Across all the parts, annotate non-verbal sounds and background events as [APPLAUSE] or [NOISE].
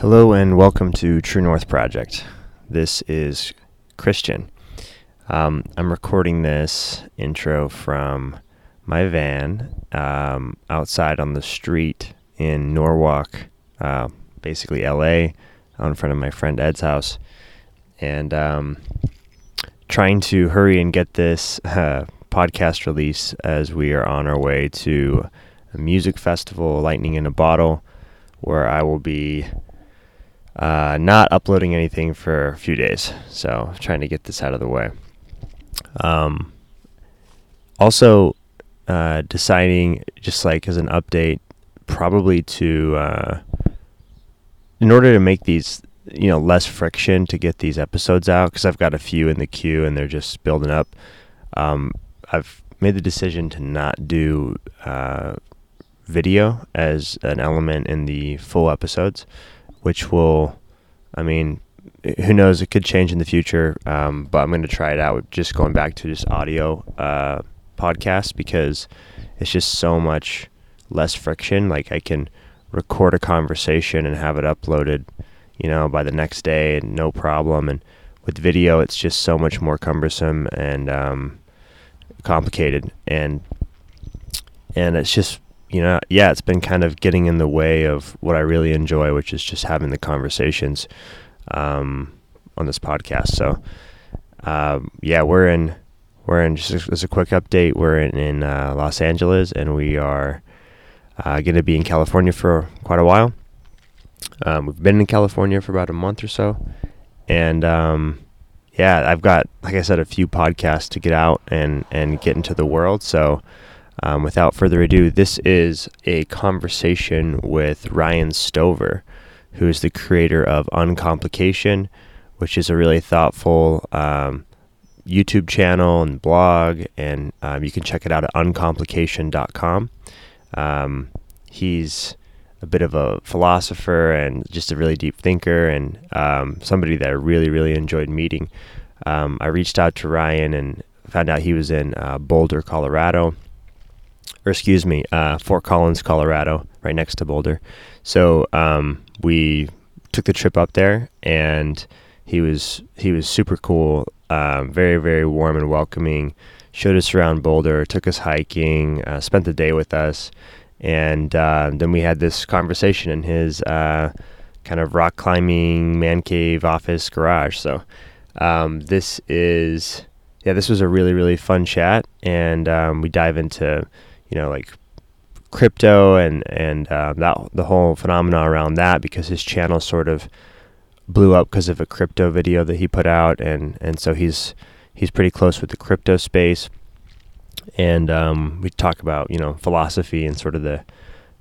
Hello and welcome to True North Project. This is Christian. Um, I'm recording this intro from my van um, outside on the street in Norwalk, uh, basically LA, in front of my friend Ed's house, and um, trying to hurry and get this uh, podcast release as we are on our way to a music festival, Lightning in a Bottle, where I will be uh, not uploading anything for a few days. So trying to get this out of the way. Um, also, uh, deciding just like as an update, probably to uh, in order to make these you know less friction to get these episodes out because I've got a few in the queue and they're just building up. Um, I've made the decision to not do uh, video as an element in the full episodes which will, I mean, who knows? It could change in the future. Um, but I'm going to try it out just going back to just audio uh, podcasts because it's just so much less friction. Like I can record a conversation and have it uploaded, you know, by the next day, and no problem. And with video, it's just so much more cumbersome and um, complicated. And and it's just you know, yeah, it's been kind of getting in the way of what I really enjoy, which is just having the conversations um, on this podcast. So, um, yeah, we're in, we're in just as a quick update. We're in, in uh, Los Angeles, and we are uh, going to be in California for quite a while. Um, we've been in California for about a month or so, and um, yeah, I've got, like I said, a few podcasts to get out and and get into the world. So. Um, without further ado, this is a conversation with Ryan Stover, who is the creator of Uncomplication, which is a really thoughtful um, YouTube channel and blog, and um, you can check it out at uncomplication.com. Um, he's a bit of a philosopher and just a really deep thinker, and um, somebody that I really, really enjoyed meeting. Um, I reached out to Ryan and found out he was in uh, Boulder, Colorado or excuse me, uh, Fort Collins, Colorado, right next to Boulder. So um, we took the trip up there, and he was he was super cool, um, very very warm and welcoming. Showed us around Boulder, took us hiking, uh, spent the day with us, and uh, then we had this conversation in his uh, kind of rock climbing man cave office garage. So um, this is yeah, this was a really really fun chat, and um, we dive into you know, like crypto and and uh, that the whole phenomena around that because his channel sort of blew up because of a crypto video that he put out and and so he's he's pretty close with the crypto space. And um, we talk about you know philosophy and sort of the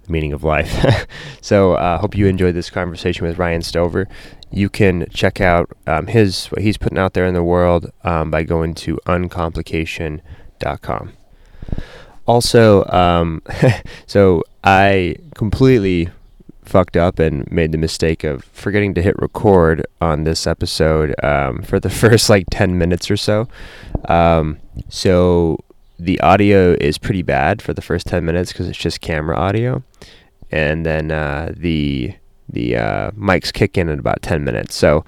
meaning of life. [LAUGHS] So I uh, hope you enjoyed this conversation with Ryan Stover. You can check out um, his what he's putting out there in the world um, by going to uncomplication.com also, um, [LAUGHS] so I completely fucked up and made the mistake of forgetting to hit record on this episode um, for the [LAUGHS] first like 10 minutes or so. Um, so the audio is pretty bad for the first 10 minutes because it's just camera audio. And then uh, the the uh, mics kick in at about 10 minutes. So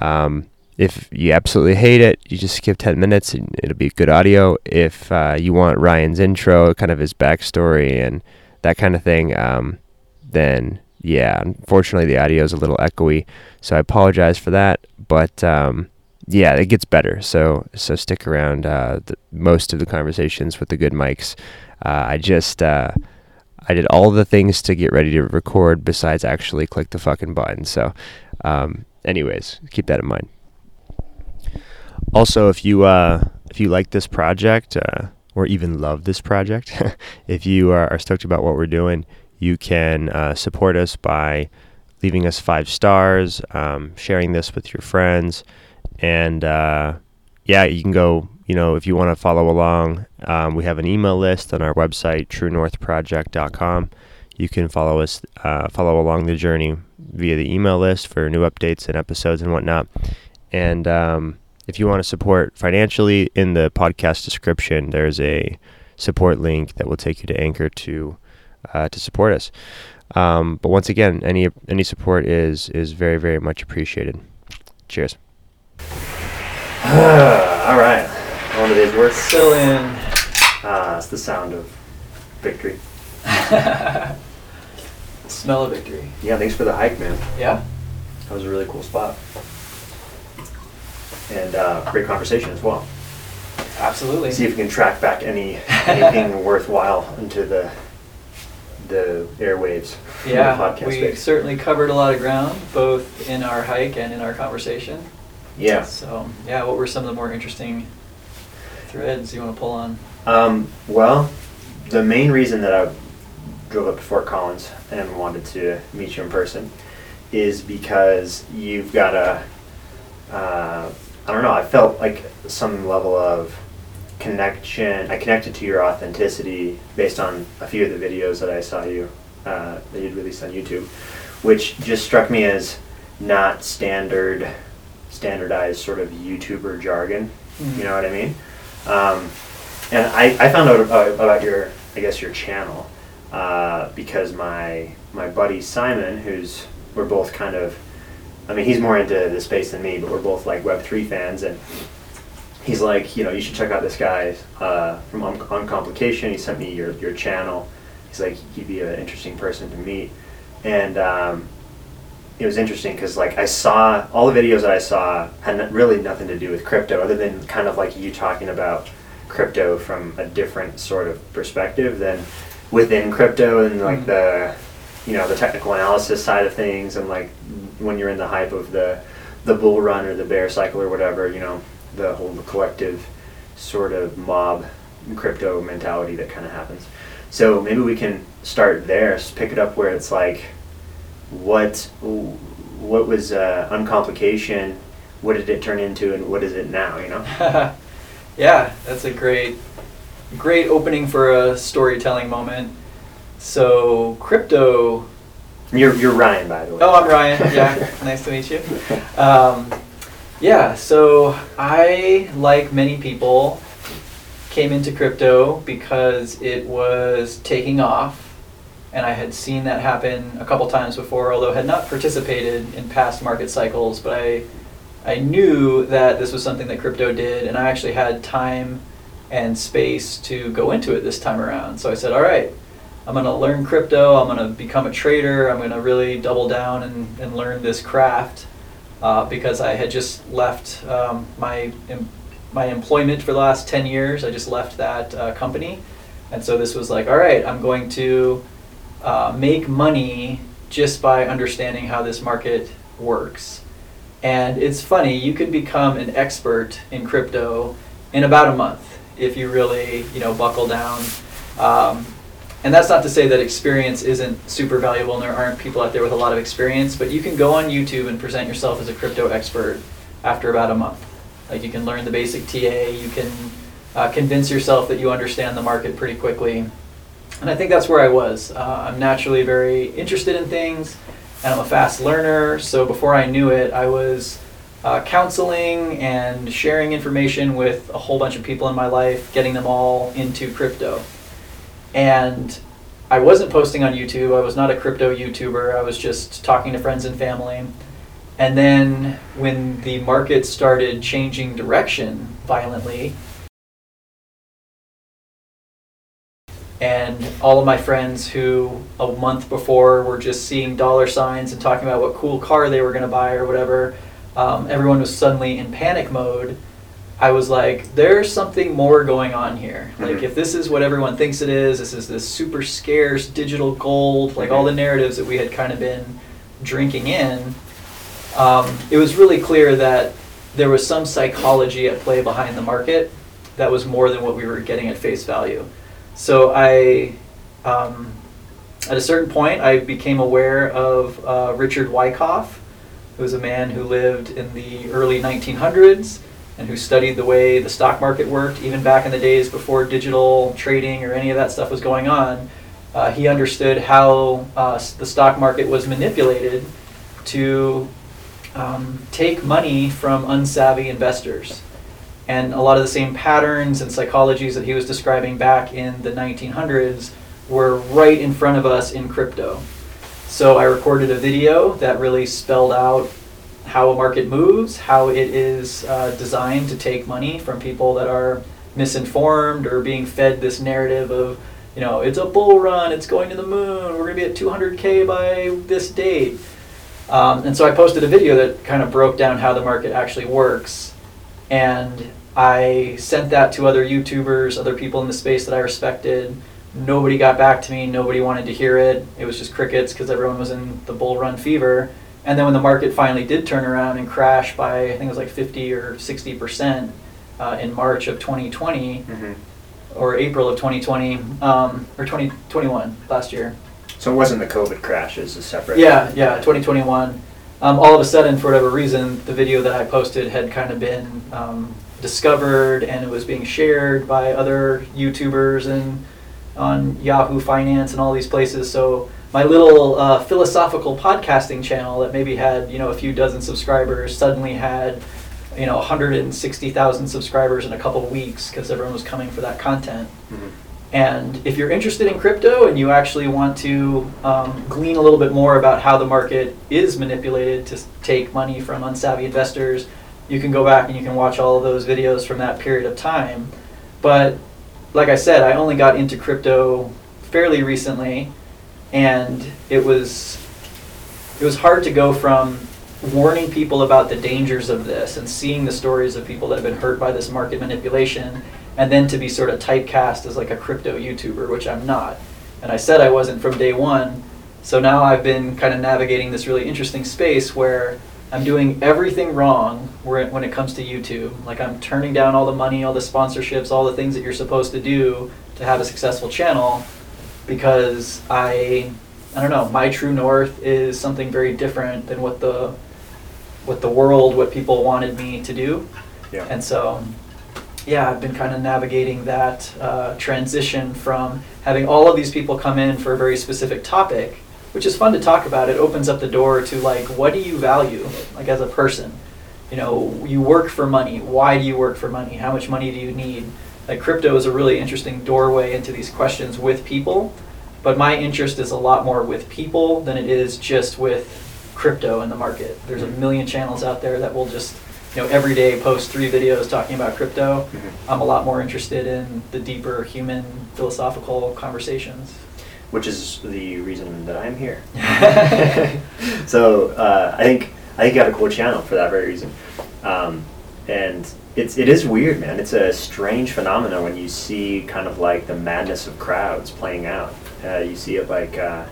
um, if you absolutely hate it, you just skip 10 minutes and it'll be good audio. If uh, you want Ryan's intro, kind of his backstory and that kind of thing, um, then yeah, unfortunately the audio is a little echoey. So I apologize for that. But um, yeah, it gets better. So so stick around. Uh, the, most of the conversations with the good mics. Uh, I just uh, I did all the things to get ready to record besides actually click the fucking button. So, um, anyways, keep that in mind. Also, if you uh, if you like this project uh, or even love this project, [LAUGHS] if you are, are, stoked about what we're doing, you can uh, support us by leaving us five stars, um, sharing this with your friends, and uh, yeah, you can go. You know, if you want to follow along, um, we have an email list on our website, TrueNorthProject.com. You can follow us, uh, follow along the journey via the email list for new updates and episodes and whatnot. And um, if you want to support financially, in the podcast description, there's a support link that will take you to Anchor to uh, to support us. Um, but once again, any any support is is very very much appreciated. Cheers. [SIGHS] All right, on to these words. Still in. Uh, it's the sound of victory. [LAUGHS] Smell of victory. Yeah, thanks for the hike, man. Yeah. That was a really cool spot. And uh, great conversation as well. Absolutely. See if we can track back any [LAUGHS] anything worthwhile into the the airwaves. the yeah, podcast we space. certainly covered a lot of ground, both in our hike and in our conversation. Yeah. So, yeah, what were some of the more interesting threads you want to pull on? Um, well, the main reason that I drove up to Fort Collins and wanted to meet you in person is because you've got a, uh, I don't know, I felt like some level of connection. I connected to your authenticity based on a few of the videos that I saw you, uh, that you'd released on YouTube, which just struck me as not standard, standardized sort of YouTuber jargon. Mm. You know what I mean? Um, and I, I found out about, about your, I guess your channel, uh, because my my buddy Simon, who's we're both kind of, I mean, he's more into the space than me, but we're both like Web three fans, and he's like, you know, you should check out this guy uh, from Un- Uncomplication. He sent me your your channel. He's like, he'd be an interesting person to meet, and um, it was interesting because like I saw all the videos that I saw had n- really nothing to do with crypto, other than kind of like you talking about crypto from a different sort of perspective than within crypto and like Mhm. the you know the technical analysis side of things and like when you're in the hype of the the bull run or the bear cycle or whatever you know the whole collective sort of mob crypto mentality that kind of happens so maybe we can start there pick it up where it's like what what was uh, uncomplication what did it turn into and what is it now you know [LAUGHS] yeah, that's a great, great opening for a storytelling moment. So, crypto. You're, you're ryan by the way Oh, I'm Ryan. Yeah, [LAUGHS] nice to meet you. Um, yeah, so I, like many people, came into crypto because it was taking off. And I had seen that happen a couple times before, although had not participated in past market cycles. But I, I knew that this was something that crypto did, and I actually had time and space to go into it this time around. So I said, all right, I'm going to learn crypto. I'm going to become a trader. I'm going to really double down and, and learn this craft uh, because I had just left um, my em- my employment for the last 10 years. I just left that uh, company. And so this was like, all right, I'm going to uh, make money just by understanding how this market works. And it's funny, you can become an expert in crypto in about a month if you really, you know, buckle down. Um, and that's not to say that experience isn't super valuable and there aren't people out there with a lot of experience, but you can go on YouTube and present yourself as a crypto expert after about a month. Like you can learn the basic TA, you can uh, convince yourself that you understand the market pretty quickly. And I think that's where I was. Uh, I'm naturally very interested in things, and I'm a fast learner. So before I knew it, I was uh, counseling and sharing information with a whole bunch of people in my life, getting them all into crypto. And I wasn't posting on YouTube. I was not a crypto YouTuber. I was just talking to friends and family. And then when the market started changing direction violently, and all of my friends who a month before were just seeing dollar signs and talking about what cool car they were going to buy or whatever, um, everyone was suddenly in panic mode. I was like, there's something more going on here. Like, Mhm. if this is what everyone thinks it is, this is this super scarce digital gold, like all the narratives that we had kind of been drinking in, um, it was really clear that there was some psychology at play behind the market that was more than what we were getting at face value. So I, um, at a certain point, I became aware of uh, Richard Wyckoff, who was a man who lived in the early 1900s and who studied the way the stock market worked, even back in the days before digital trading or any of that stuff was going on. Uh, he understood how uh, the stock market was manipulated to um, take money from unsavvy investors. And a lot of the same patterns and psychologies that he was describing back in the 1900s were right in front of us in crypto. So I recorded a video that really spelled out how a market moves, how it is uh, designed to take money from people that are misinformed or being fed this narrative of, you know, it's a bull run, it's going to the moon, we're going to be at 200K by this date. Um, and so I posted a video that kind of broke down how the market actually works. And I sent that to other YouTubers, other people in the space that I respected. Nobody got back to me. Nobody wanted to hear it. It was just crickets because everyone was in the bull run fever. And then when the market finally did turn around and crash by, I think it was like 50 or 60 percent uh, in March of 2020 Mm-hmm. or April of 2020 um, or 2021 last year. So it wasn't the COVID crash; it's a separate. Yeah, yeah, 2021. Um, all of a sudden, for whatever reason, the video that I posted had kind of been um, discovered and it was being shared by other YouTubers and on Yahoo Finance and all these places. So my little uh, philosophical podcasting channel that maybe had you know a few dozen subscribers suddenly had you know 160,000 subscribers in a couple of weeks because everyone was coming for that content. Mhm. And if you're interested in crypto and you actually want to um, glean a little bit more about how the market is manipulated to take money from unsavvy investors, you can go back and you can watch all of those videos from that period of time. But like I said, I only got into crypto fairly recently, and it was it was hard to go from warning people about the dangers of this and seeing the stories of people that have been hurt by this market manipulation and then to be sort of typecast as like a crypto YouTuber, which I'm not. And I said I wasn't from day one. So now I've been kind of navigating this really interesting space where I'm doing everything wrong when it comes to YouTube. Like I'm turning down all the money, all the sponsorships, all the things that you're supposed to do to have a successful channel because I I don't know, my true north is something very different than what the what the world, what people wanted me to do. Yeah. And so, yeah, I've been kind of navigating that uh, transition from having all of these people come in for a very specific topic, which is fun to talk about. It opens up the door to like, what do you value, like as a person? You know, you work for money. Why do you work for money? How much money do you need? Like, crypto is a really interesting doorway into these questions with people. But my interest is a lot more with people than it is just with crypto in the market. There's a million channels out there that will just, you know, every day post three videos talking about crypto. Mhm. I'm a lot more interested in the deeper human philosophical conversations. Which is the reason that I'm here. [LAUGHS] [LAUGHS] so uh, I think I think you have a cool channel for that very reason. Um, and it's it is weird, man. It's a strange phenomenon when you see kind of like the madness of crowds playing out. Uh, you see it like uh,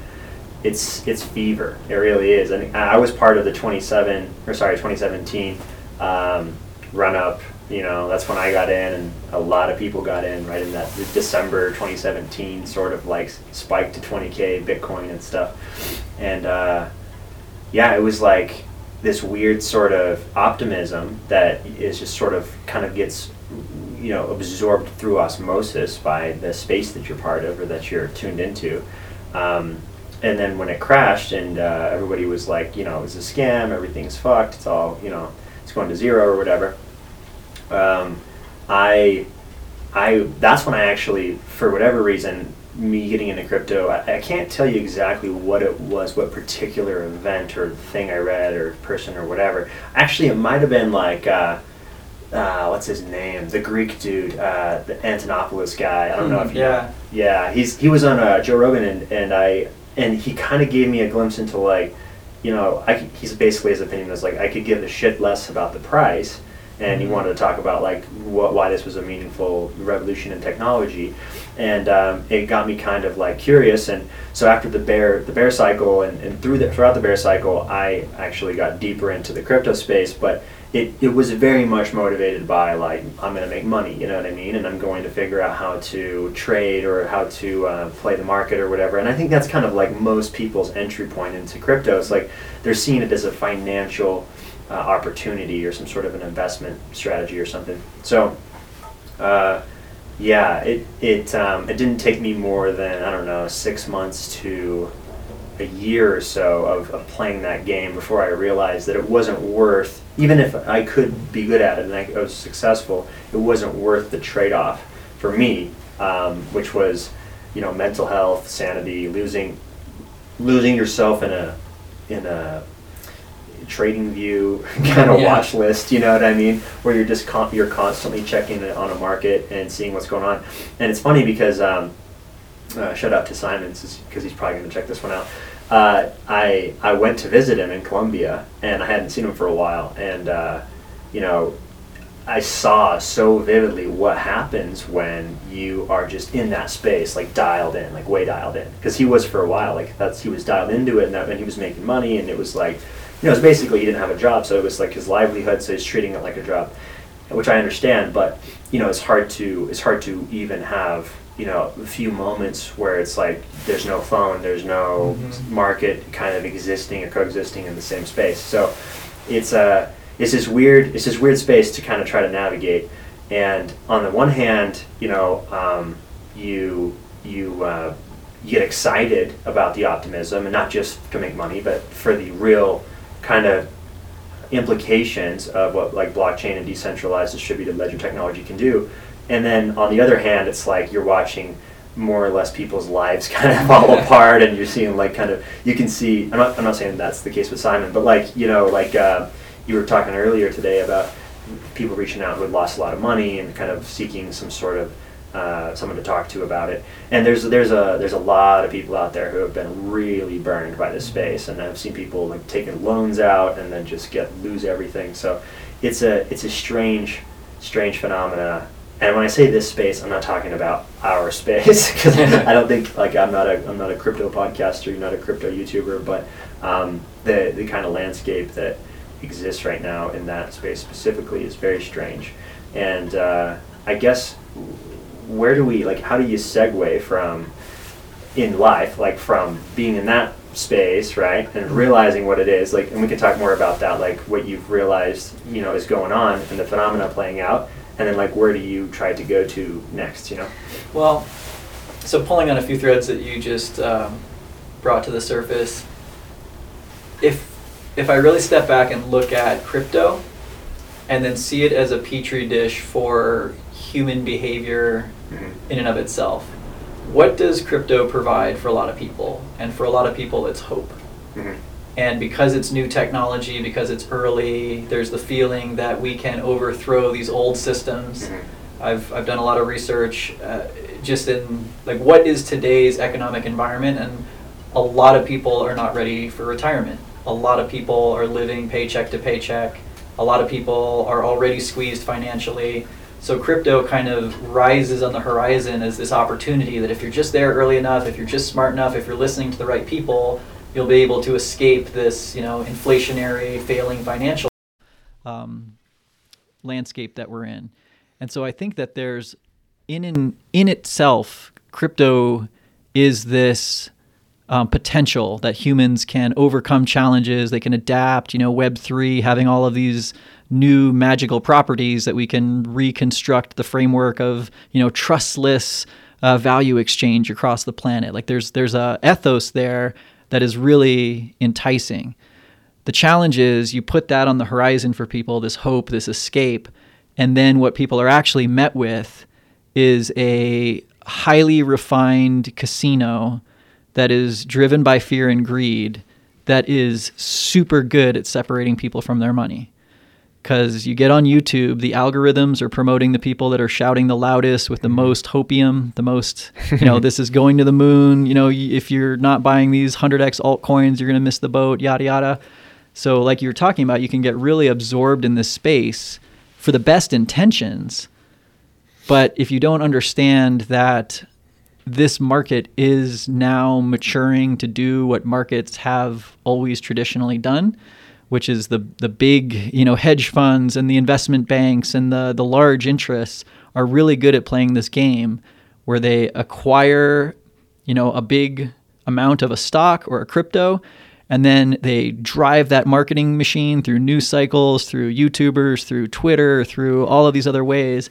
it's it's fever. It really is. And I was part of the 27 or sorry 2017 um, run up. You know, that's when I got in, and a lot of people got in right in that December 2017 sort of like spike to 20k Bitcoin and stuff. And uh, yeah, it was like this weird sort of optimism that is just sort of kind of gets you know absorbed through osmosis by the space that you're part of or that you're tuned into. Um, and then when it crashed and uh, everybody was like you know it was a scam everything's fucked it's all you know it's going to zero or whatever um, i i that's when i actually for whatever reason me getting into crypto I, I can't tell you exactly what it was what particular event or thing i read or person or whatever actually it might have been like uh, uh, what's his name? The Greek dude, uh, the Antonopoulos guy. I don't know if you yeah. know. Yeah, he's he was on uh, Joe Rogan and, and I and he kind of gave me a glimpse into like, you know, I could, he's basically his opinion was like I could give a shit less about the price, and he Mhm. wanted to talk about like what why this was a meaningful revolution in technology, and um, it got me kind of like curious and so after the bear the bear cycle and, and through the throughout the bear cycle I actually got deeper into the crypto space but it, it was very much motivated by like I'm going to make money, you know what I mean, and I'm going to figure out how to trade or how to uh, play the market or whatever. And I think that's kind of like most people's entry point into crypto. It's like they're seeing it as a financial uh, opportunity or some sort of an investment strategy or something. So, uh, yeah, it it um, it didn't take me more than I don't know six months to a year or so of, of playing that game before I realized that it wasn't worth, even if I could be good at it and I, I was successful, it wasn't worth the trade off for me, um, which was, you know, mental health, sanity, losing losing yourself in a in a trading view [LAUGHS] kind of Yeah. watch list you know what i mean where you're just con- you're constantly checking it on a market and seeing what's going on and it's funny because um, uh, shout out to simons because he's probably going to check this one out uh, I, I went to visit him in colombia and i hadn't seen him for a while and uh, you know I saw so vividly what happens when you are just in that space, like dialed in, like way dialed in. Because he was for a while, like that's he was dialed into it, and, that, and he was making money, and it was like, you know, it was basically he didn't have a job, so it was like his livelihood, so he's treating it like a job, which I understand. But you know, it's hard to it's hard to even have you know a few moments where it's like there's no phone, there's no Mhm. market kind of existing or coexisting in the same space. So it's a it's this weird it's this weird space to kind of try to navigate and on the one hand you know um, you you uh, you get excited about the optimism and not just to make money but for the real kind of implications of what like blockchain and decentralized distributed ledger technology can do. And then on the other hand it's like you're watching more or less people's lives [LAUGHS] kind of fall apart and you're seeing like kind of you can see I'm not, I'm not saying that's the case with Simon but like you know like uh, you were talking earlier today about people reaching out who had lost a lot of money and kind of seeking some sort of uh, someone to talk to about it. And there's there's a there's a lot of people out there who have been really burned by this space, and I've seen people like taking loans out and then just get lose everything. So it's a it's a strange strange phenomena. And when I say this space, I'm not talking about our [LAUGHS] space [LAUGHS] because I don't think like I'm not a I'm not a crypto podcaster, not a crypto YouTuber, but um, the the kind of landscape that exists right now in that space specifically is very strange. And uh, I guess where do we like how do you segue from in life like from being in that space right and realizing what it is like and we can talk more about that like what you've realized you know is going on and the phenomena playing out and then like where do you try to go to next you know? Well, so pulling on a few threads that you just um, brought to the surface, if if I really step back and look at crypto, and then see it as a petri dish for human behavior in and of itself, what does crypto provide for a lot of people? And for a lot of people, it's hope. Mhm. And because it's new technology, because it's early, there's the feeling that we can overthrow these old systems. Mhm. I've, I've done a lot of research uh, just in like what is today's economic environment, and a lot of people are not ready for retirement. A lot of people are living paycheck to paycheck. A lot of people are already squeezed financially. So crypto kind of rises on the horizon as this opportunity that if you're just there early enough, if you're just smart enough, if you're listening to the right people, you'll be able to escape this, you know, inflationary, failing financial um, landscape that we're in. And so I think that there's in in, in itself, crypto is this um, potential that humans can overcome challenges, they can adapt. You know, Web three having all of these new magical properties that we can reconstruct the framework of you know trustless uh, value exchange across the planet. Like there's there's a ethos there that is really enticing. The challenge is you put that on the horizon for people, this hope, this escape, and then what people are actually met with is a highly refined casino that is driven by fear and greed that is super good at separating people from their money. Because you get on YouTube, the algorithms are promoting the people that are shouting the loudest with the mm-hmm. most hopium, the most, [LAUGHS] you know, this is going to the moon. You know, if you're not buying these 100x altcoins, you're going to miss the boat, yada, yada. So, like you were talking about, you can get really absorbed in this space for the best intentions. But if you don't understand that this market is now maturing to do what markets have always traditionally done, which is the the big you know hedge funds and the investment banks and the the large interests are really good at playing this game where they acquire you know a big amount of a stock or a crypto and then they drive that marketing machine through news cycles through youtubers through twitter through all of these other ways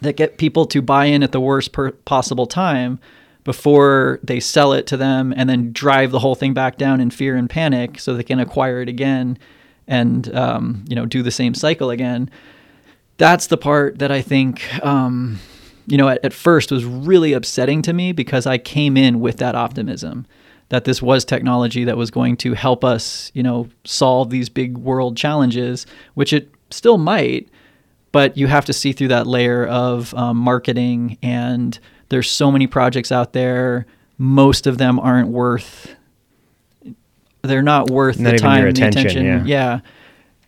that get people to buy in at the worst per- possible time before they sell it to them and then drive the whole thing back down in fear and panic so they can acquire it again and um, you know do the same cycle again. That's the part that i think um, you know at, at first was really upsetting to me because i came in with that optimism that this was technology that was going to help us, you know, solve these big world challenges, which it still might, but you have to see through that layer of um, marketing and there's so many projects out there. Most of them aren't worth. They're not worth Not the time, your the attention, attention. yeah. yeah.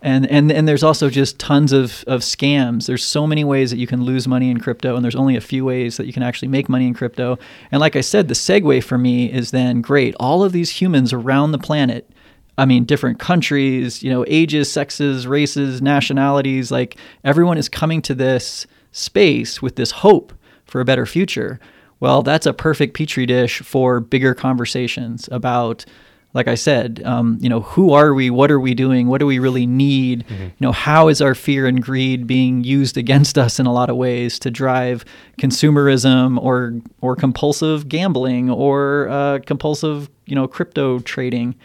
And, and and there's also just tons of, of scams. There's so many ways that you can lose money in crypto, and there's only a few ways that you can actually make money in crypto. And like I said, the segue for me is then great. All of these humans around the planet, I mean, different countries, you know, ages, sexes, races, nationalities, like everyone is coming to this space with this hope for a better future. Well, that's a perfect petri dish for bigger conversations about, like I said, um, you know, who are we? What are we doing? What do we really need? You know, how is our fear and greed being used against us in a lot of ways to drive consumerism or or compulsive gambling or uh, compulsive, you know, crypto trading?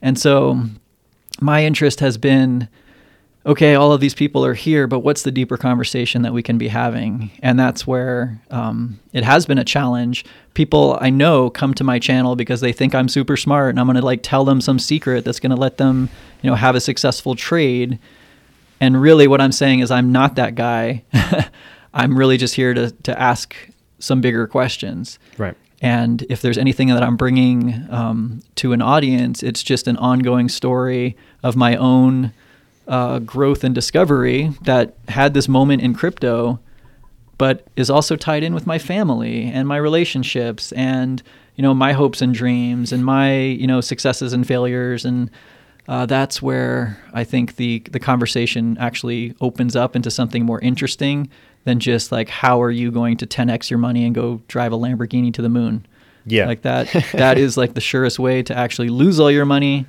And so, my interest has been okay, all of these people are here, but what's the deeper conversation that we can be having? And that's where um, it has been a challenge. People I know come to my channel because they think I'm super smart and I'm going to like tell them some secret that's going to let them, you know, have a successful trade. And really, what I'm saying is, I'm not that guy. [LAUGHS] I'm really just here to, to ask some bigger questions. Right. And if there's anything that I'm bringing um, to an audience, it's just an ongoing story of my own uh, growth and discovery that had this moment in crypto, but is also tied in with my family and my relationships and you know my hopes and dreams and my you know successes and failures and uh, that's where I think the the conversation actually opens up into something more interesting than just like how are you going to 10x your money and go drive a Lamborghini to the moon. Yeah. Like that that is like the surest way to actually lose all your money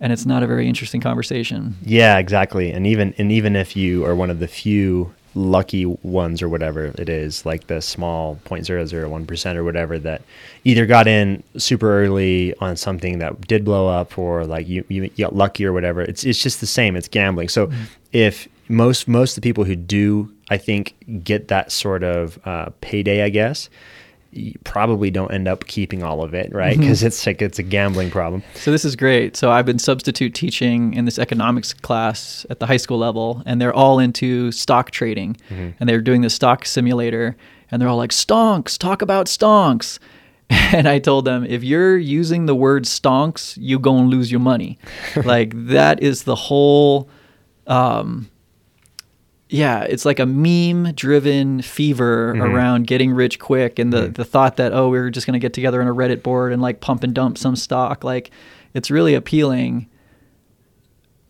and it's not a very interesting conversation. Yeah, exactly. And even and even if you are one of the few lucky ones or whatever it is, like the small 0.001% or whatever that either got in super early on something that did blow up or like you, you, you got lucky or whatever. It's it's just the same. It's gambling. So if most most of the people who do I think get that sort of uh, payday, I guess, you probably don't end up keeping all of it, right? Because it's like it's a gambling problem. So this is great. So I've been substitute teaching in this economics class at the high school level, and they're all into stock trading, and they're doing the stock simulator, and they're all like stonks, talk about stonks. [LAUGHS] And I told them, if you're using the word stonks, you gonna lose your money. [LAUGHS] like that is the whole um, yeah, it's like a meme driven fever mm-hmm. around getting rich quick and the, mm-hmm. the thought that, oh, we are just going to get together on a Reddit board and like pump and dump some stock. Like it's really appealing.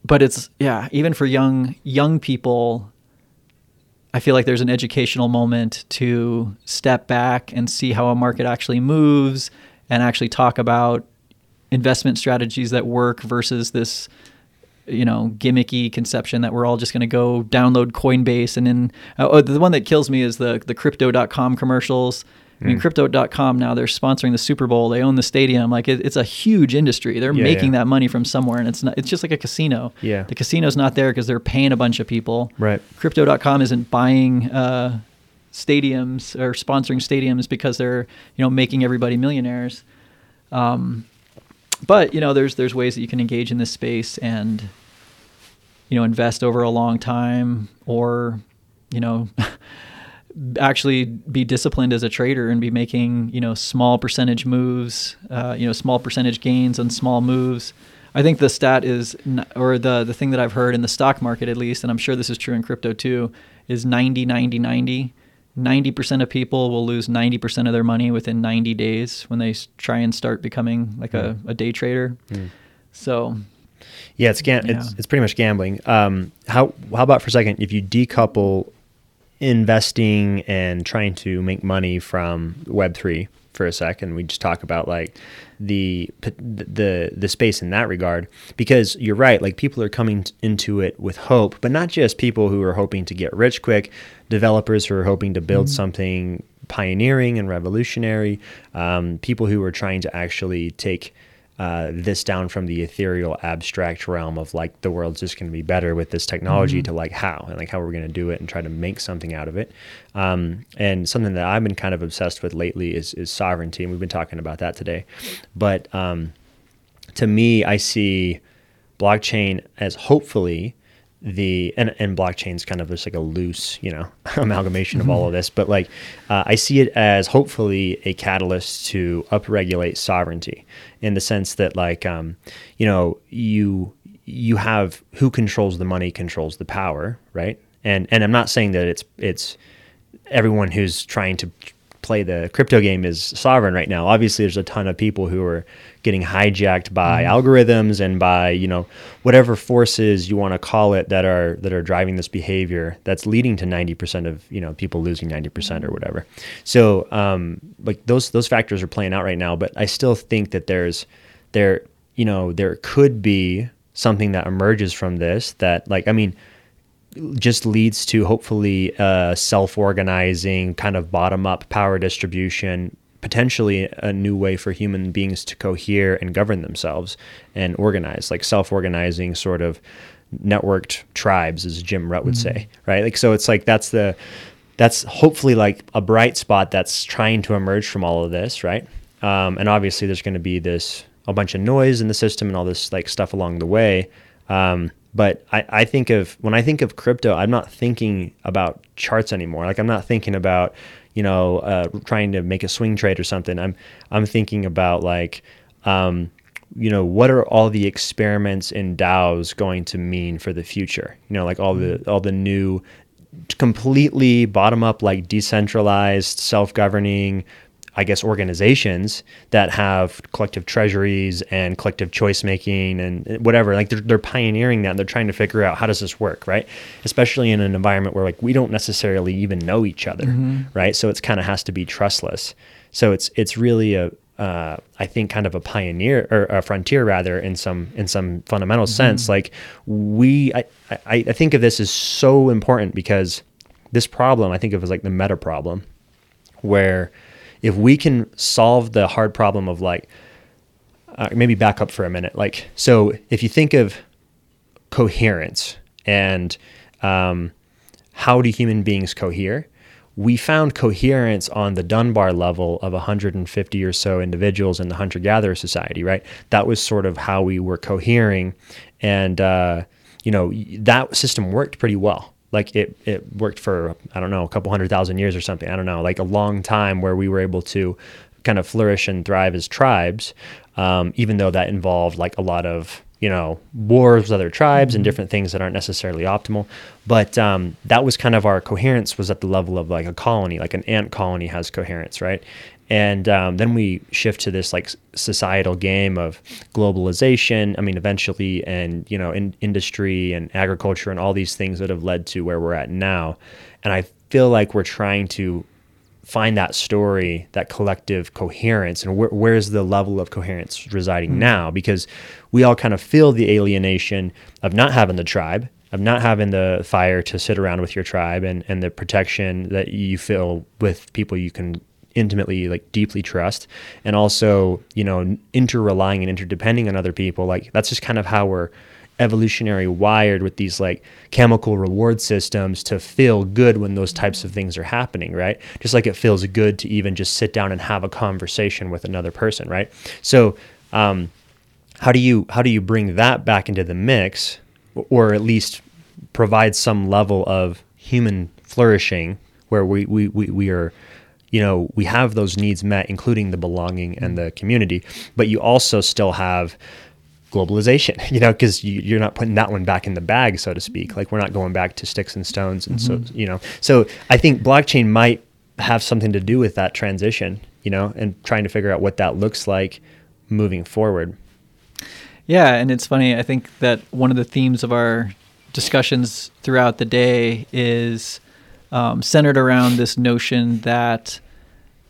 But it's, yeah, even for young, young people, I feel like there's an educational moment to step back and see how a market actually moves and actually talk about investment strategies that work versus this you know gimmicky conception that we're all just going to go download Coinbase and then uh, oh, the one that kills me is the the crypto.com commercials. I mean, crypto.com now they're sponsoring the Super Bowl. They own the stadium. Like it, it's a huge industry. They're Yeah, making yeah. that money from somewhere, and it's not. It's just like a casino. Yeah. The casino's not there because they're paying a bunch of people. Right. Crypto.com isn't buying uh, stadiums or sponsoring stadiums because they're you know making everybody millionaires. Um, but you know, there's there's ways that you can engage in this space and you know invest over a long time, or you know. [LAUGHS] actually be disciplined as a trader and be making you know small percentage moves uh, you know small percentage gains on small moves. I think the stat is or the the thing that i've heard in the stock market at least and i'm sure this is true in crypto too is 90 90 90 90% of people will lose 90% of their money within 90 days when they try and start becoming like a, a day trader. So Yeah, it's gam- Yeah. it's it's pretty much gambling. Um, how how about for a second if you decouple investing and trying to make money from Web three for a second, we just talk about like the the the space in that regard because you're right like people are coming into it with hope but not just people who are hoping to get rich quick developers who are hoping to build something pioneering and revolutionary um, people who are trying to actually take uh, this down from the ethereal abstract realm of like the world's just going to be better with this technology mm-hmm. to like how and like how we're going to do it and try to make something out of it um, and something that i've been kind of obsessed with lately is, is sovereignty and we've been talking about that today but um, to me i see blockchain as hopefully the and, and blockchain's kind of just like a loose you know [LAUGHS] amalgamation mm-hmm. of all of this but like uh, i see it as hopefully a catalyst to upregulate sovereignty in the sense that like um, you know you you have who controls the money controls the power right and and i'm not saying that it's it's everyone who's trying to play the crypto game is sovereign right now. Obviously, there's a ton of people who are getting hijacked by mm-hmm. algorithms and by you know whatever forces you want to call it that are that are driving this behavior that's leading to 90% of you know people losing 90% or whatever. So um, like those those factors are playing out right now, but I still think that there's there you know there could be something that emerges from this that like I mean just leads to hopefully a self-organizing kind of bottom-up power distribution potentially a new way for human beings to cohere and govern themselves and organize. Like self-organizing sort of networked tribes as jim rutt would mm-hmm. say right? Like so it's like that's the that's hopefully like a bright spot that's trying to emerge from all of this right? Um, and obviously there's going to be this a bunch of noise in the system and all this like stuff along the way. Um, but I, I think of when I think of crypto, I'm not thinking about charts anymore. Like I'm not thinking about, you know, uh, trying to make a swing trade or something. I'm I'm thinking about like, um, you know, what are all the experiments in DAOs going to mean for the future? You know, like all the mm-hmm. all the new completely bottom up like decentralized self-governing I guess, organizations that have collective treasuries and collective choice making and whatever. Like they're, they're pioneering that and they're trying to figure out how does this work, right? Especially in an environment where like we don't necessarily even know each other, mm-hmm. right? So it's kind of has to be trustless. So it's it's really a uh, I think kind of a pioneer or a frontier rather in some in some fundamental mm-hmm. sense. Like we, I, I I think of this as so important because this problem I think of as like the meta problem, where if we can solve the hard problem of like uh, maybe back up for a minute like so if you think of coherence and um, how do human beings cohere we found coherence on the Dunbar level of 150 or so individuals in the hunter gatherer society, right? That was sort of how we were cohering. And, uh, you know, that system worked pretty well like it it worked for I don't know a couple hundred thousand years or something. I don't know, like a long time where we were able to kind of flourish and thrive as tribes, um, even though that involved like a lot of you know wars with other tribes mm-hmm. and different things that aren't necessarily optimal. But um, that was kind of our coherence was at the level of like a colony, like an ant colony has coherence, right? And um, then we shift to this like societal game of globalization. I mean eventually and you know in industry and agriculture and all these things that have led to where we're at now. And i feel like we're trying to find that story that collective coherence. And wh- where's the level of coherence residing mm-hmm. now? Because we all kind of feel the alienation of not having the tribe of not having the fire to sit around with your tribe and, and the protection that you feel with people you can intimately like deeply trust and also you know inter-relying and interdepending on other people. Like that's just kind of how we're evolutionary wired with these like chemical reward systems to feel good when those types of things are happening right? Just like it feels good to even just sit down and have a conversation with another person right? So um, how do you how do you bring that back into the mix or at least provide some level of human flourishing where we we, we, we are you know, we have those needs met, including the belonging and the community, but you also still have globalization, [LAUGHS] you know, because you, are not putting that one back in the bag, so to speak. Like we're not going back to sticks and stones. And mm-hmm. so, you know, so I think blockchain might have something to do with that transition, you know, and trying to figure out what that looks like moving forward. Yeah. And it's funny. I think that one of the themes of our discussions throughout the day is um, centered around this notion that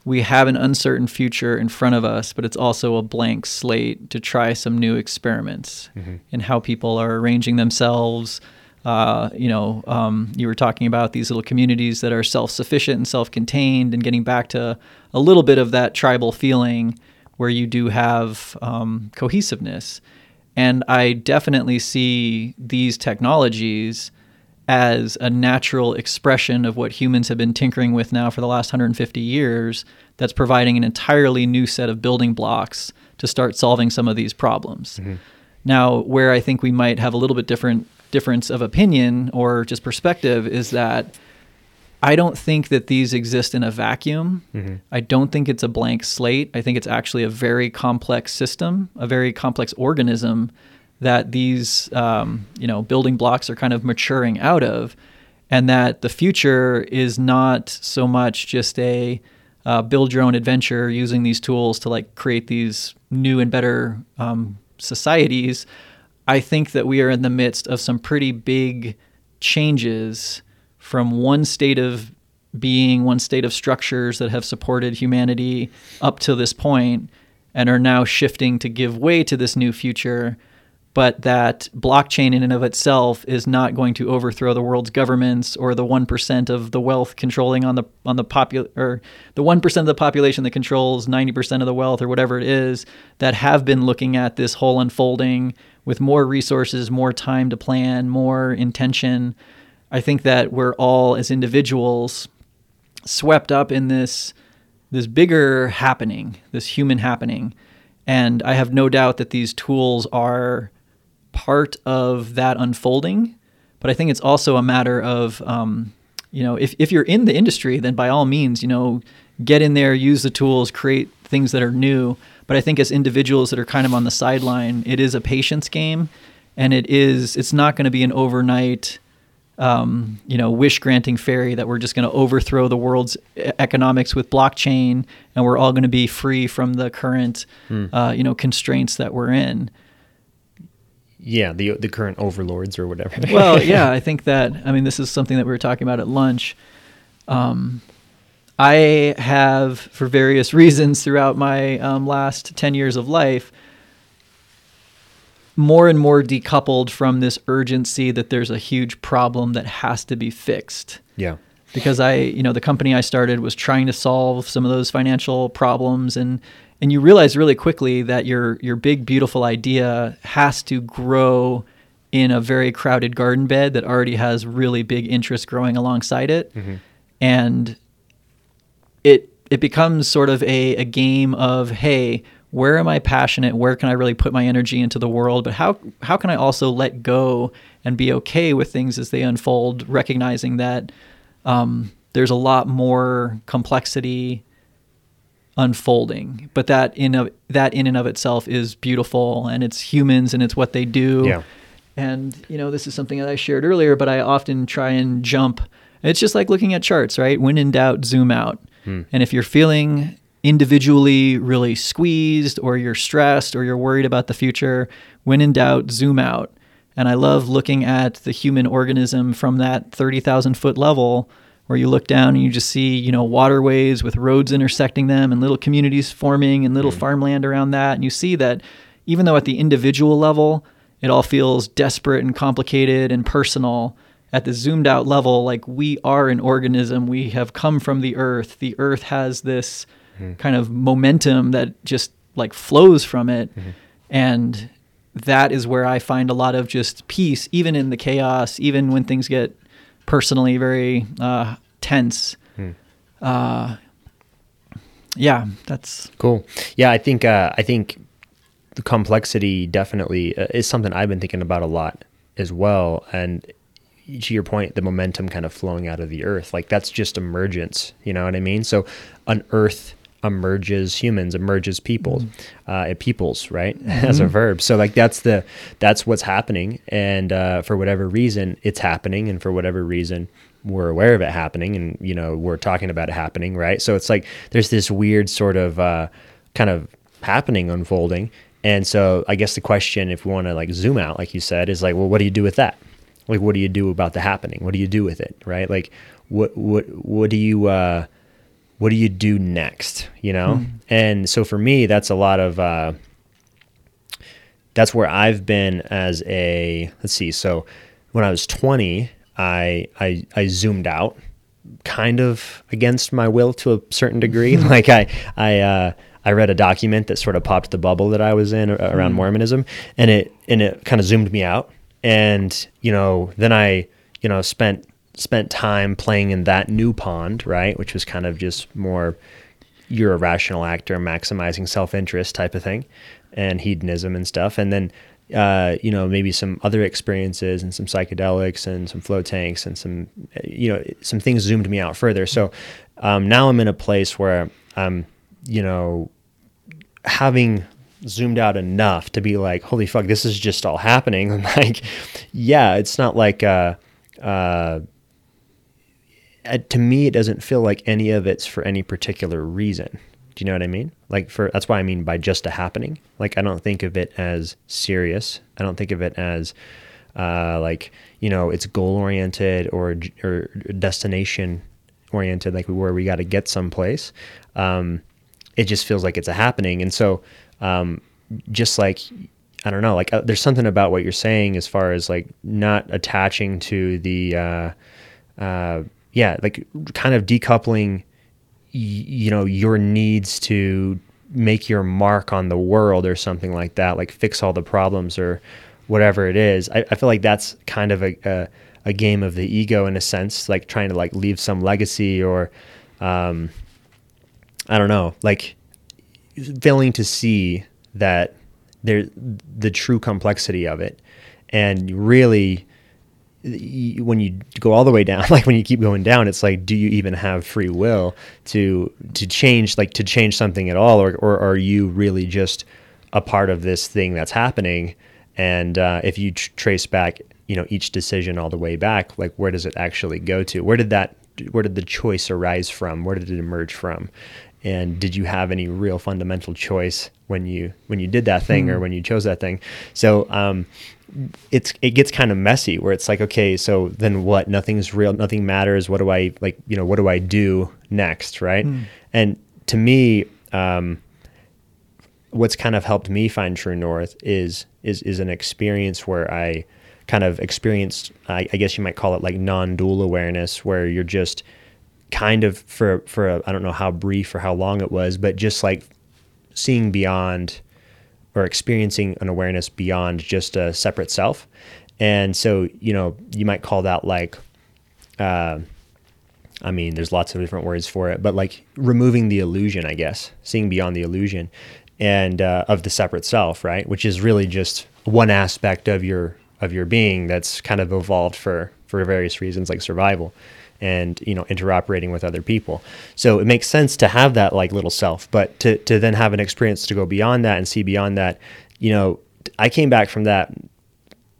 we have an uncertain future in front of us, but it's also a blank slate to try some new experiments mm-hmm. in how people are arranging themselves. Uh, you know, um, you were talking about these little communities that are self sufficient and self contained, and getting back to a little bit of that tribal feeling where you do have um, cohesiveness. And I definitely see these technologies as a natural expression of what humans have been tinkering with now for the last 150 years that's providing an entirely new set of building blocks to start solving some of these problems. Mm-hmm. Now, where I think we might have a little bit different difference of opinion or just perspective is that I don't think that these exist in a vacuum. Mm-hmm. I don't think it's a blank slate. I think it's actually a very complex system, a very complex organism that these um, you know building blocks are kind of maturing out of, and that the future is not so much just a uh, build your own adventure using these tools to like create these new and better um, societies. I think that we are in the midst of some pretty big changes from one state of being, one state of structures that have supported humanity up to this point and are now shifting to give way to this new future but that blockchain in and of itself is not going to overthrow the world's governments or the 1% of the wealth controlling on the on the popul or the 1% of the population that controls 90% of the wealth or whatever it is that have been looking at this whole unfolding with more resources, more time to plan, more intention. I think that we're all as individuals swept up in this this bigger happening, this human happening. And I have no doubt that these tools are part of that unfolding. But I think it's also a matter of, um, you know, if, if you're in the industry, then by all means, you know, get in there, use the tools, create things that are new. But I think as individuals that are kind of on the sideline, it is a patience game, and it is it's not going to be an overnight, um, you know, wish granting fairy that we're just going to overthrow the world's economics with blockchain, and we're all going to be free from the current, hmm. uh, you know, constraints that we're in. Yeah, the the current overlords or whatever. [LAUGHS] well, [LAUGHS] yeah, I think that I mean this is something that we were talking about at lunch. Um, I have, for various [LAUGHS] reasons throughout my um, last ten years of life, more and more decoupled from this urgency that there's a huge problem that has to be fixed. Yeah. Because I, you know, the company I started was trying to solve some of those financial problems and and you realize really quickly that your your big beautiful idea has to grow in a very crowded garden bed that already has really big interest growing alongside it. Mm-hmm. and it it becomes sort of a, a game of hey where am i passionate? Where can i really put my energy into the world? But how how can i also let go and be okay with things as they unfold recognizing that um, there's a lot more complexity unfolding. But that in of that in and of itself is beautiful and it's humans and it's what they do. Yeah. and you know this is something that i shared earlier but i often try and jump. It's just like looking at charts right? When in doubt zoom out. Hmm. and if you're feeling individually really squeezed or you're stressed or you're worried about the future when in doubt zoom out. And i love looking at the human organism from that 30,000 foot level where you look down and you just see, you know, waterways with roads intersecting them and little communities forming and little mm. farmland around that. And you see that even though at the individual level, it all feels desperate and complicated and personal, at the zoomed out level, like we are an organism. We have come from the earth. The earth has this mm. kind of momentum that just like flows from it. Mm-hmm. And that is where I find a lot of just peace, even in the chaos, even when things get personally very uh, tense. Hmm. Uh, yeah, that's cool. Yeah, I think uh, I think the complexity definitely uh, is something I've been thinking about a lot as well. And to your point, the momentum kind of flowing out of the earth, like that's just emergence. You know what I mean? So an earth emerges humans emerges people mm-hmm. uh, it peoples right? Mm-hmm. [LAUGHS] as a verb. So like that's the that's what's happening. And uh, for whatever reason it's happening. And for whatever reason we're aware of it happening. And you know we're talking about it happening right? So it's like there's this weird sort of uh, kind of happening unfolding. And so i guess the question if we want to like zoom out like you said is like well what do you do with that? Like what do you do about the happening? What do you do with it right? Like what what what do you uh what do you do next? You know? Mm. And so for me, that's a lot of, uh, that's where I've been as a, let's see. So when I was 20, I, I, I zoomed out kind of against my will to a certain degree. [LAUGHS] like I, I, uh, I read a document that sort of popped the bubble that I was in around mm. Mormonism, and it and it kind of zoomed me out. And you know, then I you know spent spent time playing in that new pond, right, which was kind of just more you're a rational actor, maximizing self interest type of thing, and hedonism and stuff. And then uh, you know, maybe some other experiences and some psychedelics and some flow tanks and some, you know, some things zoomed me out further. So um, now I'm in a place where I'm, you know, having zoomed out enough to be like, holy fuck, this is just all happening. And [LAUGHS] like, yeah, it's not like, uh, uh, to me, it doesn't feel like any of it's for any particular reason. Do you know what I mean? Like for that's why I mean by just a happening. Like I don't think of it as serious. I don't think of it as uh, like you know it's goal oriented or or destination oriented, like where we got to get someplace. Um, it just feels like it's a happening, and so um, just like I don't know, like uh, there's something about what you're saying as far as like not attaching to the uh, uh, yeah, like kind of decoupling you know your needs to make your mark on the world or something like that like fix all the problems or whatever it is. I, I feel like that's kind of a, a, a game of the ego in a sense like trying to like leave some legacy or um, i don't know like failing to see that there the true complexity of it. And really when you go all the way down [LAUGHS] like when you keep going down it's like do you even have free will to to change like to change something at all? Or, or are you really just a part of this thing that's happening? And uh, if you tr- trace back you know each decision all the way back like where does it actually go to? Where did that where did the choice arise from? Where did it emerge from and did you have any real fundamental choice when you when you did that thing hmm. or when you chose that thing so um, it's it gets kind of messy where it's like okay so then what nothing's real nothing matters what do i like you know what do i do next right mm. and to me um, what's kind of helped me find true north is is is an experience where i kind of experienced I, I guess you might call it like non-dual awareness where you're just kind of for for I don't know how brief or how long it was but just like seeing beyond or experiencing an awareness beyond just a separate self. And so, you know, you might call that like, uh, I mean, there's lots of different words for it, but like removing the illusion, I guess, seeing beyond the illusion and uh, of the separate self, right? Which is really just one aspect of your of your being that's kind of evolved for for various reasons, like survival and you know interoperating with other people. So it makes sense to have that like little self but to, to then have an experience to go beyond that and see beyond that you know i came back from that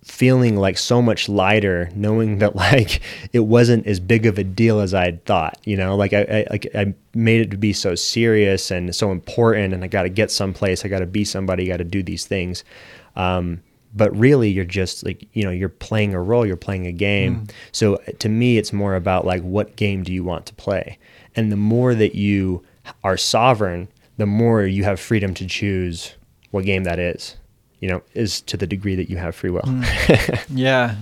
feeling like so much lighter knowing that [LAUGHS] like it wasn't as big of a deal as i had thought you know? Like i, I like i made it to be so serious and so important and i got to get someplace i got to be somebody I got to do these things. Um, but really you're just like you know you're playing a role you're playing a game. Mm. so to me it's more about like what game do you want to play? And the more that you are sovereign the more you have freedom to choose what game that is you know is to the degree that you have free will. Mm. [LAUGHS] yeah.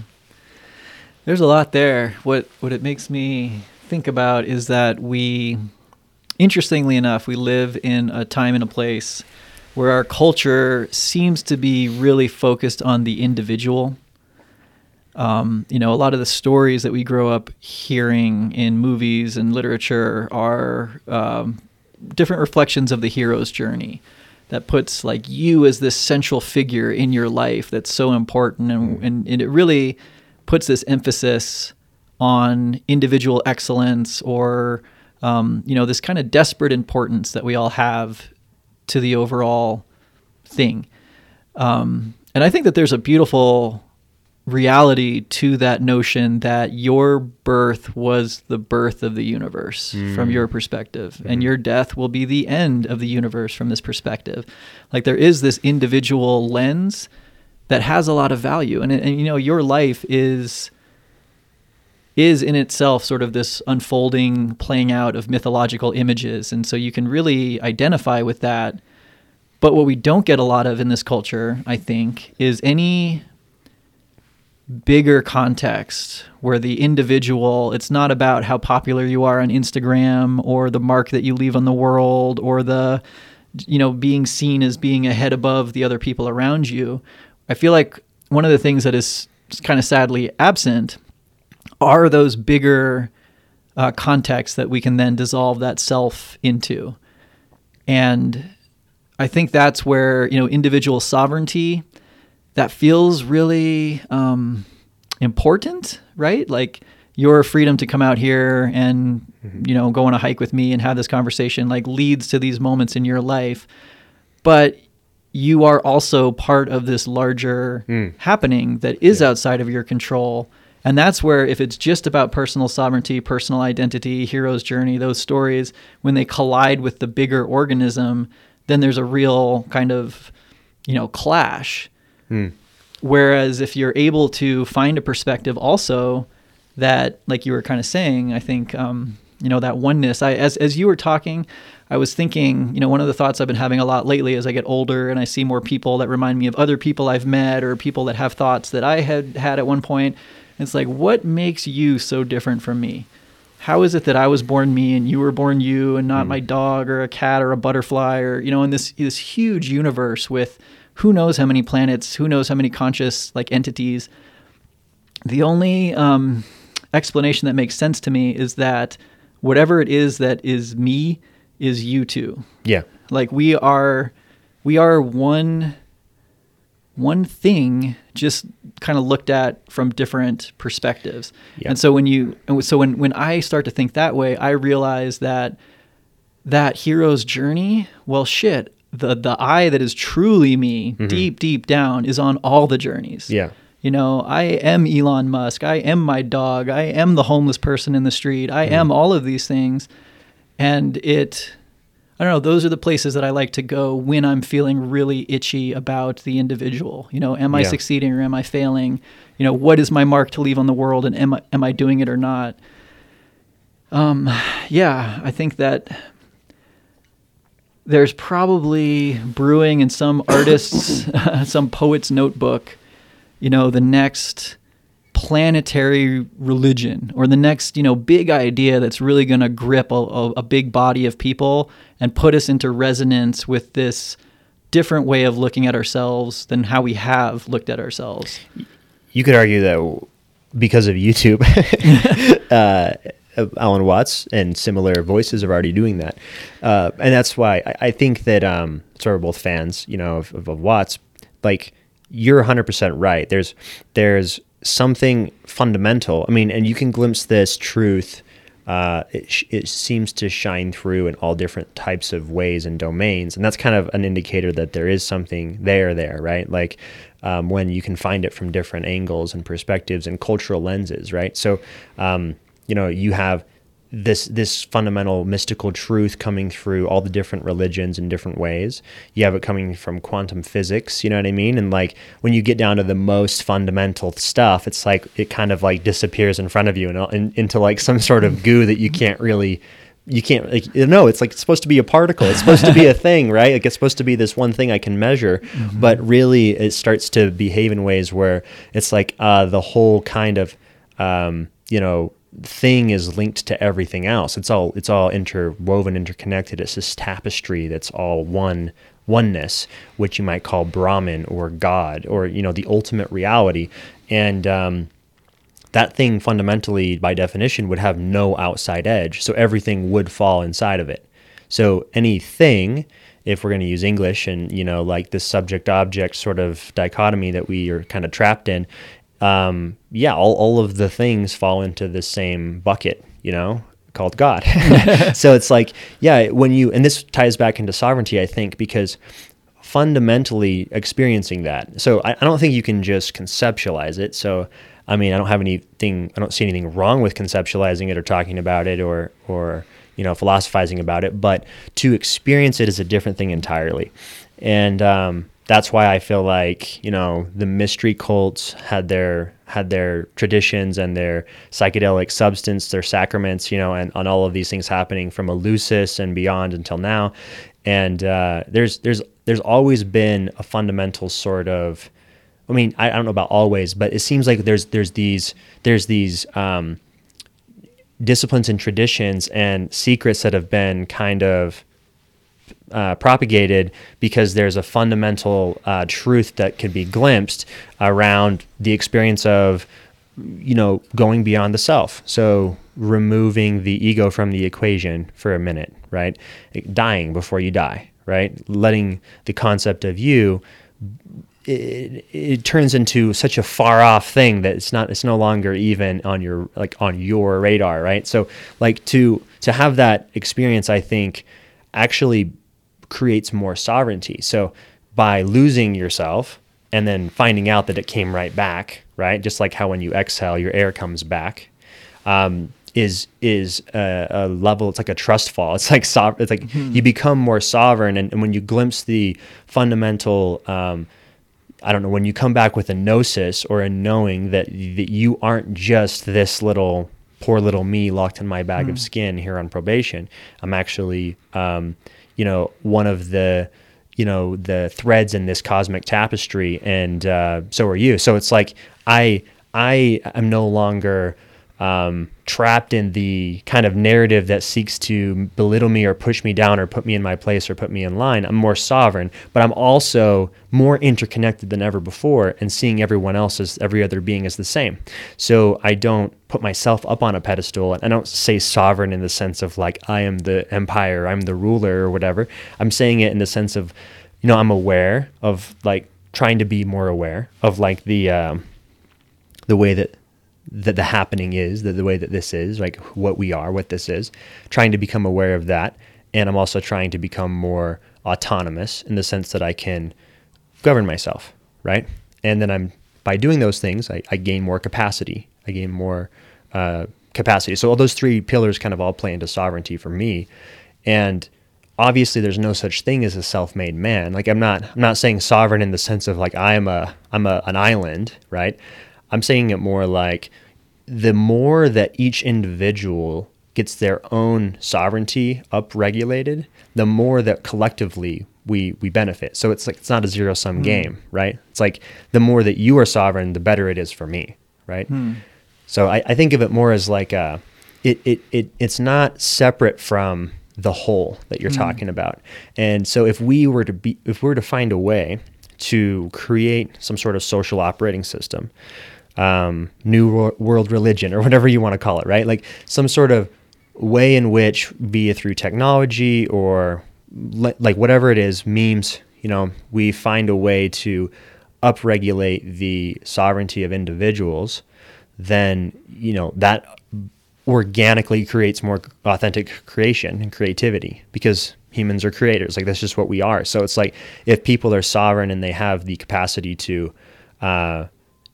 There's a lot there. What what it makes me think about is that we interestingly enough we live in a time and a place where our culture seems to be really focused on the individual. Um, you know, a lot of the stories that we grow up hearing in movies and literature are um, different reflections of the hero's journey that puts like you as this central figure in your life that's so important and, and, and it really puts this emphasis on individual excellence or um, you know this kind of desperate importance that we all have to the overall thing. Um, and I think that there's a beautiful reality to that notion that your birth was the birth of the universe mm. from your perspective, mm. and your death will be the end of the universe from this perspective. Like there is this individual lens that has a lot of value, and, and you know your life is is in itself sort of this unfolding playing out of mythological images. And so you can really identify with that. But what we don't get a lot of in this culture, I think, is any bigger context where the individual, it's not about how popular you are on Instagram or the mark that you leave on the world or the you know being seen as being a head above the other people around you. I feel like one of the things that is kind of sadly absent are those bigger uh, contexts that we can then dissolve that self into. And I think that's where you know individual sovereignty that feels really um, important, right? Like your freedom to come out here and mm-hmm. you know go on a hike with me and have this conversation like leads to these moments in your life, but you are also part of this larger mm. happening that is yeah. outside of your control. And that's where, if it's just about personal sovereignty, personal identity, hero's journey, those stories, when they collide with the bigger organism, then there's a real kind of, you know, clash. Hmm. Whereas if you're able to find a perspective also that, like you were kind of saying, I think, um, you know, that oneness. I as as you were talking, I was thinking, you know, one of the thoughts I've been having a lot lately as I get older and I see more people that remind me of other people I've met or people that have thoughts that I had had at one point. It's like, what makes you so different from me? how is it that I was born me and you were born you and not mm. my dog or a cat or a butterfly or you know in this this huge universe with who knows how many planets, who knows how many conscious like entities. The only um, explanation that makes sense to me is that whatever it is that is me is you too. Yeah. Like we are we are one one thing just kind of looked at from different perspectives. Yeah. And so when you so when when I start to think that way, I realize that that hero's journey, well shit, the the I that is truly me, mm-hmm. deep deep down is on all the journeys. Yeah. You know, I am Elon Musk, I am my dog, I am the homeless person in the street, I mm-hmm. am all of these things. And it I don't know, those are the places that I like to go when I'm feeling really itchy about the individual. You know, am I yeah. succeeding or am I failing? You know, what is my mark to leave on the world and am I, am I doing it or not? Um, yeah, I think that there's probably brewing in some artist's, [LAUGHS] some poet's notebook, you know, the next planetary religion or the next you know big idea that's really going to grip a, a, big body of people and put us into resonance with this different way of looking at ourselves than how we have looked at ourselves. You could argue that because of youtube [LAUGHS] uh, alan watts and similar voices are already doing that. Uh, and that's why i, I think that um, so we're both fans you know of, of, of watts like you're 100% right. There's there's something fundamental. I mean, and you can glimpse this truth. Uh, it, sh- it seems to shine through in all different types of ways and domains, and that's kind of an indicator that there is something there, there, right? Like um, when you can find it from different angles and perspectives and cultural lenses, right? So, um, you know, you have this this fundamental mystical truth coming through all the different religions in different ways. You have it coming from quantum physics, you know what I mean? And like when you get down to the most fundamental stuff, it's like it kind of like disappears in front of you and, and into like some sort of goo that you can't really you can't like no it's like it's supposed to be a particle it's supposed to be a [LAUGHS] thing right like it's supposed to be this one thing i can measure mm-hmm. but really it starts to behave in ways where it's like uh, the whole kind of um, you know thing is linked to everything else. It's all it's all interwoven, interconnected. It's this tapestry that's all one oneness, which you might call Brahman or God or you know the ultimate reality, and um, that thing fundamentally, by definition, would have no outside edge. So everything would fall inside of it. So anything, if we're going to use English and you know like this subject object sort of dichotomy that we are kind of trapped in, um, yeah, all, all of the things fall into the same bucket, you know, called God. [LAUGHS] [LAUGHS] so it's like, yeah, when you, and this ties back into sovereignty, I think, because fundamentally experiencing that. So I, I don't think you can just conceptualize it. So, I mean, I don't have anything, I don't see anything wrong with conceptualizing it or talking about it or, or, you know, philosophizing about it, but to experience it is a different thing entirely. And, um, that's why I feel like you know the mystery cults had their had their traditions and their psychedelic substance, their sacraments, you know, and on all of these things happening from Eleusis and beyond until now. And uh, there's there's there's always been a fundamental sort of, I mean, I, I, don't know about always, but it seems like there's there's these there's these um, disciplines and traditions and secrets that have been kind of uh, propagated because there's a fundamental uh, truth that can be glimpsed around the experience of you know going beyond the self. So removing the ego from the equation for a minute right? Dying before you die right? Letting the concept of you it, it turns into such a far off thing that it's not it's no longer even on your like on your radar right? So like to to have that experience i think actually creates more sovereignty so by losing yourself and then finding out that it came right back right just like how when you exhale your air comes back um, is is a, a, level it's like a trust fall [LAUGHS] it's like so, it's like mm-hmm. you become more sovereign and, and, when you glimpse the fundamental um, I don't know, when you come back with a gnosis or a knowing that, that you aren't just this little poor little me locked in my bag mm. of skin here on probation. I'm actually, um, you know, one of the, you know, the threads in this cosmic tapestry, and uh, so are you. So it's like I, I am no longer um, trapped in the kind of narrative that seeks to belittle me or push me down or put me in my place or put me in line. I'm more sovereign, but I'm also more interconnected than ever before and seeing everyone else as every other being as the same. So I don't put myself up on a pedestal and I don't say sovereign in the sense of like I am the empire, I'm the ruler or whatever. I'm saying it in the sense of, you know, I'm aware of like trying to be more aware of like the, um, the way that that the happening is, that the way that this is, like what we are, what this is, trying to become aware of that. And I'm also trying to become more autonomous in the sense that I can govern myself, right? And then I'm, by doing those things, I, I gain more capacity. I gain more uh, capacity. So all those three pillars kind of all play into sovereignty for me. And obviously there's no such thing as a self-made man. Like I'm not, I'm not saying sovereign in the sense of like I am a, I'm a, an island, right? I'm saying it more like the more that each individual gets their own sovereignty upregulated, the more that collectively we we benefit. So it's like it's not a zero sum mm. game, right? It's like the more that you are sovereign, the better it is for me, right? Mm. So I, I think of it more as like a, it, it it it's not separate from the whole that you're mm. talking about. And so if we were to be if we were to find a way to create some sort of social operating system um, new world religion or whatever you want to call it, right? Like some sort of way in which, be it through technology or le- like whatever it is, memes, you know, we find a way to upregulate the sovereignty of individuals, then, you know, that organically creates more authentic creation and creativity because humans are creators. Like that's just what we are. So it's like if people are sovereign and they have the capacity to, uh,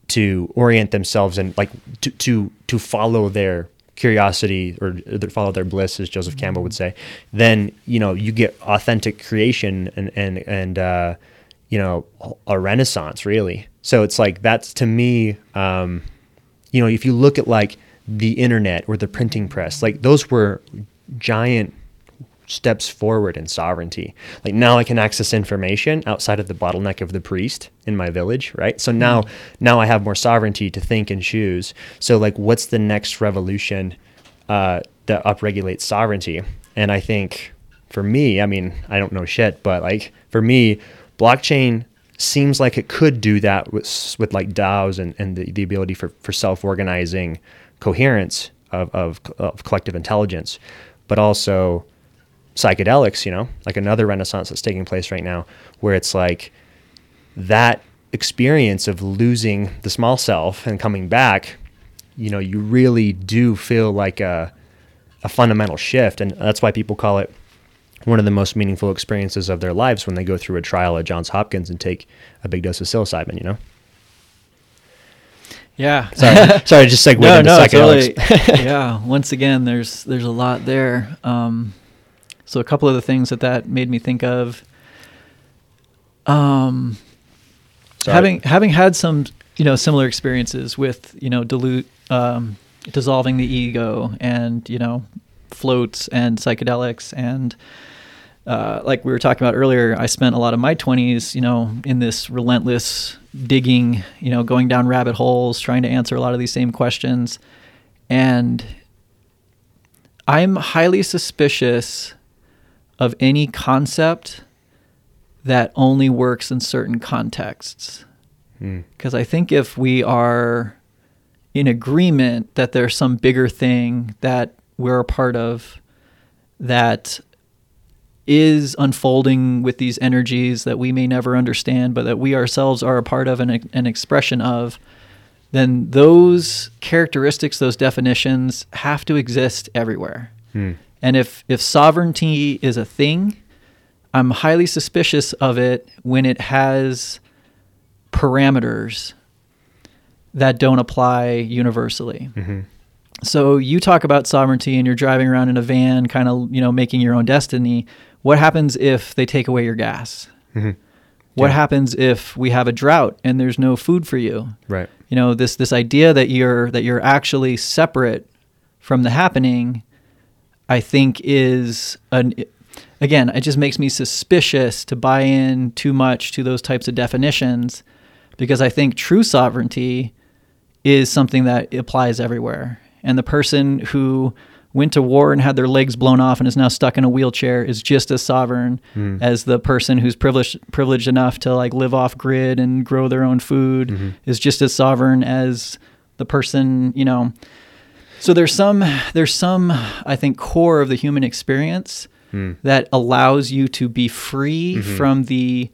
to orient themselves and like to to to follow their curiosity or follow their bliss, as Joseph Campbell would say, then you know you get authentic creation and and and uh, you know a renaissance really. So it's like that's to me, um, you know, if you look at like the internet or the printing press, like those were giant steps forward in sovereignty. Like now I can access information outside of the bottleneck of the priest in my village, right? So now mm. now I have more sovereignty to think and choose. So like what's the next revolution uh, that upregulates sovereignty? And I think for me, I mean, I don't know shit, but like for me, blockchain seems like it could do that with with like DAOs and, and the, the ability for, for self-organizing coherence of, of, of collective intelligence, but also psychedelics, you know, like another renaissance that's taking place right now, where it's like that experience of losing the small self and coming back, you know, you really do feel like a, a fundamental shift. And that's why people call it one of the most meaningful experiences of their lives when they go through a trial at Johns Hopkins and take a big dose of psilocybin, you know? Yeah. Sorry, [LAUGHS] sorry, just segued no, into no, psychedelics. Totally, [LAUGHS] yeah. Once again, there's there's a lot there. Um, so a couple of the things that that made me think of, um, having having had some you know similar experiences with you know dilute um, dissolving the ego and you know floats and psychedelics and uh, like we were talking about earlier, I spent a lot of my 20s, you know, in this relentless digging, you know, going down rabbit holes, trying to answer a lot of these same questions. And I'm highly suspicious of any concept that only works in certain contexts. Because Mm. I think if we are in agreement that there's some bigger thing that we're a part of that is unfolding with these energies that we may never understand, but that we ourselves are a part of and an expression of, then those characteristics, those definitions have to exist everywhere. Mm. And if, if sovereignty is a thing, I'm highly suspicious of it when it has parameters that don't apply universally. hmm So you talk about sovereignty and you're driving around in a van, kind of, you know, making your own destiny. What happens if they take away your gas? hmm What Yeah. happens if we have a drought and there's no food for you? Right. You know, this this idea that you're that you're actually separate from the happening, I think is an again, it just makes me suspicious to buy in too much to those types of definitions because I think true sovereignty is something that applies everywhere. And the person who went to war and had their legs blown off and is now stuck in a wheelchair is just as sovereign Mm. as the person who's privileged privileged enough to like live off grid and grow their own food Mhm. is just as sovereign as the person, you know. So there's some there's some I think core of the human experience Mm. that allows you to be free Mhm. from the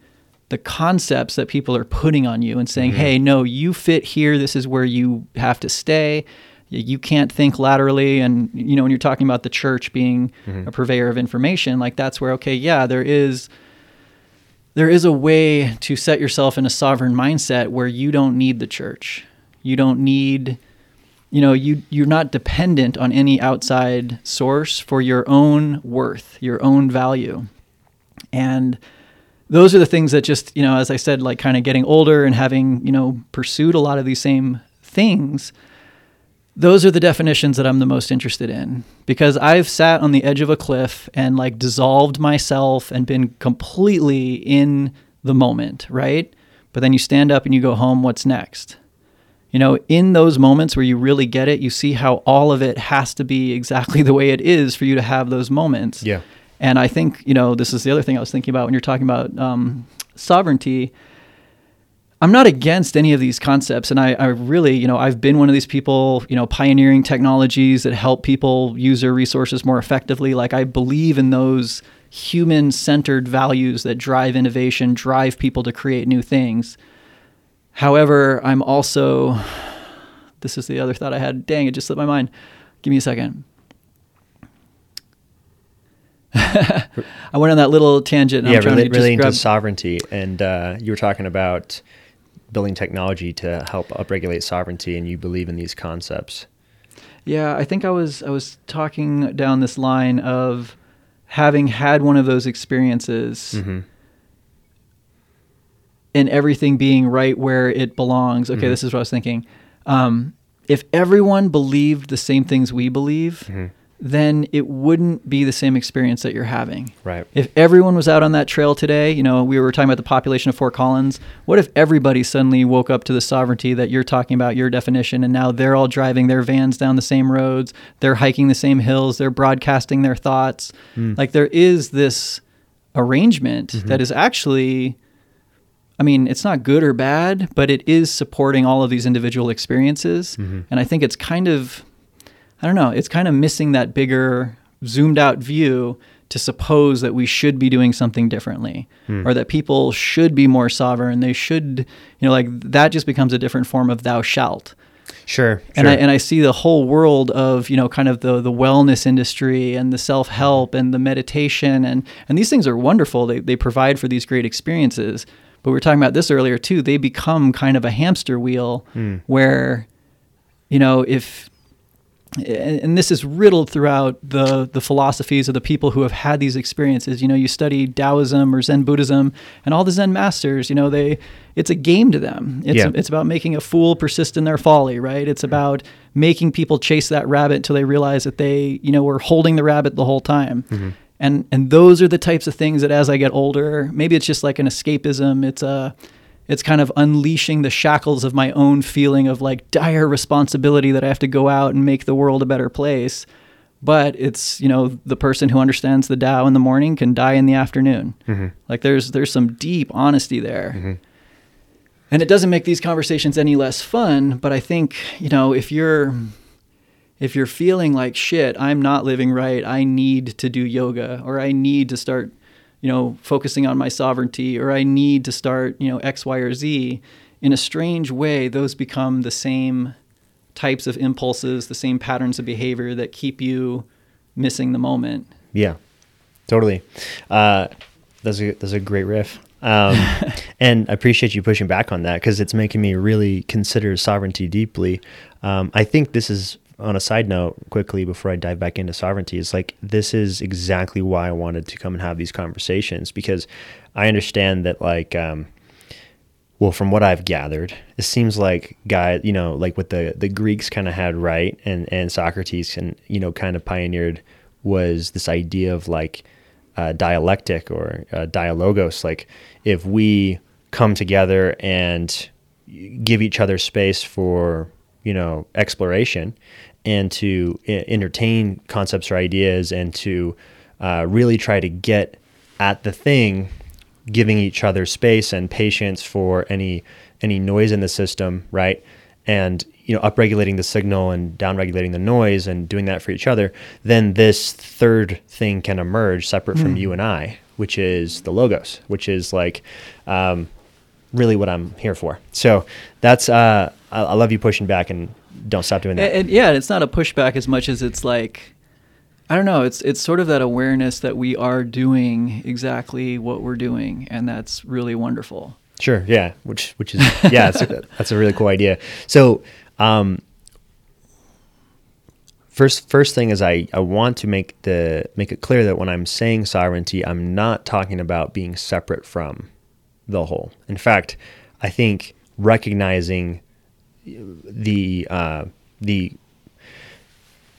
the concepts that people are putting on you and saying, Mhm. "Hey, no, you fit here. This is where you have to stay. You can't think laterally." And you know, when you're talking about the church being Mhm. a purveyor of information, like that's where okay, yeah, there is there is a way to set yourself in a sovereign mindset where you don't need the church. You don't need you know you you're not dependent on any outside source for your own worth your own value. And those are the things that just you know as i said like kind of getting older and having you know pursued a lot of these same things those are the definitions that i'm the most interested in. Because i've sat on the edge of a cliff and like dissolved myself and been completely in the moment right? But then you stand up and you go home what's next you know, in those moments where you really get it, you see how all of it has to be exactly the way it is for you to have those moments. Yeah. And I think, you know, this is the other thing I was thinking about when you're talking about um, sovereignty. I'm not against any of these concepts. And I, I really, you know, I've been one of these people, you know, pioneering technologies that help people use their resources more effectively. Like I believe in those human centered values that drive innovation, drive people to create new things. However, I'm also, this is the other thought I had. Dang, it just slipped my mind. Give me a second. [LAUGHS] I went on that little tangent. and yeah, I'm really, to really into grab- sovereignty, and uh, you were talking about building technology to help upregulate sovereignty, and you believe in these concepts. Yeah, I think I was I was talking down this line of having had one of those experiences Mm-hmm. And everything being right where it belongs. Okay, Mhm. this is what I was thinking. Um, if everyone believed the same things we believe, Mm-hmm. then it wouldn't be the same experience that you're having. Right. If everyone was out on that trail today, you know, we were talking about the population of Fort Collins. What if everybody suddenly woke up to the sovereignty that you're talking about, your definition, and now they're all driving their vans down the same roads, they're hiking the same hills, they're broadcasting their thoughts. Mm. Like there is this arrangement Mhm. that is actually I mean, it's not good or bad, but it is supporting all of these individual experiences. Mhm. And I think it's kind of I don't know, it's kind of missing that bigger zoomed out view to suppose that we should be doing something differently Hmm. or that people should be more sovereign. They should, you know, like that just becomes a different form of thou shalt. Sure. And I and I see the whole world of, you know, kind of the the wellness industry and the self-help and the meditation and and these things are wonderful. They they provide for these great experiences. But we were talking about this earlier too. They become kind of a hamster wheel Hmm. where you know, if and and this is riddled throughout the the philosophies of the people who have had these experiences. You know, you study Taoism or Zen Buddhism, and all the Zen masters. You know, they it's a game to them. It's Yeah. it's about making a fool persist in their folly, right? It's about making people chase that rabbit until they realize that they you know were holding the rabbit the whole time. Mhm. And and those are the types of things that as I get older, maybe it's just like an escapism. It's a it's kind of unleashing the shackles of my own feeling of like dire responsibility that I have to go out and make the world a better place. but it's you know the person who understands the Tao in the morning can die in the afternoon. Mm-hmm. Like there's there's some deep honesty there. Mm-hmm. And it doesn't make these conversations any less fun, but I think, you know, if you're if you're feeling like shit, I'm not living right, I need to do yoga or I need to start, you know, focusing on my sovereignty or I need to start, you know, X, Y, or Z, in a strange way, those become the same types of impulses, the same patterns of behavior that keep you missing the moment. Yeah, totally. Uh, that's a that's a great riff. Um, [LAUGHS] and I appreciate you pushing back on that because it's making me really consider sovereignty deeply. Um, I think this is on a side note quickly before I dive back into sovereignty is like this is exactly why I wanted to come and have these conversations because I understand that like um, well from what I've gathered it seems like guys you know like what the the Greeks kind of had right and and Socrates and you know kind of pioneered was this idea of like uh, dialectic or uh, dialogos. Like if we come together and give each other space for you know exploration and to entertain concepts or ideas and to uh, really try to get at the thing, giving each other space and patience for any any noise in the system, right? And you know, upregulating the signal and downregulating the noise and doing that for each other, then this third thing can emerge separate from you and I, which is the logos, which is like um, really what I'm here for. So that's uh, I, I love you pushing back and don't stop doing that. And, and yeah, it's not a pushback as much as it's like I don't know, it's it's sort of that awareness that we are doing exactly what we're doing and that's really wonderful. Sure. Yeah. Which which is yeah. That's a, [LAUGHS] that's a really cool idea. So, um, first first thing is I I want to make the make it clear that when I'm saying sovereignty, I'm not talking about being separate from the whole. In fact, I think recognizing the uh, the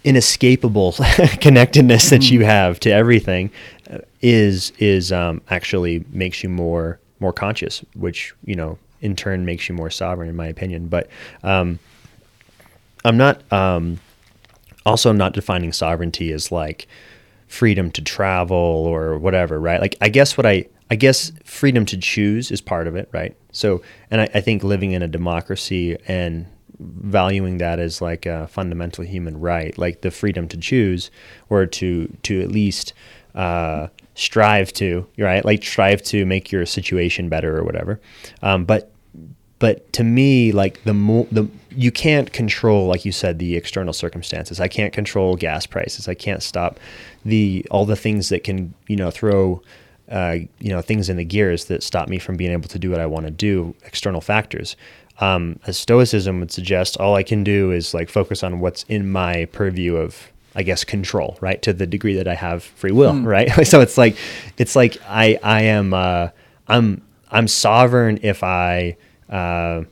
inescapable [LAUGHS] connectedness that you have to everything uh, is is um, actually makes you more more conscious, which you know in turn makes you more sovereign, in my opinion. But um, I'm not um, also not defining sovereignty as like freedom to travel or whatever, right? Like I guess what I I guess freedom to choose is part of it, right? So, and I, I think living in a democracy and valuing that as like a fundamental human right, like the freedom to choose or to to at least uh, strive to, right? Like strive to make your situation better or whatever. Um, but but to me, like the more the you can't control, like you said, the external circumstances. I can't control gas prices. I can't stop the all the things that can you know throw. Uh, you know things in the gears that stop me from being able to do what I want to do. External factors, um, as Stoicism would suggest, all I can do is like focus on what's in my purview of, I guess, control, right? To the degree that I have free will, Hmm. right? [LAUGHS] so it's like, it's like I, I am, uh, I'm, I'm sovereign if I, uh,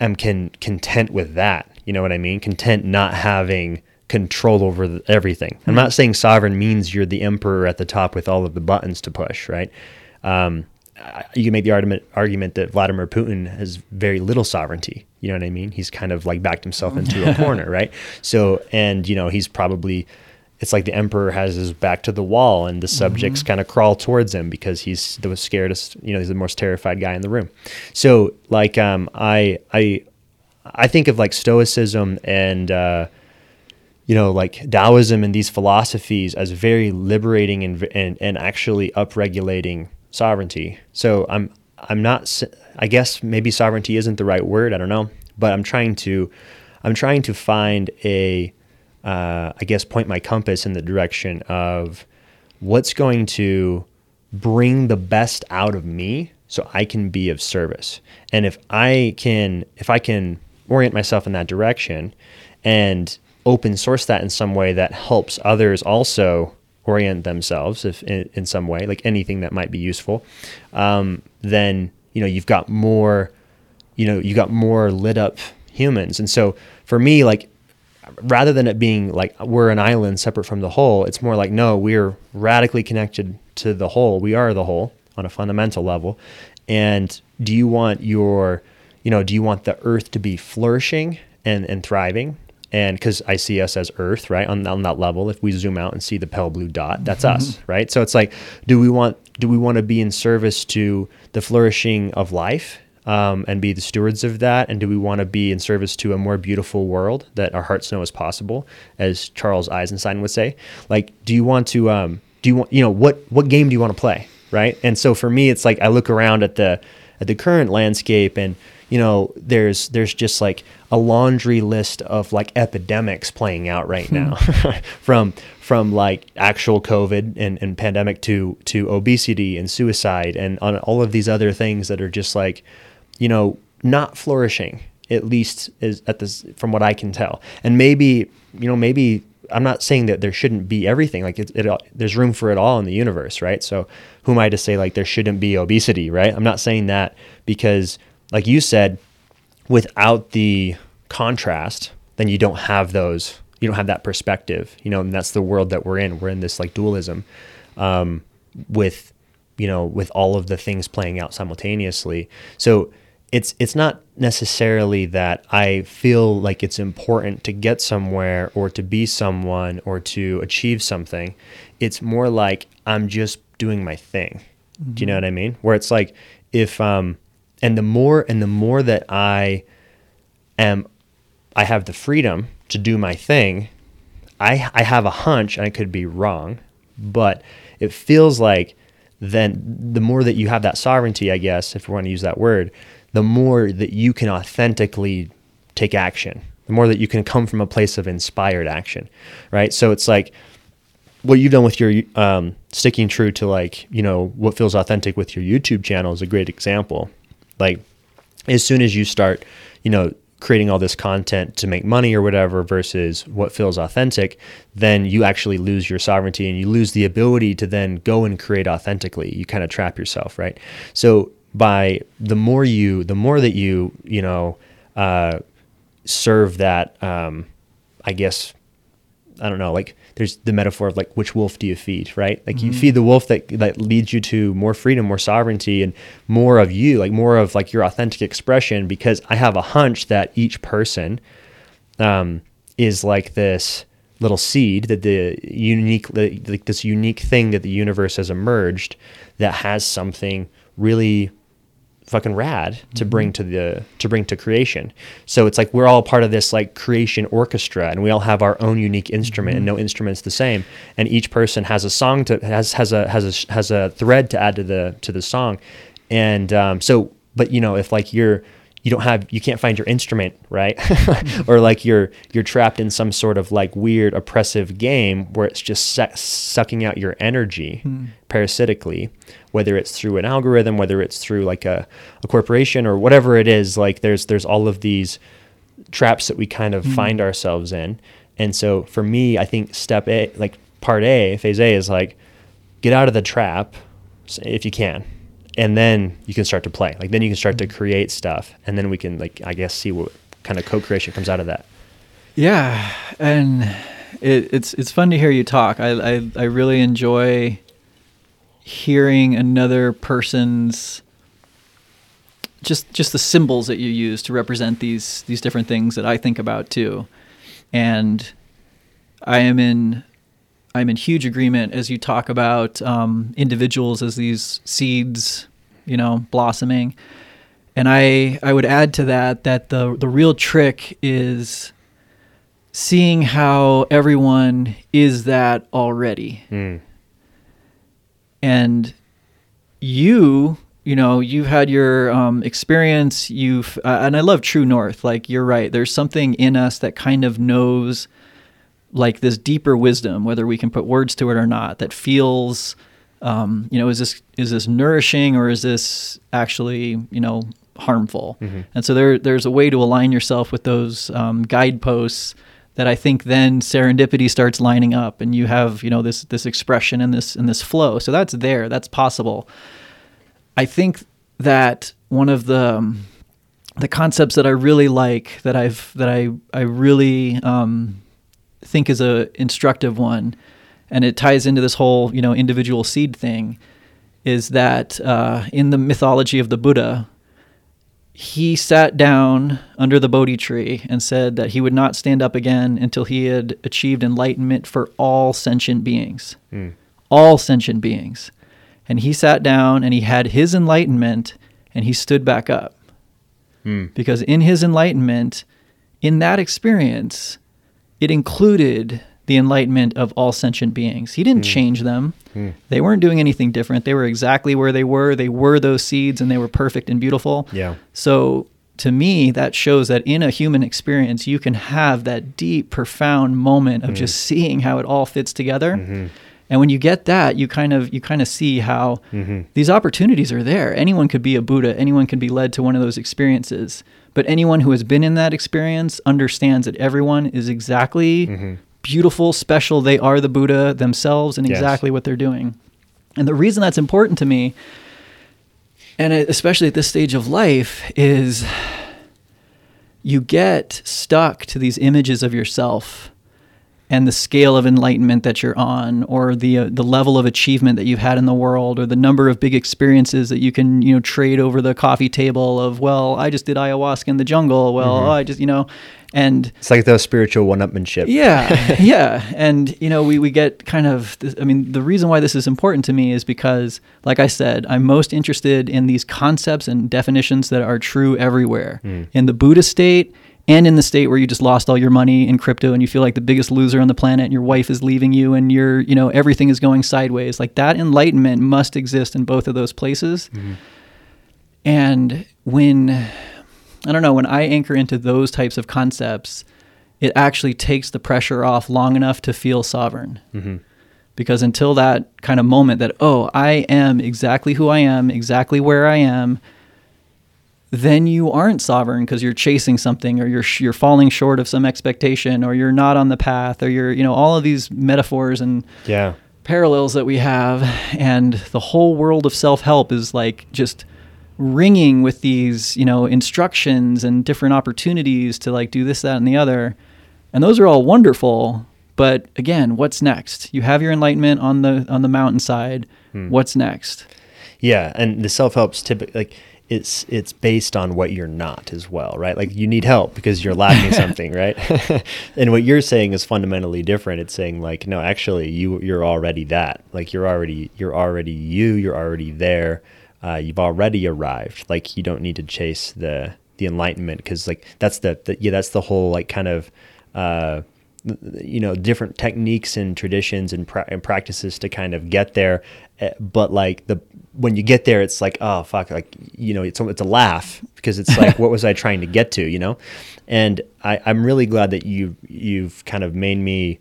am can content with that. You know what I mean? Content not having control over everything. I'm not saying sovereign means you're the emperor at the top with all of the buttons to push, right? Um, you can make the argument argument that Vladimir Putin has very little sovereignty. You know what I mean? He's kind of like backed himself into a [LAUGHS] corner, right? So, and you know, he's probably it's like the emperor has his back to the wall and the subjects kind of crawl towards him because he's the scaredest, you know, he's the most terrified guy in the room. So, like um I I I think of like stoicism and uh you know, like Taoism and these philosophies as very liberating and and, and actually upregulating sovereignty. So I'm I'm not I guess maybe sovereignty isn't the right word. I don't know, but I'm trying to I'm trying to find a uh, I guess point my compass in the direction of what's going to bring the best out of me so I can be of service. And if I can if I can orient myself in that direction and open source that in some way that helps others also orient themselves if in, in some way like anything that might be useful um, then you know you've got more you know you got more lit up humans and so for me like rather than it being like we're an island separate from the whole, it's more like no, we're radically connected to the whole. We are the whole on a fundamental level. And do you want your, you know, do you want the earth to be flourishing and, and thriving? And because I see us as Earth, right on, on that level. If we zoom out and see the pale blue dot, that's mm-hmm. us, right? So it's like, do we want do we want to be in service to the flourishing of life um, and be the stewards of that? And do we want to be in service to a more beautiful world that our hearts know is possible, as Charles Eisenstein would say? Like, do you want to, um, do you want, you know, what, what game do you want to play? Right. And so for me, it's like I look around at the, at the current landscape and, you know, there's, there's just like a laundry list of like epidemics playing out right hmm. now [LAUGHS] from, from like actual COVID and, and pandemic to, to obesity and suicide and on all of these other things that are just like, you know, not flourishing at least is at this from what I can tell. And maybe, you know, maybe I'm not saying that there shouldn't be everything. Like it, it, there's room for it all in the universe, right? So who am I to say like there shouldn't be obesity, right? I'm not saying that because, like you said, without the contrast, then you don't have those. You don't have that perspective, you know. And that's the world that we're in. We're in this like dualism, um, with you know, with all of the things playing out simultaneously. So it's it's not necessarily that I feel like it's important to get somewhere or to be someone or to achieve something. It's more like I'm just doing my thing. Mm-hmm. Do you know mm-hmm. what I mean? Where it's like if um and the more and the more that I am I have the freedom to do my thing, I I have a hunch and I could be wrong, but it feels like then the more that you have that sovereignty, I guess, if we want to use that word, the more that you can authentically take action, the more that you can come from a place of inspired action, right? So it's like what you've done with your um, sticking true to like you know what feels authentic with your YouTube channel is a great example. Like as soon as you start, you know, creating all this content to make money or whatever versus what feels authentic, then you actually lose your sovereignty and you lose the ability to then go and create authentically. You kind of trap yourself, right? So by the more you, the more that you, you know, uh, serve that, um, I guess, I don't know, like there's the metaphor of like which wolf do you feed, right? Like mm-hmm. you feed the wolf that that leads you to more freedom, more sovereignty, and more of you, like more of like your authentic expression. Because I have a hunch that each person um, is like this little seed that the unique like this unique thing that the universe has emerged that has something really fucking rad to mm-hmm. bring to the to bring to creation. So it's like we're all part of this like creation orchestra and we all have our own unique instrument mm-hmm. and no instrument's the same and each person has a song to has has a has a has a thread to add to the to the song. And um, so but you know if like you're you don't have you can't find your instrument right [LAUGHS] or like you're you're trapped in some sort of like weird oppressive game where it's just su- sucking out your energy mm. parasitically whether it's through an algorithm whether it's through like a, a corporation or whatever it is like there's there's all of these traps that we kind of mm. find ourselves in and so for me i think step a like part a phase a is like get out of the trap if you can and then you can start to play. Like then you can start to create stuff, and then we can like I guess see what kind of co-creation comes out of that. Yeah, and it, it's it's fun to hear you talk. I, I I really enjoy hearing another person's just just the symbols that you use to represent these these different things that I think about too, and I am in I'm in huge agreement as you talk about um, individuals as these seeds, you know, blossoming. And I I would add to that that the the real trick is seeing how everyone is that already. Mm. And you, you know, you've had your um, experience. You've uh, and I love True North. Like you're right. There's something in us that kind of knows like this deeper wisdom, whether we can put words to it or not, that feels, um, you know, is this is this nourishing or is this actually, you know, harmful? Mm-hmm. And so there there's a way to align yourself with those um, guideposts that I think then serendipity starts lining up, and you have you know this this expression and this and this flow. So that's there, that's possible. I think that one of the um, the concepts that I really like that I've that I I really um, think is a instructive one, and it ties into this whole you know individual seed thing, is that uh, in the mythology of the Buddha, he sat down under the Bodhi tree and said that he would not stand up again until he had achieved enlightenment for all sentient beings. Mm. All sentient beings. And he sat down and he had his enlightenment and he stood back up. Mm. Because in his enlightenment, in that experience, it included the enlightenment of all sentient beings. He didn't mm. change them. Mm. They weren't doing anything different. They were exactly where they were. They were those seeds and they were perfect and beautiful. Yeah. So to me, that shows that in a human experience, you can have that deep, profound moment of mm. just seeing how it all fits together. Mm-hmm. And when you get that, you kind of you kind of see how mm-hmm. these opportunities are there. Anyone could be a Buddha. Anyone can be led to one of those experiences. But anyone who has been in that experience understands that everyone is exactly mm-hmm beautiful, special. They are the Buddha themselves and exactly yes. what they're doing. And the reason that's important to me, and especially at this stage of life, is you get stuck to these images of yourself and the scale of enlightenment that you're on or the uh, the level of achievement that you've had in the world or the number of big experiences that you can you know trade over the coffee table of well I just did ayahuasca in the jungle. Well mm-hmm. oh, I just you know and it's like the spiritual one-upmanship. Yeah. [LAUGHS] [LAUGHS] Yeah. And you know we, we get kind of this, i mean the reason why this is important to me is because like i said i'm most interested in these concepts and definitions that are true everywhere. Mm. in the buddha state and in the state where you just lost all your money in crypto and you feel like the biggest loser on the planet and your wife is leaving you and you're you know everything is going sideways like that enlightenment must exist in both of those places mm-hmm. and when i don't know when i anchor into those types of concepts it actually takes the pressure off long enough to feel sovereign mm-hmm. because until that kind of moment that oh i am exactly who i am exactly where i am then you aren't sovereign because you're chasing something or you're you're falling short of some expectation or you're not on the path or you're you know all of these metaphors and yeah. parallels that we have. And the whole world of self-help is like just ringing with these you know instructions and different opportunities to like do this that and the other. And those are all wonderful but again what's next? You have your enlightenment on the on the mountainside. Hmm. what's next? Yeah and the self-help's typically like it's it's based on what you're not as well, right? Like you need help because you're lacking [LAUGHS] something, right? [LAUGHS] and what you're saying is fundamentally different. It's saying like, no, actually, you you're already that. Like you're already you're already you. You're already there. Uh, you've already arrived. Like you don't need to chase the the enlightenment because like that's the, the yeah that's the whole like kind of uh, you know different techniques and traditions and, pra- and practices to kind of get there eh, but like the when you get there it's like oh fuck like you know it's, it's a laugh because it's like [LAUGHS] what was i trying to get to you know and I, i'm really glad that you you've kind of made me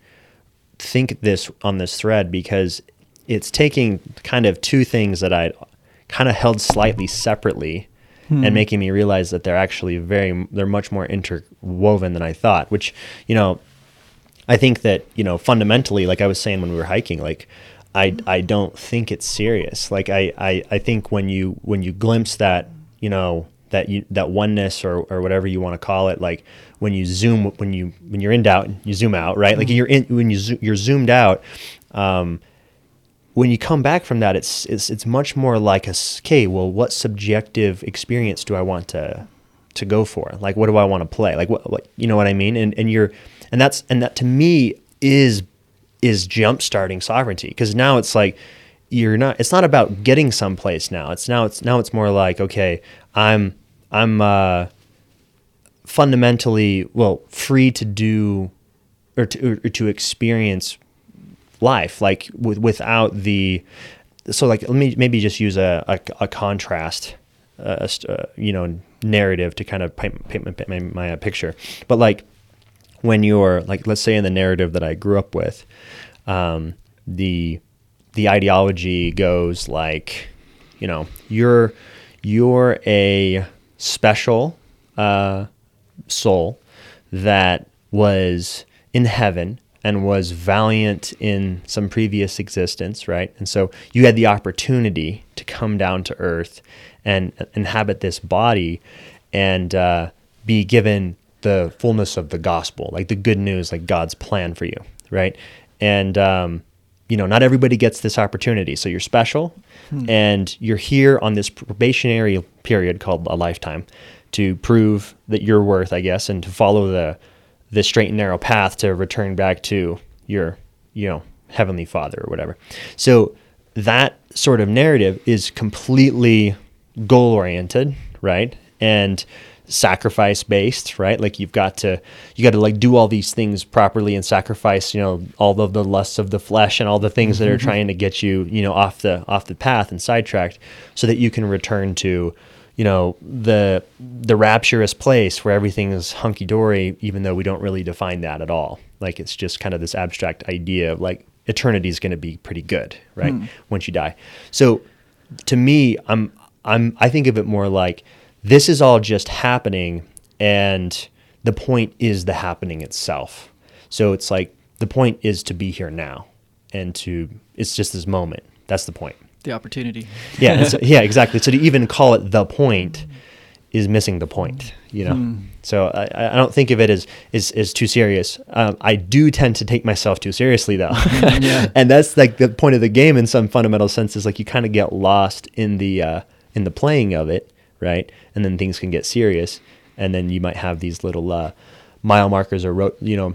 think this on this thread because it's taking kind of two things that i kind of held slightly separately hmm. and making me realize that they're actually very they're much more interwoven than i thought which you know I think that you know fundamentally, like I was saying when we were hiking, like I I don't think it's serious. Like I I, I think when you when you glimpse that you know that you that oneness or or whatever you want to call it, like when you zoom when you when you're in doubt, you zoom out, right? Like mm-hmm. you're in when you zo- you're zoomed out. Um, when you come back from that, it's it's it's much more like a okay. Well, what subjective experience do I want to to go for? Like, what do I want to play? Like, what, what you know what I mean? And and you're and that's and that to me is is jump starting sovereignty. Because now it's like you're not it's not about getting someplace now. It's now it's now it's more like okay i'm i'm uh fundamentally well free to do or to or to experience life like with, without the so like let me maybe just use a a, a contrast uh, uh, you know narrative to kind of paint, paint my, my, my picture. But like when you're like let's say in the narrative that I grew up with, um, the the ideology goes like, you know, you're you're a special uh, soul that was in heaven and was valiant in some previous existence, right? And so you had the opportunity to come down to earth and inhabit this body and uh, be given the fullness of the gospel, like the good news, like God's plan for you, right? And um, you know, not everybody gets this opportunity. So you're special, hmm. and you're here on this probationary period called a lifetime to prove that you're worth, I guess, and to follow the the straight and narrow path to return back to your, you know, heavenly Father or whatever. So that sort of narrative is completely goal oriented, right? And sacrifice based, right? Like you've got to you got to like do all these things properly and sacrifice, you know, all of the lusts of the flesh and all the things that are mm-hmm. trying to get you, you know, off the off the path and sidetracked so that you can return to you know the the rapturous place where everything is hunky dory even though we don't really define that at all like it's just kind of this abstract idea of like eternity is going to be pretty good right hmm. once you die so to me i'm i'm i think of it more like this is all just happening and the point is the happening itself. So it's like the point is to be here now and to it's just this moment. That's the point. The opportunity. Yeah so, [LAUGHS] yeah exactly. So to even call it the point is missing the point you know? Hmm. so I, I don't think of it as is is too serious. Um, i do tend to take myself too seriously though. [LAUGHS] Yeah. [LAUGHS] and that's like the point of the game in some fundamental sense is like you kind of get lost in the uh, in the playing of it right? And then things can get serious, and then you might have these little uh, mile markers or you know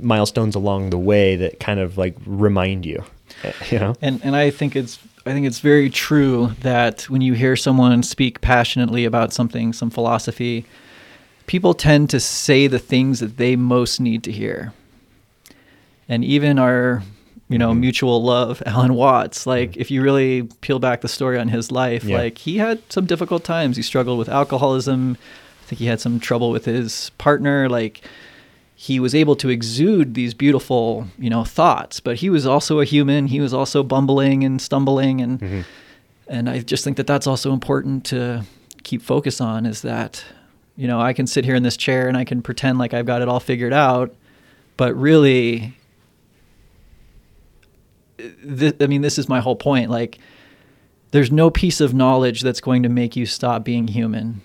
milestones along the way that kind of like remind you, [LAUGHS] you know. And and I think it's I think it's very true that when you hear someone speak passionately about something, some philosophy, people tend to say the things that they most need to hear. And even our you know, mm-hmm. mutual love, [LAUGHS] Alan Watts. Like, mm-hmm. if you really peel back the story on his life, yeah. like he had some difficult times. He struggled with alcoholism. I think he had some trouble with his partner. Like, he was able to exude these beautiful, you know, thoughts, but he was also a human. He was also bumbling and stumbling, and mm-hmm. and I just think that that's also important to keep focus on. Is that, you know, I can sit here in this chair and I can pretend like I've got it all figured out, but really th- I mean, this is my whole point. Like, there's no piece of knowledge that's going to make you stop being human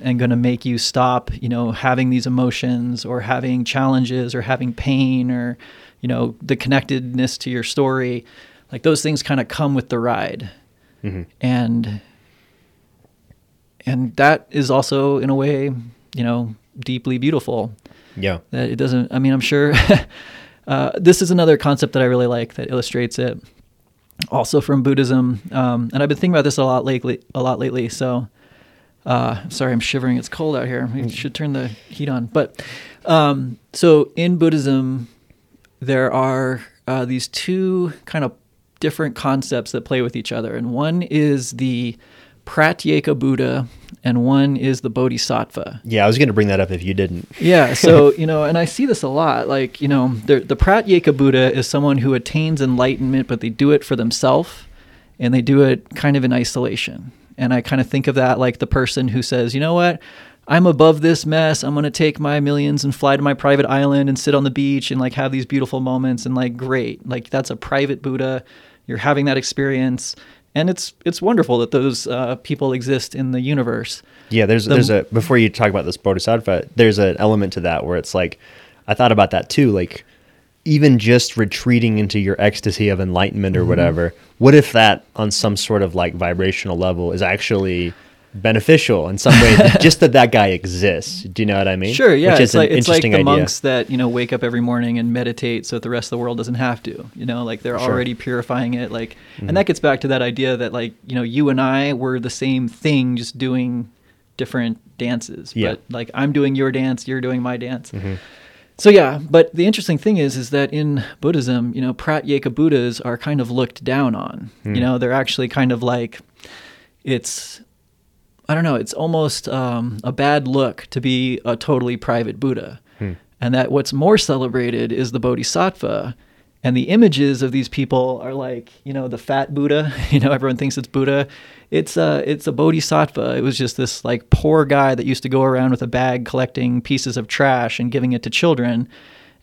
and going to make you stop, you know, having these emotions or having challenges or having pain or, you know, the connectedness to your story. Like those things kind of come with the ride. Mm-hmm. And and that is also in a way, you know, deeply beautiful. Yeah. That it doesn't I mean, I'm sure [LAUGHS] Uh, this is another concept that I really like that illustrates it. Also from Buddhism, um, and I've been thinking about this a lot lately. A lot lately. So, uh, sorry, I'm shivering. It's cold out here. We should turn the heat on. But um, so in Buddhism, there are uh, these two kind of different concepts that play with each other, and one is the Pratyeka Buddha, and one is the Bodhisattva. Yeah, I was going to bring that up if you didn't. yeah, [LAUGHS] so you know, and I see this a lot. Like you know, the the Pratyeka Buddha is someone who attains enlightenment, but they do it for themselves, and they do it kind of in isolation. And I kind of think of that like the person who says, you know what. I'm above this mess. I'm going to take my millions and fly to my private island and sit on the beach and like have these beautiful moments and like great. Like that's a private Buddha. You're having that experience and it's it's wonderful that those uh, people exist in the universe. Yeah, there's the, there's a before you talk about this bodhisattva, there's an element to that where it's like I thought about that too, like even just retreating into your ecstasy of enlightenment or mm-hmm. whatever. What if that on some sort of like vibrational level is actually beneficial in some way [LAUGHS] just that that guy exists do you know what i mean sure yeah Which it's like it's like the idea. monks that you know wake up every morning and meditate so that the rest of the world doesn't have to you know like they're sure. already purifying it like mm-hmm. and that gets back to that idea that like you know you and i were the same thing just doing different dances yeah. but like i'm doing your dance you're doing my dance mm-hmm. So yeah, but the interesting thing is, is that in Buddhism, you know, Pratyeka Buddhas are kind of looked down on. Mm. You know, they're actually kind of like, it's I don't know, it's almost um, a bad look to be a totally private Buddha. Hmm. And that what's more celebrated is the Bodhisattva. And the images of these people are like, you know, the fat Buddha. [LAUGHS] You know, everyone thinks it's Buddha. It's a, it's a Bodhisattva. It was just this like poor guy that used to go around with a bag collecting pieces of trash and giving it to children.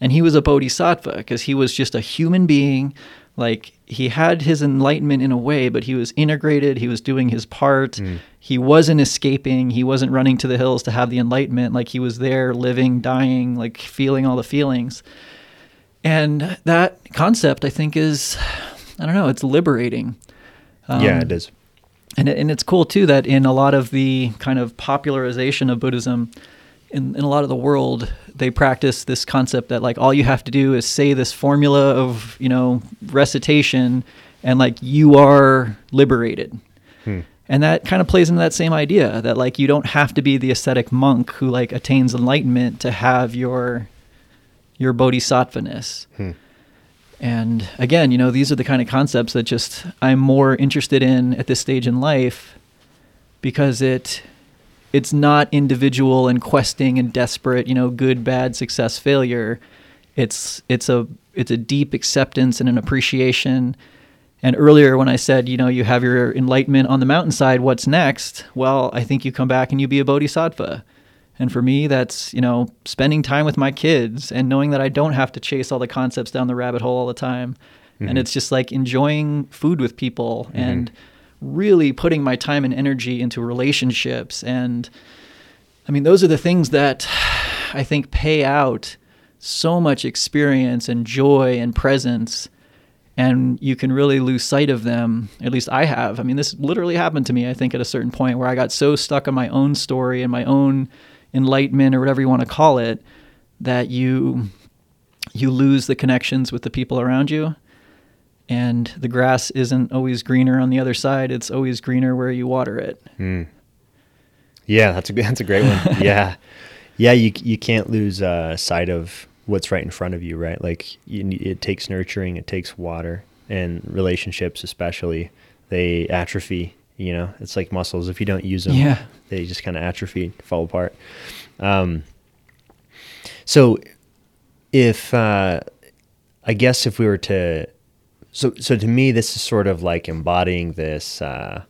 And he was a Bodhisattva because he was just a human being like he had his enlightenment in a way but he was integrated he was doing his part. Mm. he wasn't escaping he wasn't running to the hills to have the enlightenment. Like he was there living dying like feeling all the feelings. And that concept i think is i don't know it's liberating. Um, yeah it is. and and it's cool too that in a lot of the kind of popularization of Buddhism, in, in a lot of the world, they practice this concept that like all you have to do is say this formula of you know recitation, and like you are liberated. Hmm. And that kind of plays into that same idea that like you don't have to be the ascetic monk who like attains enlightenment to have your your bodhisattvaness. Hmm. And again, you know, these are the kind of concepts that just I'm more interested in at this stage in life because it it's not individual and questing and desperate, you know, good, bad, success, failure. It's it's a it's a deep acceptance and an appreciation. And earlier when I said, you know, you have your enlightenment on the mountainside, what's next? Well, I think you come back and you be a bodhisattva. And for me, that's, you know, spending time with my kids and knowing that I don't have to chase all the concepts down the rabbit hole all the time. Mm-hmm. And it's just like enjoying food with people mm-hmm. and really putting my time and energy into relationships. And I mean, those are the things that [SIGHS] I think pay out so much experience and joy and presence. And you can really lose sight of them. At least I have. I mean, this literally happened to me, I think, at a certain point where I got so stuck on my own story and my own enlightenment or whatever you want to call it that you you lose the connections with the people around you and the grass isn't always greener on the other side it's always greener where you water it mm. yeah that's a [LAUGHS] that's a great one [LAUGHS] yeah yeah you you can't lose uh, sight of what's right in front of you right like you, it takes nurturing it takes water and relationships especially they atrophy you know, it's like muscles. If you don't use them, yeah. they just kind of atrophy, fall apart. Um, so, if uh, I guess if we were to, so so to me, this is sort of like embodying this uh,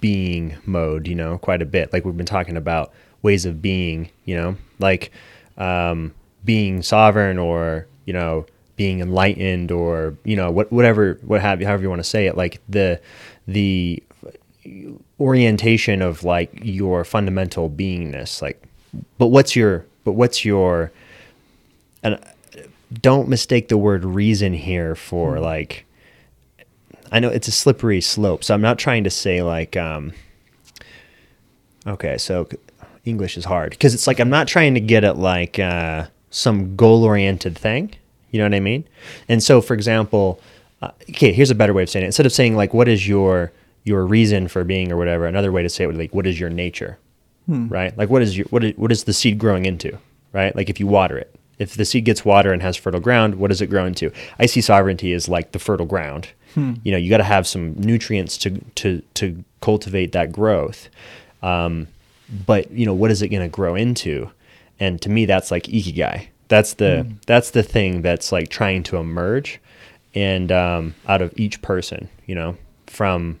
being mode. You know, quite a bit. Like we've been talking about ways of being. You know, like um, being sovereign or you know being enlightened or you know what whatever what have you however you want to say it like the the orientation of like your fundamental beingness like but what's your but what's your and don't mistake the word reason here for mm. like I know it's a slippery slope so I'm not trying to say like um okay so English is hard because it's like I'm not trying to get at like uh some goal oriented thing you know what I mean and so for example uh, okay here's a better way of saying it instead of saying like what is your your reason for being or whatever. Another way to say it would be like, what is your nature? Hmm. Right? Like what is your what is, what is the seed growing into? Right? Like if you water it. If the seed gets water and has fertile ground, what does it grow into? I see sovereignty as like the fertile ground. Hmm. You know, you got to have some nutrients to to to cultivate that growth. Um, but you know, what is it going to grow into? And to me, that's like ikigai. That's the hmm. that's the thing that's like trying to emerge, and um, out of each person, you know, from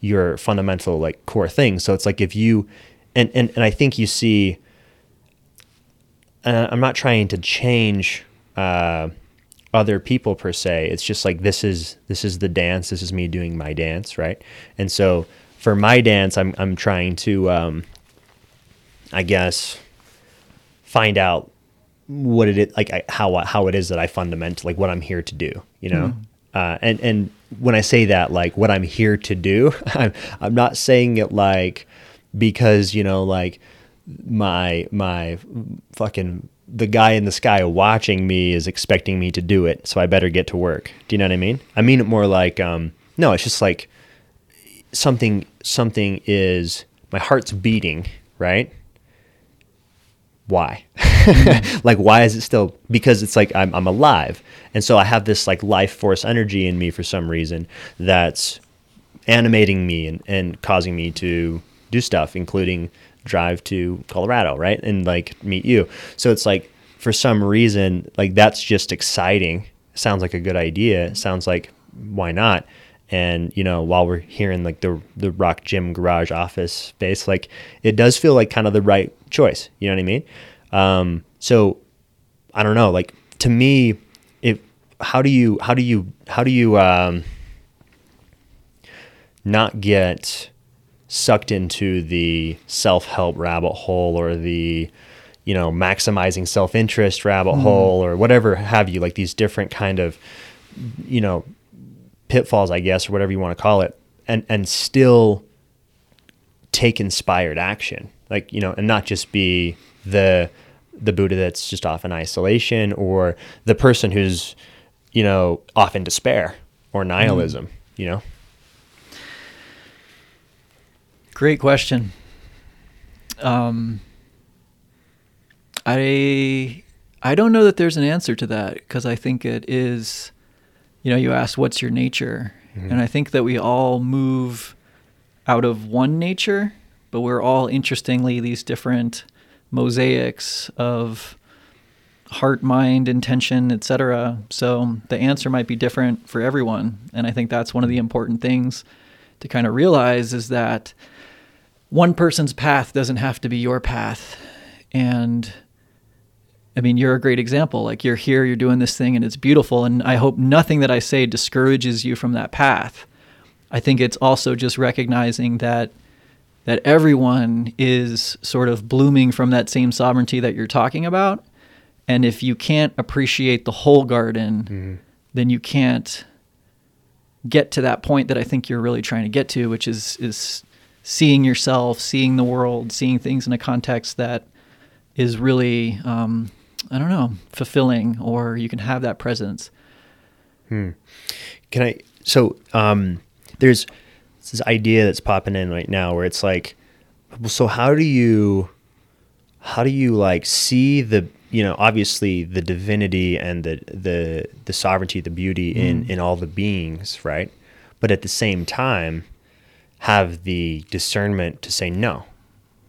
your fundamental like core thing. So it's like if you and and, and I think you see and I'm not trying to change uh, other people per se. It's just like this is this is the dance. This is me doing my dance, right? And so for my dance, I'm I'm trying to, um, I guess, find out what it is like I, how how it is that I fundamentally like what I'm here to do. You know, mm. uh, and and when I say that, like what I'm here to do, [LAUGHS] I'm, I'm not saying it like because, you know, like my, my fucking, the guy in the sky watching me is expecting me to do it. So I better get to work. Do you know what I mean? I mean it more like, um, no, it's just like something, something is, my heart's beating, right? why? [LAUGHS] like, why is it still? Because it's like I'm, I'm alive. And so I have this like life force energy in me for some reason that's animating me and, and causing me to do stuff, including drive to Colorado, right? And like meet you. So it's like, for some reason, like that's just exciting. Sounds like a good idea. Sounds like, why not? and you know while we're here in like the the rock gym garage office space like it does feel like kind of the right choice you know what i mean um, so i don't know like to me if how do you how do you how do you um, not get sucked into the self-help rabbit hole or the you know maximizing self-interest rabbit mm. hole or whatever have you like these different kind of you know pitfalls, I guess, or whatever you want to call it. and and still take inspired action like you know and not just be the the buddha that's just off in isolation or the person who's you know off in despair or nihilism mm. you know great question um i i don't know that there's an answer to that because i think it is you know you asked what's your nature mm-hmm. and i think that we all move out of one nature, but we're all interestingly these different mosaics of heart, mind, intention, etc. So the answer might be different for everyone, and I think that's one of the important things to kind of realize is that one person's path doesn't have to be your path. And I mean, you're a great example. Like you're here, you're doing this thing and it's beautiful and I hope nothing that I say discourages you from that path. I think it's also just recognizing that that everyone is sort of blooming from that same sovereignty that you're talking about. And if you can't appreciate the whole garden, mm-hmm. then you can't get to that point that I think you're really trying to get to, which is is seeing yourself, seeing the world, seeing things in a context that is really, um, I don't know, fulfilling, or you can have that presence. Hmm. Can I? So, um, there's this idea that's popping in right now where it's like, so how do you, how do you like see the, you know, obviously the divinity and the the the sovereignty, the beauty mm. in in all the beings, right? But at the same time, have the discernment to say no.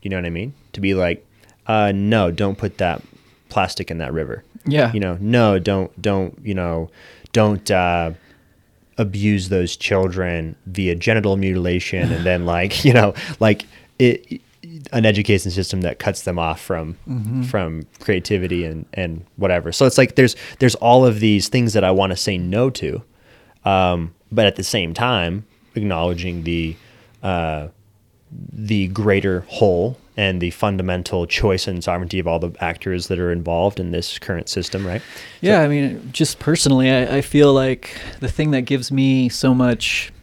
You know what I mean? To be like, uh, no, don't put that plastic in that river. Yeah. You know, no, don't don't you know, don't. Uh, abuse those children via genital mutilation and then like [LAUGHS] you know like it, an education system that cuts them off from mm-hmm. from creativity and and whatever so it's like there's there's all of these things that i want to say no to um, but at the same time acknowledging the uh, the greater whole and the fundamental choice and sovereignty of all the actors that are involved in this current system, right? Yeah, so, I mean, just personally, I, I, feel like the thing that gives me so much,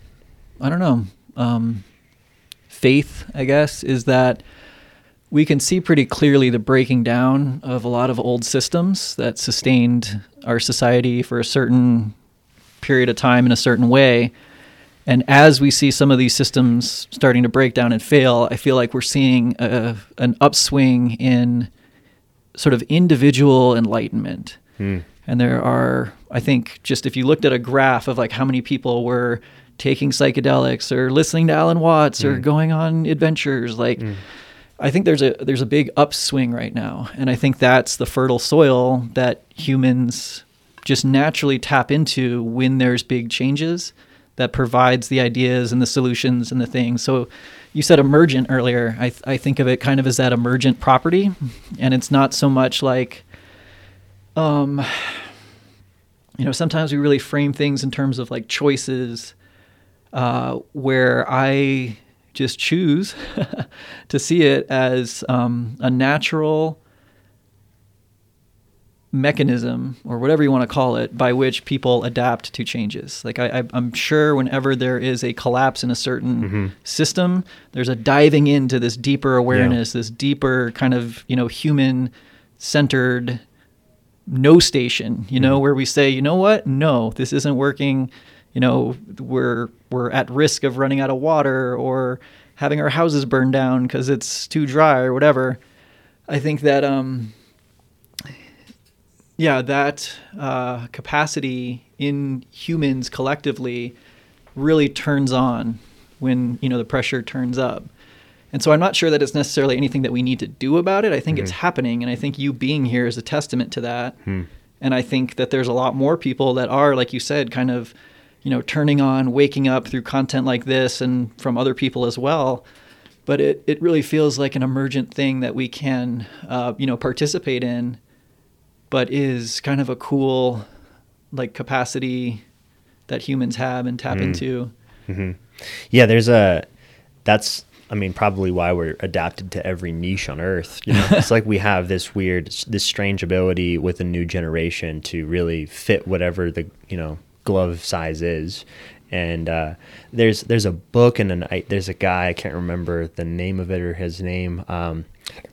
I don't know, um, faith, I guess, is that we can see pretty clearly the breaking down of a lot of old systems that sustained our society for a certain period of time in a certain way and as we see some of these systems starting to break down and fail, I feel like we're seeing a, an upswing in sort of individual enlightenment. Hmm. And there are, I think, just if you looked at a graph of like how many people were taking psychedelics or listening to Alan Watts or hmm. going on adventures, like hmm. I think there's a there's a big upswing right now, and I think that's the fertile soil that humans just naturally tap into when there's big changes that provides the ideas and the solutions and the things. So you said emergent earlier. I, th- I think of it kind of as that emergent property. And it's not so much like, um, you know, sometimes we really frame things in terms of like choices uh, where I just choose [LAUGHS] to see it as um, a natural mechanism or whatever you want to call it by which people adapt to changes like I, am sure whenever there is a collapse in a certain mm-hmm. system there's a diving into this deeper awareness yeah. this deeper kind of you know human centered no station you know mm-hmm. where we say you know what no this isn't working you know we're we're at risk of running out of water or having our houses burned down because it's too dry or whatever i think that um yeah, that uh, capacity in humans collectively really turns on when you know the pressure turns up. And so I'm not sure that it's necessarily anything that we need to do about it. I think mm-hmm. it's happening, and I think you being here is a testament to that. Hmm. And I think that there's a lot more people that are, like you said, kind of, you know, turning on, waking up through content like this, and from other people as well. But it it really feels like an emergent thing that we can, uh, you know, participate in but is kind of a cool like capacity that humans have and tap mm. into. Mm-hmm. Yeah, there's a that's I mean probably why we're adapted to every niche on earth. You know, [LAUGHS] it's like we have this weird this strange ability with a new generation to really fit whatever the, you know, glove size is And uh, there's there's a book and an I, there's a guy I can't remember the name of it or his name, um,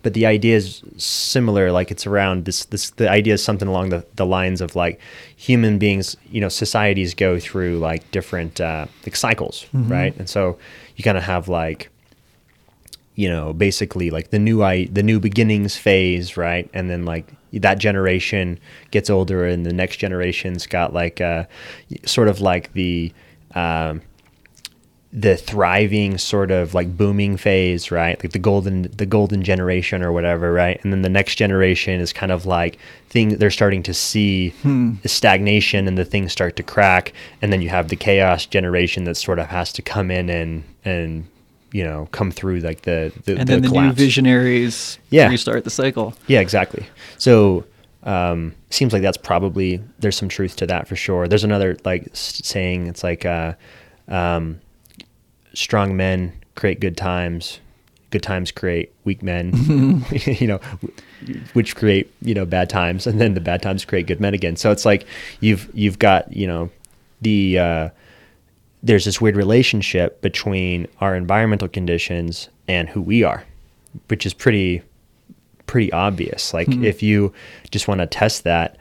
but the idea is similar. Like it's around this this the idea is something along the, the lines of like human beings, you know, societies go through like different uh, like cycles, Mhm. right? And so you kind of have like you know basically like the new i the new beginnings phase right and then like that generation gets older and the next generation's got like uh sort of like the um the thriving sort of like booming phase right like the golden the golden generation or whatever right and then the next generation is kind of like thing they're starting to see Hmm. the stagnation and the things start to crack and then you have the chaos generation that sort of has to come in and and you know come through like the the, and then the new visionaries Yeah. restart the cycle. Yeah, exactly. So um, seems like that's probably there's some truth to that for sure. There's another like saying it's like uh, um, strong men create good times, good times create weak men, [LAUGHS] [LAUGHS] you know, which create you know bad times, and then the bad times create good men again. So it's like you've you've got you know the uh, there's this weird relationship between our environmental conditions and who we are, which is pretty pretty obvious. Like Mhm. if you just want to test that,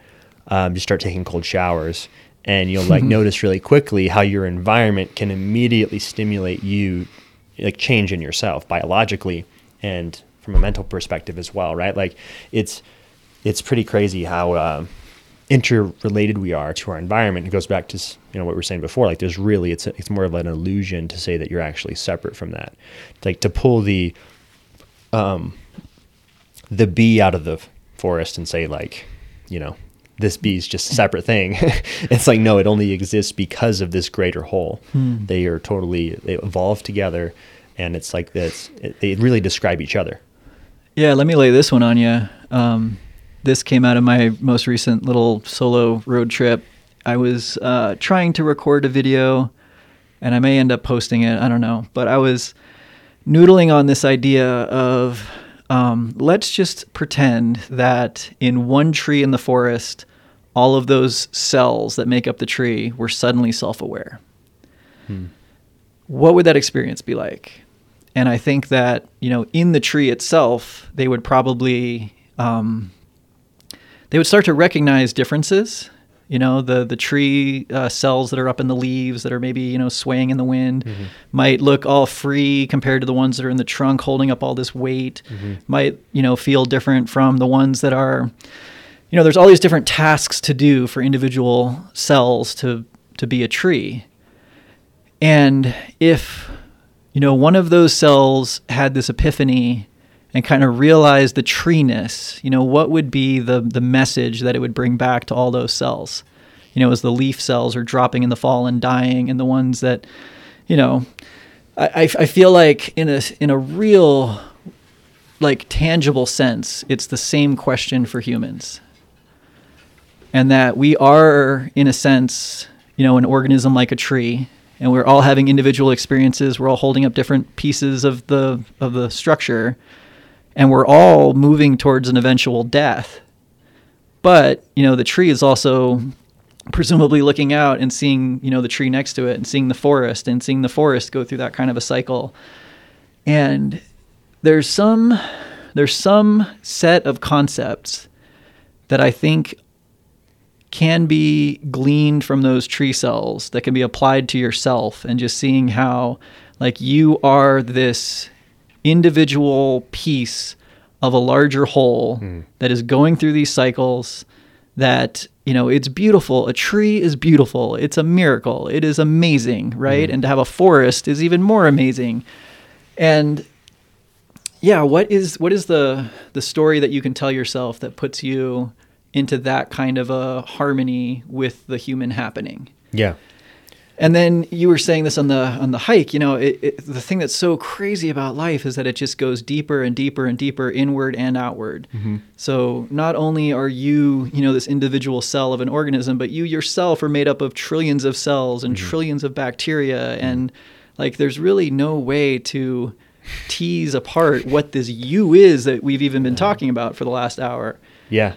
um, just start taking cold showers, and you'll like notice really quickly how your environment can immediately stimulate you, like change in yourself biologically and from a mental perspective as well, right? Like it's it's pretty crazy how um, interrelated we are to our environment. It goes back to you know what we were saying before. Like there's really it's a, it's more of an illusion to say that you're actually separate from that. Like to pull the um, the bee out of the forest and say like, you know, this bee is just a separate thing. [LAUGHS] it's like no, it only exists because of this greater whole. Hmm. They are totally they evolve together, and it's like this. It, they really describe each other. Yeah, let me lay this one on you. Um, this came out of my most recent little solo road trip. I was uh, trying to record a video, and I may end up posting it. I don't know, but I was noodling on this idea of um, let's just pretend that in one tree in the forest, all of those cells that make up the tree were suddenly self-aware what would that experience be like? And I think that you know, in the tree itself, they would probably um, they would start to recognize differences. You know, the the tree uh, cells that are up in the leaves that are maybe you know swaying in the wind might look all free compared to the ones that are in the trunk holding up all this weight. Might you know feel different from the ones that are you know, there's all these different tasks to do for individual cells to to be a tree. And if you know one of those cells had this epiphany and kind of realize the treeness, you know, what would be the the message that it would bring back to all those cells? You know, as the leaf cells are dropping in the fall and dying, and the ones that, you know, I, I, feel like in a in a real like tangible sense, it's the same question for humans. And that we are, in a sense, you know, an organism like a tree, and we're all having individual experiences. We're all holding up different pieces of the of the structure, and we're all moving towards an eventual death. But you know, the tree is also presumably looking out and seeing you know the tree next to it and seeing the forest and seeing the forest go through that kind of a cycle and there's some there's some set of concepts that i think can be gleaned from those tree cells that can be applied to yourself and just seeing how like you are this individual piece of a larger whole hmm. that is going through these cycles that you know it's beautiful. A tree is beautiful. It's a miracle. It is amazing right? Hmm. And to have a forest is even more amazing. And yeah what is what is the the story that you can tell yourself that puts you into that kind of a harmony with the human happening? Yeah. And then you were saying this on the on the hike. You know, it, it, the thing that's so crazy about life is that it just goes deeper and deeper and deeper inward and outward. Mm-hmm. So not only are you, you know, this individual cell of an organism, but you yourself are made up of trillions of cells and mm-hmm. trillions of bacteria, mm-hmm. and like there's really no way to tease apart what this you is that we've even been talking about for the last hour Yeah.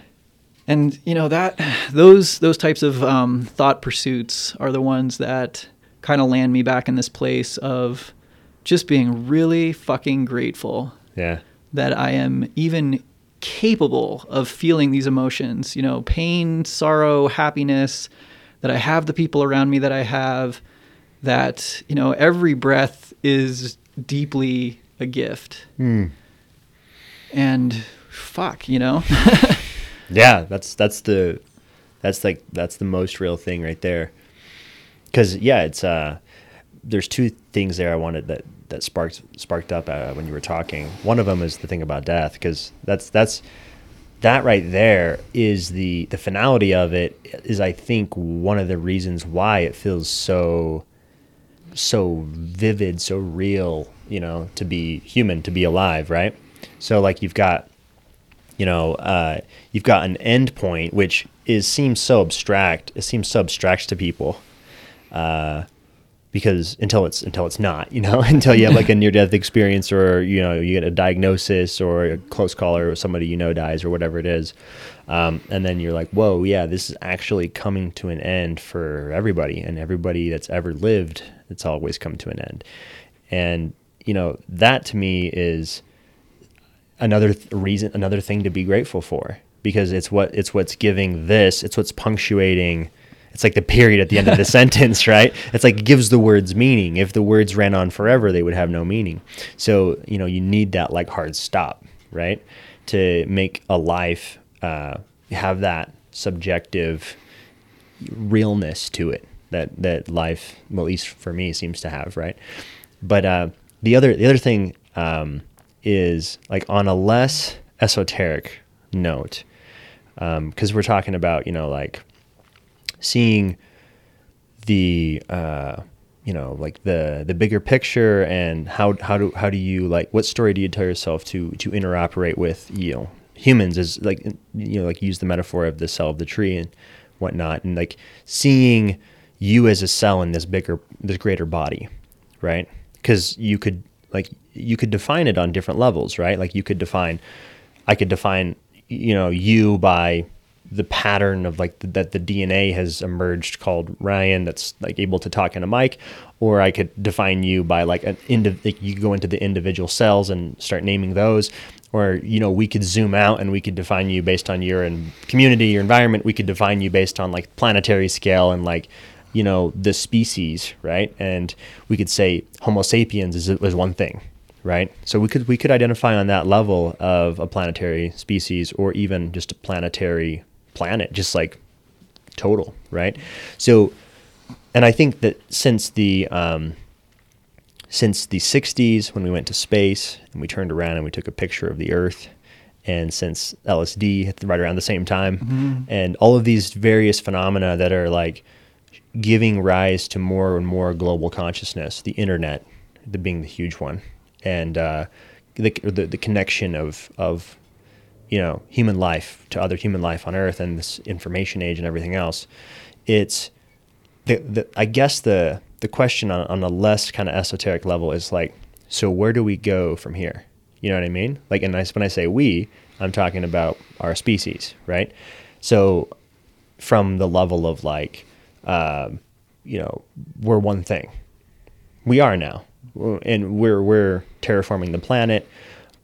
And you know that those those types of um, thought pursuits are the ones that kind of land me back in this place of just being really fucking grateful Yeah. that I am even capable of feeling these emotions, you know, pain, sorrow, happiness, that I have the people around me that I have, that, you know, every breath is deeply a gift. Hmm. And fuck, you know? [LAUGHS] Yeah, that's that's the that's like that's the most real thing right there. Cuz yeah, it's uh there's two things there I wanted that that sparked sparked up uh, when you were talking. One of them is the thing about death cuz that's that's that right there is the the finality of it is I think one of the reasons why it feels so so vivid, so real, you know, to be human, to be alive, right? So like you've got you know, uh, you've got an end point, which is seems so abstract. It seems so abstract to people, uh, because until it's until it's not, you know, [LAUGHS] until you have like a near death experience, or you know, you get a diagnosis, or a close caller, or somebody you know dies, or whatever it is, um, and then you're like, whoa, yeah, this is actually coming to an end for everybody, and everybody that's ever lived, it's always come to an end, and you know, that to me is another th- reason another thing to be grateful for because it's what it's what's giving this it's what's punctuating it's like the period at the end of the [LAUGHS] sentence right? It's like it gives the words meaning. If the words ran on forever they would have no meaning. So you know you need that like hard stop right? To make a life uh, have that subjective realness to it that that life well, at least for me seems to have right? But uh, the other the other thing um, is like on a less esoteric note because um, we're talking about you know like seeing the uh, you know like the the bigger picture and how how do how do you like what story do you tell yourself to to interoperate with you know humans is like you know like use the metaphor of the cell of the tree and whatnot and like seeing you as a cell in this bigger this greater body right? Because you could like you could define it on different levels, right? Like you could define, I could define, you know, you by the pattern of like the, that the DNA has emerged called Ryan that's like able to talk in a mic, or I could define you by like an indi- like you go into the individual cells and start naming those, or you know we could zoom out and we could define you based on your in community, your environment. We could define you based on like planetary scale and like you know the species, right? And we could say Homo sapiens is, is one thing, right? So we could we could identify on that level of a planetary species or even just a planetary planet, just like total, right? So, and I think that since the um, since the '60s when we went to space and we turned around and we took a picture of the Earth, and since LSD right around the same time, mm-hmm. and all of these various phenomena that are like giving rise to more and more global consciousness, the internet the being the huge one, and uh, the, the, the connection of of you know human life to other human life on Earth and this information age and everything else. It's the, the I guess the the question on, on a less kind of esoteric level is like, so where do we go from here? You know what I mean? Like, and I, when I say we, I'm talking about our species, right? So, from the level of like, um, you know, we're one thing. We are now, and we're we're terraforming the planet.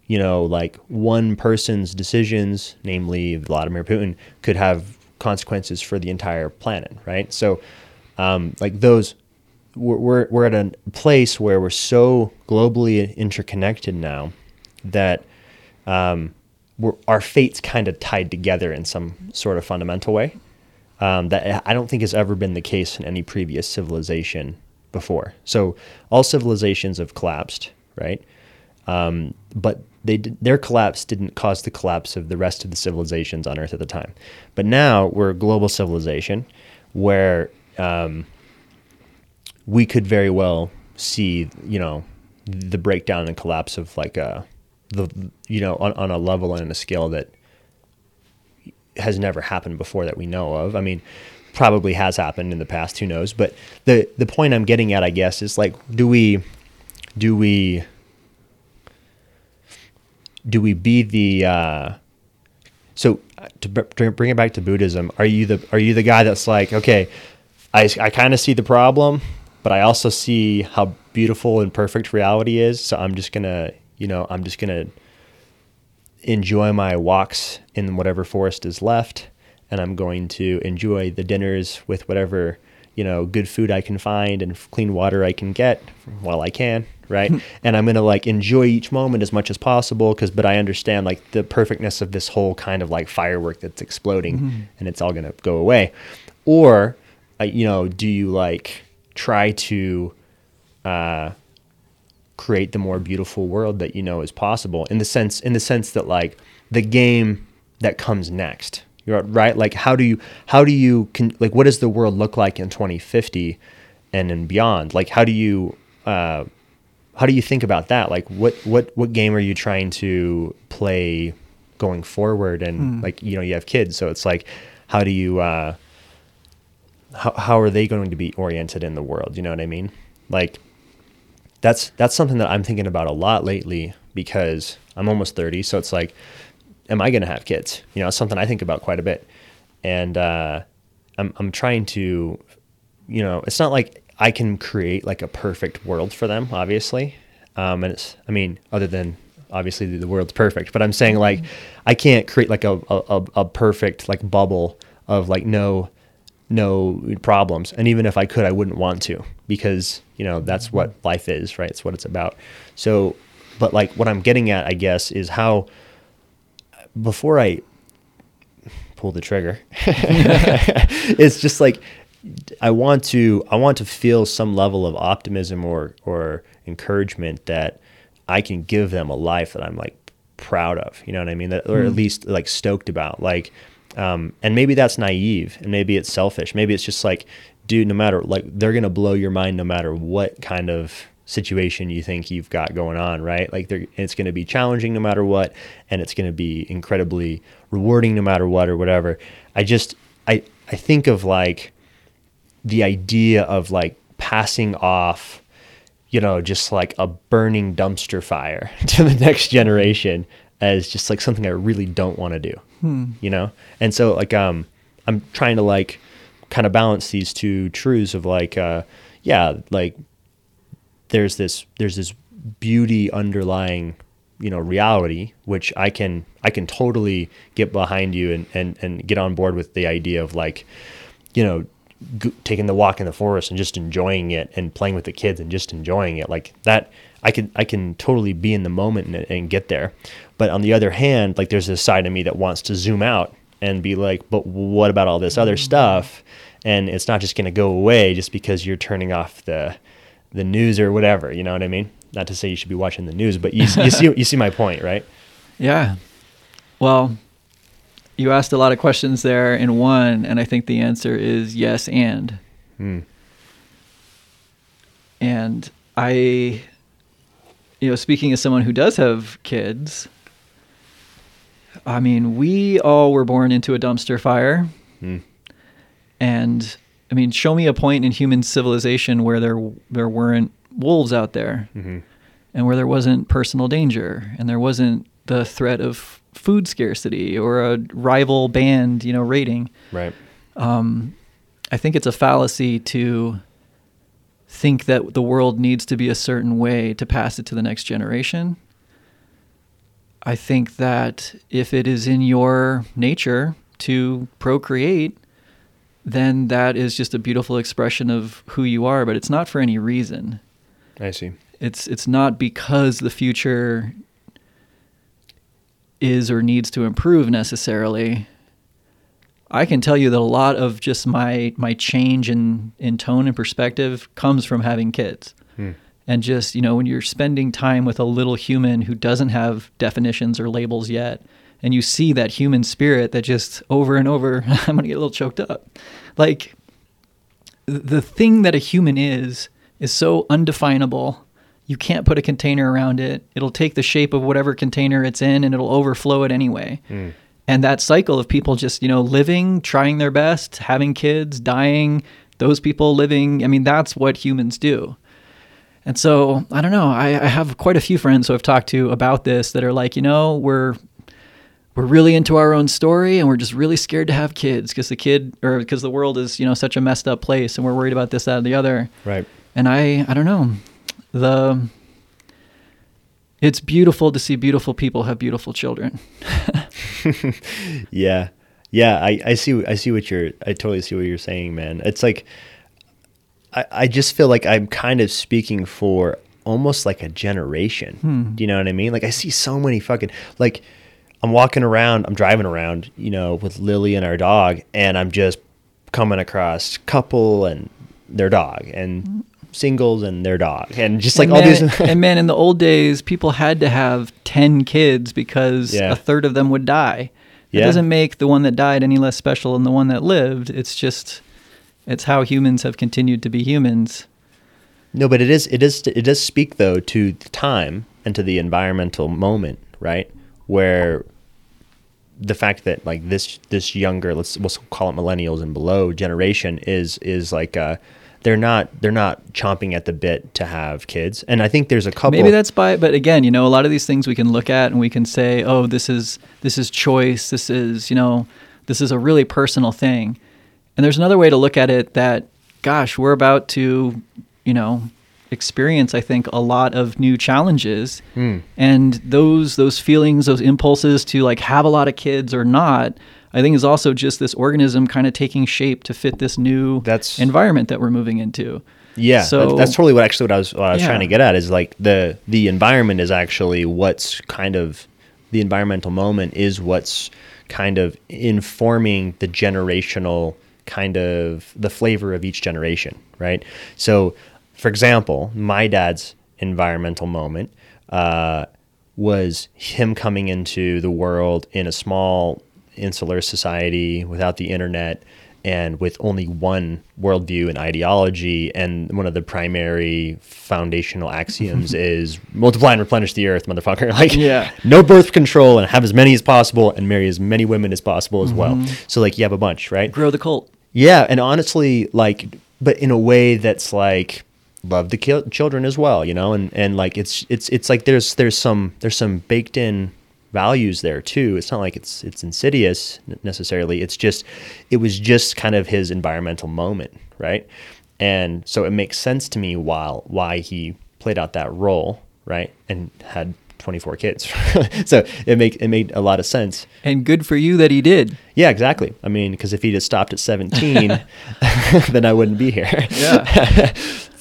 You know, like one person's decisions, namely Vladimir Putin, could have consequences for the entire planet, right? So, um, like those, we're, we're we're at a place where we're so globally interconnected now that um, our fate's kind of tied together in some sort of fundamental way um, that I don't think has ever been the case in any previous civilization before. So all civilizations have collapsed, right? Um, but they their collapse didn't cause the collapse of the rest of the civilizations on Earth at the time. But now we're a global civilization where um, we could very well see, you know, the breakdown and collapse of like a uh, the you know on, on a level and a scale that has never happened before that we know of. I mean, probably has happened in the past. Who knows? But the the point I'm getting at, I guess, is like, do we do we do we be the uh, so to bring it back to Buddhism? Are you the are you the guy that's like, okay, I I kind of see the problem, but I also see how beautiful and perfect reality is. So I'm just gonna, you know, I'm just gonna enjoy my walks in whatever forest is left, and I'm going to enjoy the dinners with whatever you know good food I can find and clean water I can get while I can, right? [LAUGHS] and I'm gonna like enjoy each moment as much as possible because, but I understand like the perfectness of this whole kind of like firework that's exploding, mm-hmm. and it's all gonna go away, or uh, you know, do you like try to uh, create the more beautiful world that you know is possible in the sense in the sense that like the game that comes next right like how do you how do you can like what does the world look like in 2050 and and beyond? Like how do you uh, how do you think about that? Like what what what game are you trying to play going forward? And mm. like you know you have kids so it's like how do you uh how, how are they going to be oriented in the world? You know what i mean? Like that's that's something that I'm thinking about a lot lately because I'm almost 30, so it's like, am I going to have kids? You know, it's something I think about quite a bit, and uh, I'm I'm trying to, you know, it's not like I can create like a perfect world for them, obviously, um, and it's I mean, other than obviously the world's perfect, but I'm saying like I can't create like a a, a perfect like bubble of like no no problems. And even if I could, I wouldn't want to because, you know, that's what life is, right? It's what it's about. So, but like what I'm getting at, I guess, is how before I pull the trigger, [LAUGHS] [LAUGHS] it's just like I want to I want to feel some level of optimism or or encouragement that I can give them a life that I'm like proud of, you know what I mean? That, or at mm. least like stoked about. Like um, and maybe that's naive and maybe it's selfish. Maybe it's just like, dude, no matter like they're gonna blow your mind no matter what kind of situation you think you've got going on, right? Like there it's going to be challenging no matter what, and it's going to be incredibly rewarding no matter what or whatever. I just I I think of like the idea of like passing off, you know, just like a burning dumpster fire [LAUGHS] to the next generation as just like something I really don't want to do hmm. you know? And so like um I'm trying to like kind of balance these two truths of like uh yeah, like there's this there's this beauty underlying you know reality which i can i can totally get behind you and and, and get on board with the idea of like you know g- taking the walk in the forest and just enjoying it and playing with the kids and just enjoying it like that i can i can totally be in the moment and, and get there but on the other hand, like there's this side of me that wants to zoom out and be like, but what about all this other mm-hmm. stuff? And it's not just going to go away just because you're turning off the the news or whatever. You know what I mean? Not to say you should be watching the news, but you, you [LAUGHS] see you see my point, right? Yeah. Well, you asked a lot of questions there in one, and I think the answer is yes and. Hmm. And I, you know, speaking as someone who does have kids, I mean, we all were born into a dumpster fire. Mm. And I mean, show me a point in human civilization where there there weren't wolves out there, mm-hmm. and where there wasn't personal danger, and there wasn't the threat of food scarcity or a rival band, you know, raiding. Right. Um, I think it's a fallacy to think that the world needs to be a certain way to pass it to the next generation. I think that if it is in your nature to procreate, then that is just a beautiful expression of who you are, but it's not for any reason. I see. It's it's not because the future is or needs to improve necessarily. I can tell you that a lot of just my my change in in tone and perspective comes from having kids. Hmm and just you know when you're spending time with a little human who doesn't have definitions or labels yet and you see that human spirit that just over and over [LAUGHS] i'm going to get a little choked up like the thing that a human is is so undefinable you can't put a container around it it'll take the shape of whatever container it's in and it'll overflow it anyway mm. and that cycle of people just you know living trying their best having kids dying those people living i mean that's what humans do and so I don't know. I, I have quite a few friends who I've talked to about this that are like, you know, we're we're really into our own story and we're just really scared to have kids because the kid or because the world is you know such a messed up place and we're worried about this that and the other right and I I don't know the it's beautiful to see beautiful people have beautiful children. [LAUGHS] yeah. Yeah, I, I see I see what you're I totally see what you're saying, man. It's like I, I just feel like I'm kind of speaking for almost like a generation. Hmm. Do you know what I mean? Like I see so many fucking like I'm walking around, I'm driving around, you know, with Lily and our dog, and I'm just coming across couple and their dog and singles and their dog and just like and all man, these and [LAUGHS] man in the old days people had to have 10 kids because yeah. a third of them would die it yeah. doesn't make the one that died any less special than the one that lived it's just it's how humans have continued to be humans no but it is it is it does speak though to the time and to the environmental moment right where the fact that like this this younger let's we'll call it millennials and below generation is is like uh they're not they're not chomping at the bit to have kids. And i think there's a couple maybe that's by but again you know a lot of these things we can look at and we can say oh this is this is choice. This is you know this is a really personal thing. And there's another way to look at it that gosh we're about to you know experience i think a lot of new challenges mm. and those those feelings those impulses to like have a lot of kids or not i think is also just this organism kind of taking shape to fit this new that's, environment that we're moving into yeah so that's totally what actually what i was, what I was yeah. trying to get at is like the the environment is actually what's kind of the environmental moment is what's kind of informing the generational kind of the flavor of each generation right so for example, my dad's environmental moment uh, was him coming into the world in a small insular society without the internet and with only one worldview and ideology. And one of the primary foundational axioms [LAUGHS] is multiply and replenish the earth, motherfucker. [LAUGHS] Like, yeah. no birth control and have as many as possible and marry as many women as possible as mm-hmm. well. So, like, you have a bunch, right? Grow the cult. Yeah. And honestly, like, but in a way that's like, love the ki- children as well, you know, and and like it's it's it's like there's there's some there's some baked in values there too. It's not like it's it's insidious necessarily. It's just it was just kind of his environmental moment, right? And so it makes sense to me while why he played out that role, right? And had 24 kids. [LAUGHS] so it make it made a lot of sense. And good for you that he did. Yeah, exactly. I mean, because if he just stopped at 17, [LAUGHS] [LAUGHS] then I wouldn't be here. Yeah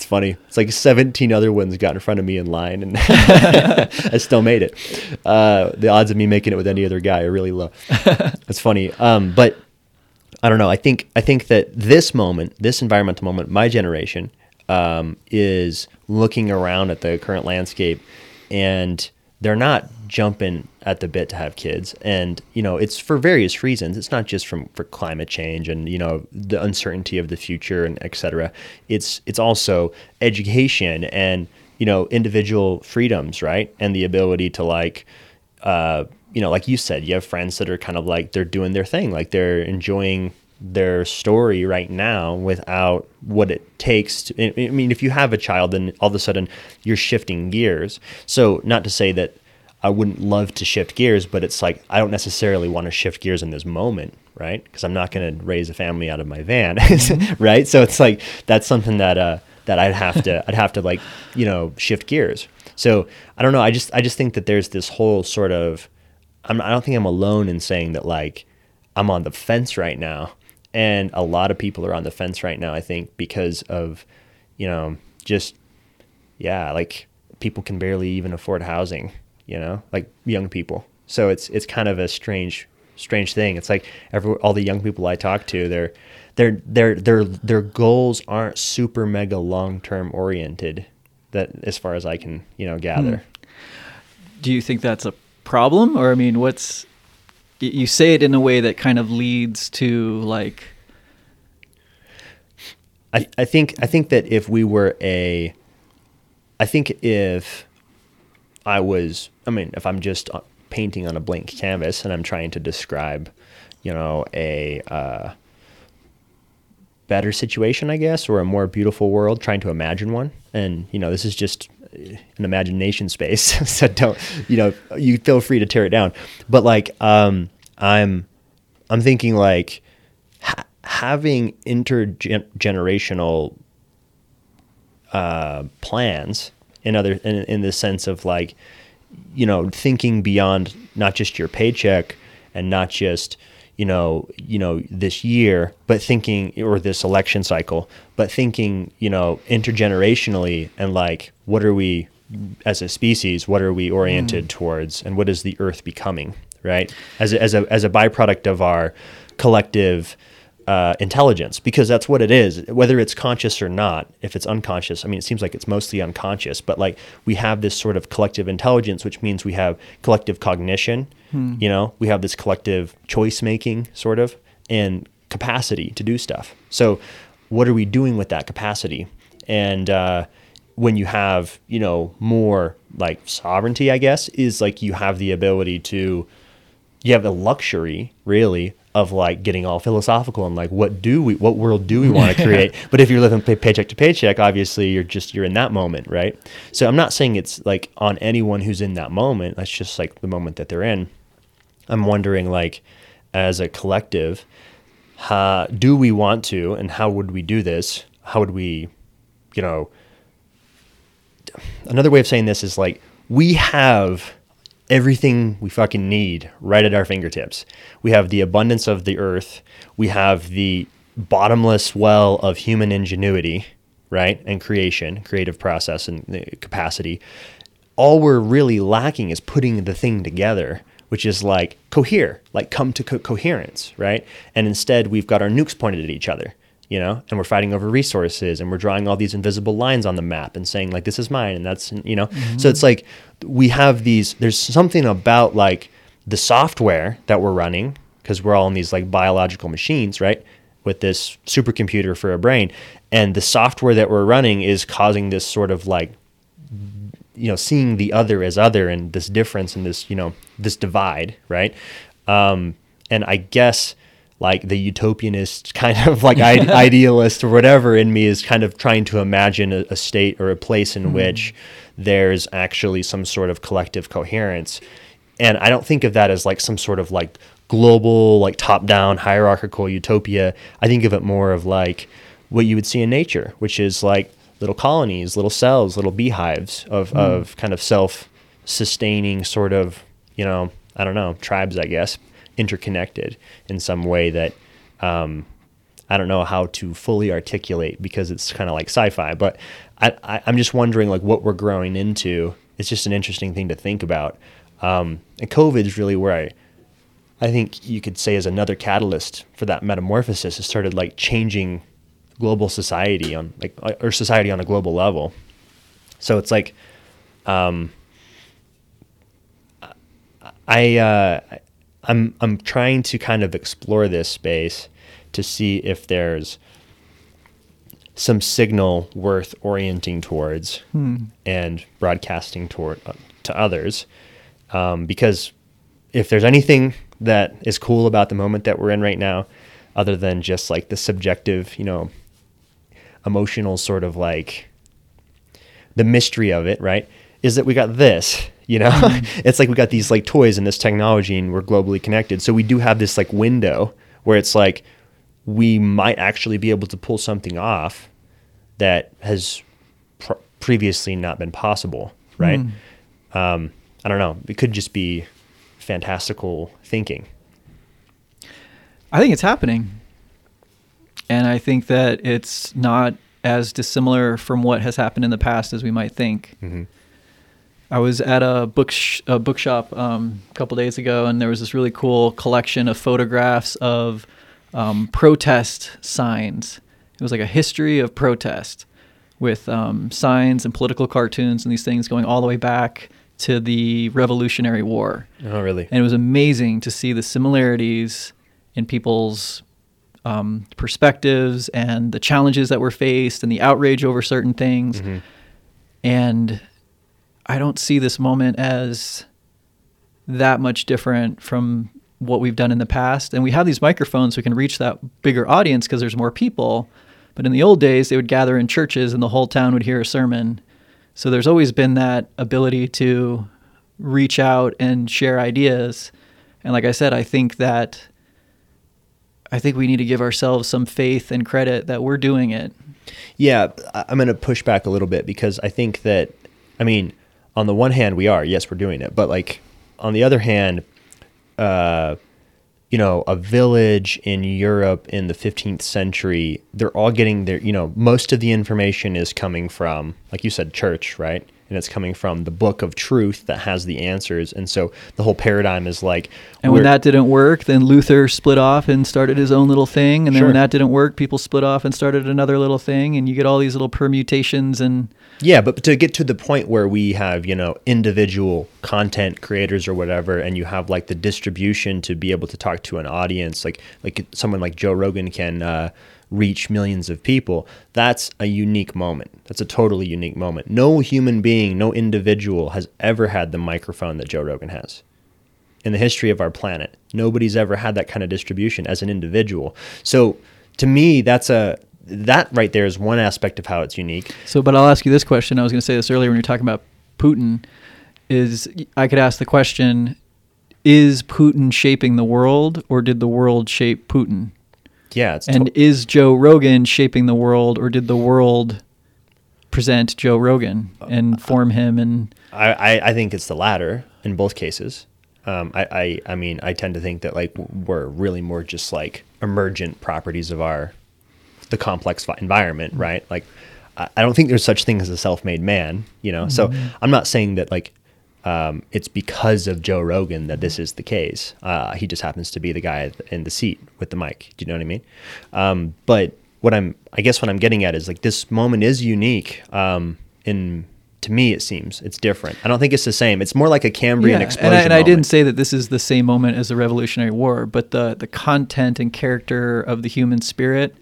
funny. It's like 17 other ones got in front of me in line, and [LAUGHS] I still made it. Uh, the odds of me making it with any other guy are really low. [LAUGHS] It's funny. Um, but I don't know. I think I think that this moment, this environmental moment, my generation um, is looking around at the current landscape, and they're not jumping at the bit to have kids. And you know it's for various reasons. It's not just from for climate change and you know the uncertainty of the future and etc it's it's also education and you know individual freedoms right? And the ability to like uh you know like you said you have friends that are kind of like they're doing their thing. Like they're enjoying their story right now without what it takes to I mean if you have a child then all of a sudden you're shifting gears. So not to say that I wouldn't love to shift gears, but it's like I don't necessarily want to shift gears in this moment, right? Because I'm not going to raise a family out of my van, [LAUGHS] mm-hmm. right? So it's like that's something that uh, that I'd have to I'd have to like you know shift gears. So I don't know. I just I just think that there's this whole sort of I'm, I don't think I'm alone in saying that like I'm on the fence right now, and a lot of people are on the fence right now. I think because of you know just yeah like people can barely even afford housing you know, like young people. So it's it's kind of a strange strange thing. It's like every all the young people I talk to, their their their their their goals aren't super mega long term oriented. That as far as I can you know gather. Hmm. Do you think that's a problem, or I mean, what's you say it in a way that kind of leads to like. I, I think I think that if we were a, I think if I was, I mean, if I'm just uh, painting on a blank canvas and I'm trying to describe, you know, a uh, better situation, I guess, or a more beautiful world, trying to imagine one. And, you know, this is just an imagination space. [LAUGHS] so don't, you know, you feel free to tear it down. But like, um, I'm, I'm thinking like ha- having intergenerational uh, plans in other in, in the sense of like you know thinking beyond not just your paycheck and not just you know you know this year but thinking or this election cycle but thinking you know intergenerationally and like what are we as a species what are we oriented mm. towards and what is the earth becoming right as a, as a as a byproduct of our collective uh, intelligence because that's what it is whether it's conscious or not. If it's unconscious i mean it seems like it's mostly unconscious but like we have this sort of collective intelligence which means we have collective cognition hmm. you know? We have this collective choice making sort of and capacity to do stuff. So what are we doing with that capacity? And uh, when you have you know more like sovereignty i guess is like you have the ability to you have the luxury really of like getting all philosophical and like what do we what world do we want to [LAUGHS] create? But if you're living pay- paycheck to paycheck obviously you're just you're in that moment right? So i'm not saying it's like on anyone who's in that moment that's just like the moment that they're in. I'm wondering like as a collective uh, do we want to and how would we do this? How would we you know another way of saying this is like we have everything we fucking need right at our fingertips. We have the abundance of the earth, we have the bottomless well of human ingenuity, right? And creation, creative process and capacity. All we're really lacking is putting the thing together, which is like cohere, like come to co- coherence, right? And instead, we've got our nukes pointed at each other you know and we're fighting over resources and we're drawing all these invisible lines on the map and saying like this is mine and that's you know? Mm-hmm. so it's like we have these there's something about like the software that we're running because we're all in these like biological machines right with this supercomputer for a brain. And the software that we're running is causing this sort of like you know seeing the other as other and this difference and this you know this divide right? Um, and i guess like the utopianist [LAUGHS] kind of like [LAUGHS] idealist or whatever in me is kind of trying to imagine a, a state or a place in mm. which there's actually some sort of collective coherence and i don't think of that as like some sort of like global like top down hierarchical utopia i think of it more of like what you would see in nature which is like little colonies little cells little beehives of, mm. of kind of self sustaining sort of you know i don't know tribes i guess interconnected in some way that um, I don't know how to fully articulate because it's kind of like sci-fi. But I, I, am just wondering like what we're growing into. It's just an interesting thing to think about. Um, and COVID is really where I, I think you could say is another catalyst for that metamorphosis. It started like changing global society on like uh, or society on a global level. So it's like, um, I uh, I'm I'm trying to kind of explore this space to see if there's some signal worth orienting towards hmm. and broadcasting toward uh, to others um, because if there's anything that is cool about the moment that we're in right now other than just like the subjective you know emotional sort of like the mystery of it right is that we got this you know? Mm-hmm. [LAUGHS] it's like we got these like toys and this technology and we're globally connected. So we do have this like window where it's like we might actually be able to pull something off that has pr- previously not been possible right? Mm. um, i don't know. It could just be fantastical thinking. I think it's happening. And i think that it's not as dissimilar from what has happened in the past as we might think. Mm-hmm. I was at a book sh- a bookshop um, a couple days ago, and there was this really cool collection of photographs of um, protest signs. It was like a history of protest with um, signs and political cartoons and these things going all the way back to the Revolutionary War. Oh, really? And it was amazing to see the similarities in people's um, perspectives and the challenges that were faced and the outrage over certain things. Mm-hmm. And I don't see this moment as that much different from what we've done in the past. And we have these microphones we can reach that bigger audience because there's more people. But in the old days, they would gather in churches and the whole town would hear a sermon. So there's always been that ability to reach out and share ideas. And like I said, I think that I think we need to give ourselves some faith and credit that we're doing it. Yeah, I'm going to push back a little bit because I think that, I mean, on the one hand, we are, yes, we're doing it. But like, on the other hand, uh, you know, a village in Europe in the 15th century, they're all getting their, you know, most of the information is coming from, like you said, church, right? And it's coming from the book of truth that has the answers. And so the whole paradigm is like. And when that didn't work, then Luther split off and started his own little thing. And then sure. when that didn't work, people split off and started another little thing. And you get all these little permutations and yeah, but to get to the point where we have, you know, individual content creators or whatever, and you have like the distribution to be able to talk to an audience, like like someone like Joe Rogan can uh, reach millions of people. That's a unique moment. That's a totally unique moment. No human being, no individual has ever had the microphone that Joe Rogan has in the history of our planet. Nobody's ever had that kind of distribution as an individual. So to me, that's a that right there is one aspect of how it's unique. So, but I'll ask you this question. I was going to say this earlier when you're talking about Putin. Is I could ask the question: Is Putin shaping the world, or did the world shape Putin? Yeah, and to- is Joe Rogan shaping the world, or did the world present Joe Rogan and form him? And I, I, I think it's the latter in both cases. Um, I, I, I mean, I tend to think that like we're really more just like emergent properties of our the complex environment, mm-hmm. right? Like, I don't think there's such thing as a self-made man, you know. Mm-hmm. So I'm not saying that like um, it's because of Joe Rogan that this is the case. Uh, he just happens to be the guy in the seat with the mic. Do you know what I mean? Um, but what I'm, I guess, what I'm getting at is like this moment is unique. Um, in to me, it seems it's different. I don't think it's the same. It's more like a Cambrian yeah, explosion. And, I, and I, didn't say that this is the same moment as the Revolutionary War, but the the content and character of the human spirit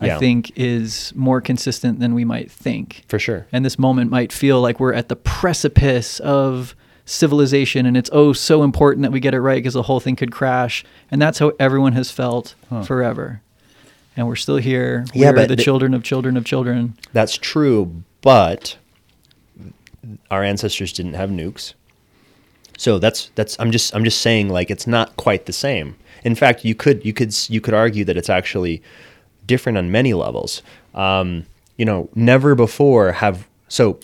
yeah. I think is more consistent than we might think. For sure. And this moment might feel like we're at the precipice of civilization and it's oh so important that we get it right because the whole thing could crash. And that's how everyone has felt huh. forever. And we're still here. We're yeah, but the th- children of children of children. That's true, but our ancestors didn't have nukes. So that's that's I'm just I'm just saying like it's not quite the same. In fact, you could you could you could argue that it's actually different on many levels. Um, you know, never before have so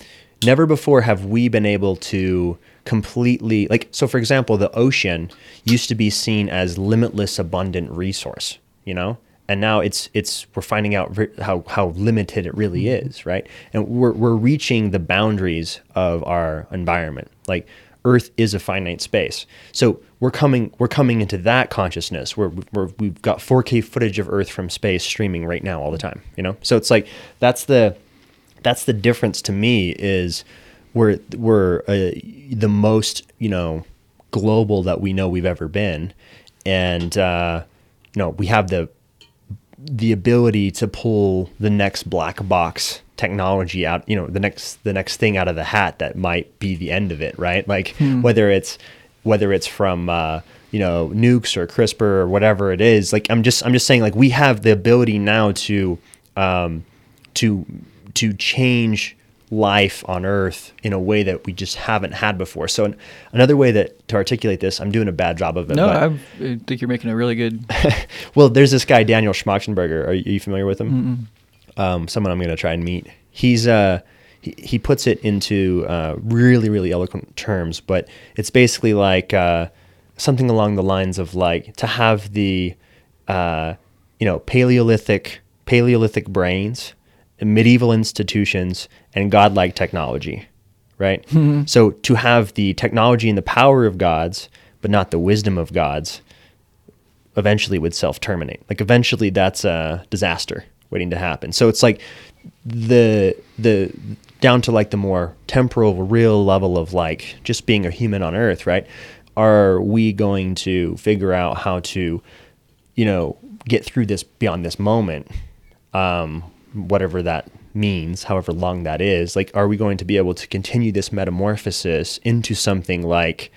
never before have we been able to completely like so for example the ocean used to be seen as limitless abundant resource you know and now it's it's we're finding out how how limited it really mm-hmm. is right and we're we're reaching the boundaries of our environment like earth is a finite space so we're coming we're coming into that consciousness where we're, we've got 4K footage of Earth from space streaming right now all the time. You know, so it's like that's the that's the difference to me is we're we're uh, the most you know global that we know we've ever been, and uh, you know we have the the ability to pull the next black box technology out you know the next the next thing out of the hat that might be the end of it right like hmm. whether it's whether it's from uh, you know nukes or CRISPR or whatever it is. Like I'm just I'm just saying like we have the ability now to um, to to change life on Earth in a way that we just haven't had before. So an, another way that to articulate this, I'm doing a bad job of it. No, I think you're making a really good. [LAUGHS] well, there's this guy Daniel Schmachtenberger. Are you familiar with him? Um, someone I'm going to try and meet. He's uh he, puts it into uh, really really eloquent terms, but it's basically like uh, something along the lines of like to have the uh, you know Paleolithic Paleolithic brains, medieval institutions, and godlike technology, right? Mm-hmm. So to have the technology and the power of gods, but not the wisdom of gods, eventually would self terminate. Like eventually, that's a disaster waiting to happen. So it's like the the down to like the more temporal, real level of like just being a human on earth, right? Are we going to figure out how to, you know, get through this beyond this moment, um, whatever that means, however long that is? Like, are we going to be able to continue this metamorphosis into something like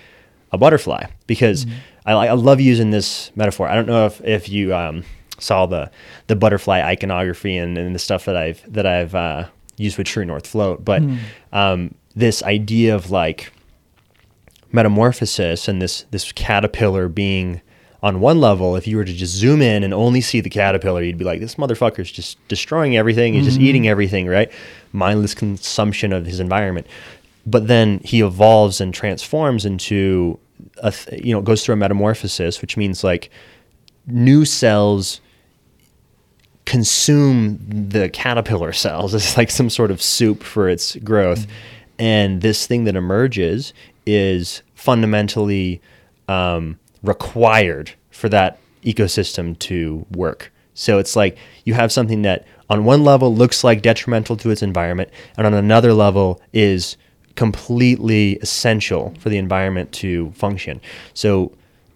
a butterfly? Because mm-hmm. I, I love using this metaphor. I don't know if, if you um, saw the the butterfly iconography and, and the stuff that I've that I've uh, used with True North Float, but mm. um, this idea of like metamorphosis and this this caterpillar being on one level, if you were to just zoom in and only see the caterpillar, you'd be like, this motherfucker's just destroying everything. He's Mm-hmm. just eating everything, right? Mindless consumption of his environment. But then he evolves and transforms into a, th- you know, goes through a metamorphosis, which means like new cells consume the caterpillar cells. [LAUGHS] It's like some sort of soup for its growth. And this thing that emerges is fundamentally um, required for that ecosystem to work. So it's like you have something that on one level looks like detrimental to its environment, and on another level is completely essential for the environment to function. So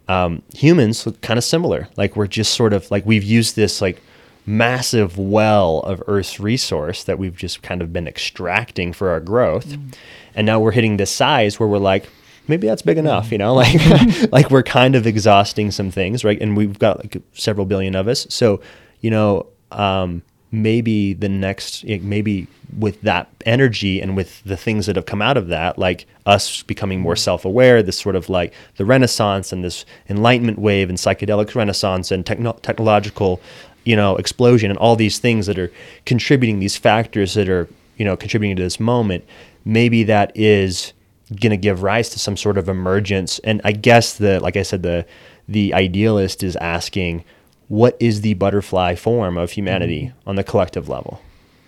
um, humans look kind of similar. Like we're just sort of like we've used this like massive well of Earth's resource that we've just kind of been extracting for our growth, mm. and now we're hitting this size where we're like, maybe that's big enough, you know, [LAUGHS] like mm. like we're kind of exhausting some things, right? And we've got like several billion of us, so you know. Um, maybe the next maybe with that energy and with the things that have come out of that like us becoming more mm. self-aware this sort of like the renaissance and this enlightenment wave and psychedelic renaissance and techno- technological you know explosion and all these things that are contributing these factors that are you know contributing to this moment maybe that is going to give rise to some sort of emergence. And i guess the like i said the the idealist is asking what is the butterfly form of humanity on the collective level?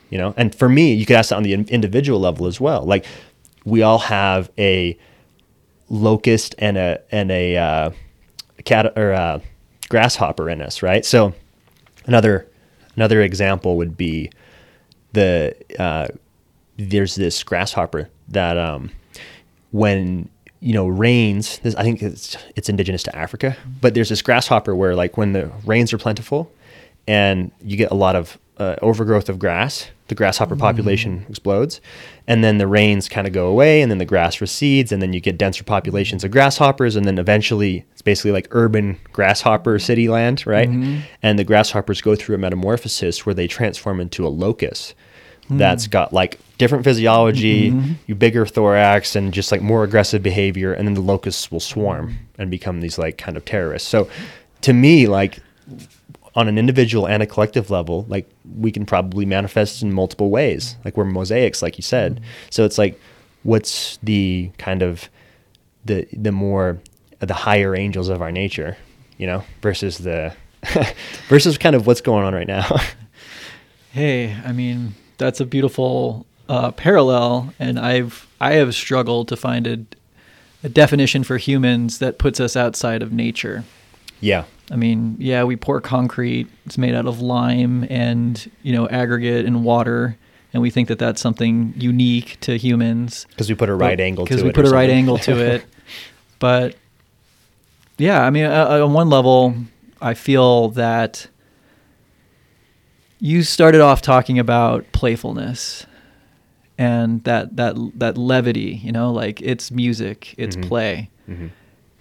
You know and for me you could ask that on the individual level as well. Like we all have a locust and a and a uh, cat or a grasshopper in us right? So another another example would be the uh, there's this grasshopper that um, when you know rains this, i think it's it's indigenous to africa but there's this grasshopper where like when the rains are plentiful and you get a lot of uh, overgrowth of grass the grasshopper mm-hmm. population explodes and then the rains kind of go away and then the grass recedes and then you get denser populations of grasshoppers and then eventually it's basically like urban grasshopper city land right? Mm-hmm. And the grasshoppers go through a metamorphosis where they transform into a locust mm. that's got like different physiology, mm-hmm. you bigger thorax, and just like more aggressive behavior, and then the locusts will swarm mm. and become these like kind of terrorists. So, to me, like on an individual and a collective level, like we can probably manifest in multiple ways. Like we're mosaics, like you said. So it's like, what's the kind of the the more the higher angels of our nature, you know, versus the [LAUGHS] versus kind of what's going on right now. [LAUGHS] Hey, I mean, that's a beautiful uh, parallel, and I've I have struggled to find a, a definition for humans that puts us outside of nature. yeah. I mean, yeah, we pour concrete. It's made out of lime and you know aggregate and water, and we think that that's something unique to humans Because we put a right angle to it. because we put a right angle to it. [LAUGHS] But yeah, I mean, uh, on one level, I feel that you started off talking about playfulness and that that that levity, you know, like it's music, it's Mhm. play, Mhm.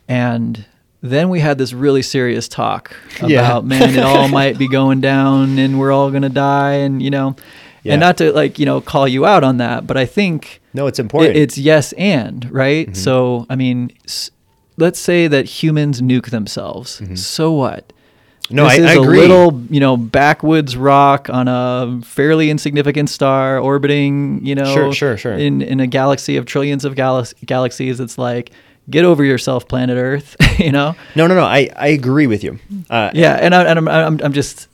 and then we had this really serious talk about Yeah. man, it all [LAUGHS] might be going down, and we're all gonna die, and you know, Yeah. and not to like you know call you out on that, but I think No, it's important. it, it's yes and right. Mhm. So I mean, s- let's say that humans nuke themselves. Mhm. So what? no, this I, is I a agree. little you know backwoods rock on a fairly insignificant star orbiting you know Sure, sure, sure. in in a galaxy of trillions of gal- galaxies. It's like get over yourself, planet Earth. [LAUGHS] you know. no, no, no. I, I agree with you. Uh, Yeah, and, I, and I'm, I'm, I'm just,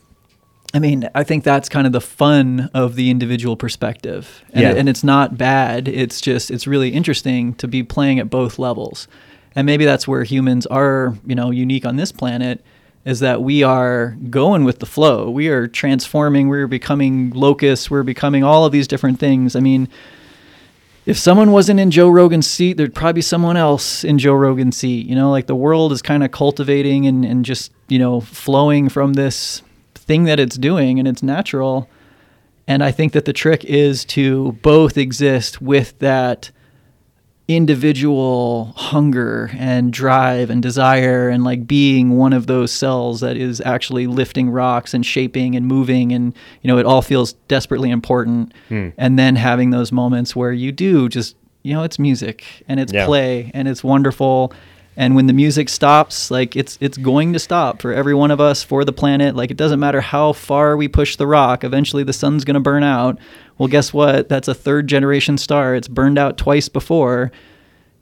I mean, I think that's kind of the fun of the individual perspective, and, Yeah. and it's not bad. It's just, it's really interesting to be playing at both levels, and maybe that's where humans are, you know, unique on this planet, is that we are going with the flow. We are transforming. We're becoming locusts. We're becoming all of these different things. I mean. If someone wasn't in Joe Rogan's seat, there'd probably be someone else in Joe Rogan's seat. You know, like the world is kind of cultivating and, and just, you know, flowing from this thing that it's doing and it's natural. And I think that the trick is to both exist with that individual hunger and drive and desire and like being one of those cells that is actually lifting rocks and shaping and moving and you know it all feels desperately important Hmm. and then having those moments where you do just you know it's music and it's Yeah. play and it's wonderful and when the music stops like it's it's going to stop for every one of us for the planet. Like it doesn't matter how far we push the rock eventually the sun's going to burn out. Well guess what? That's a third generation star. It's burned out twice before.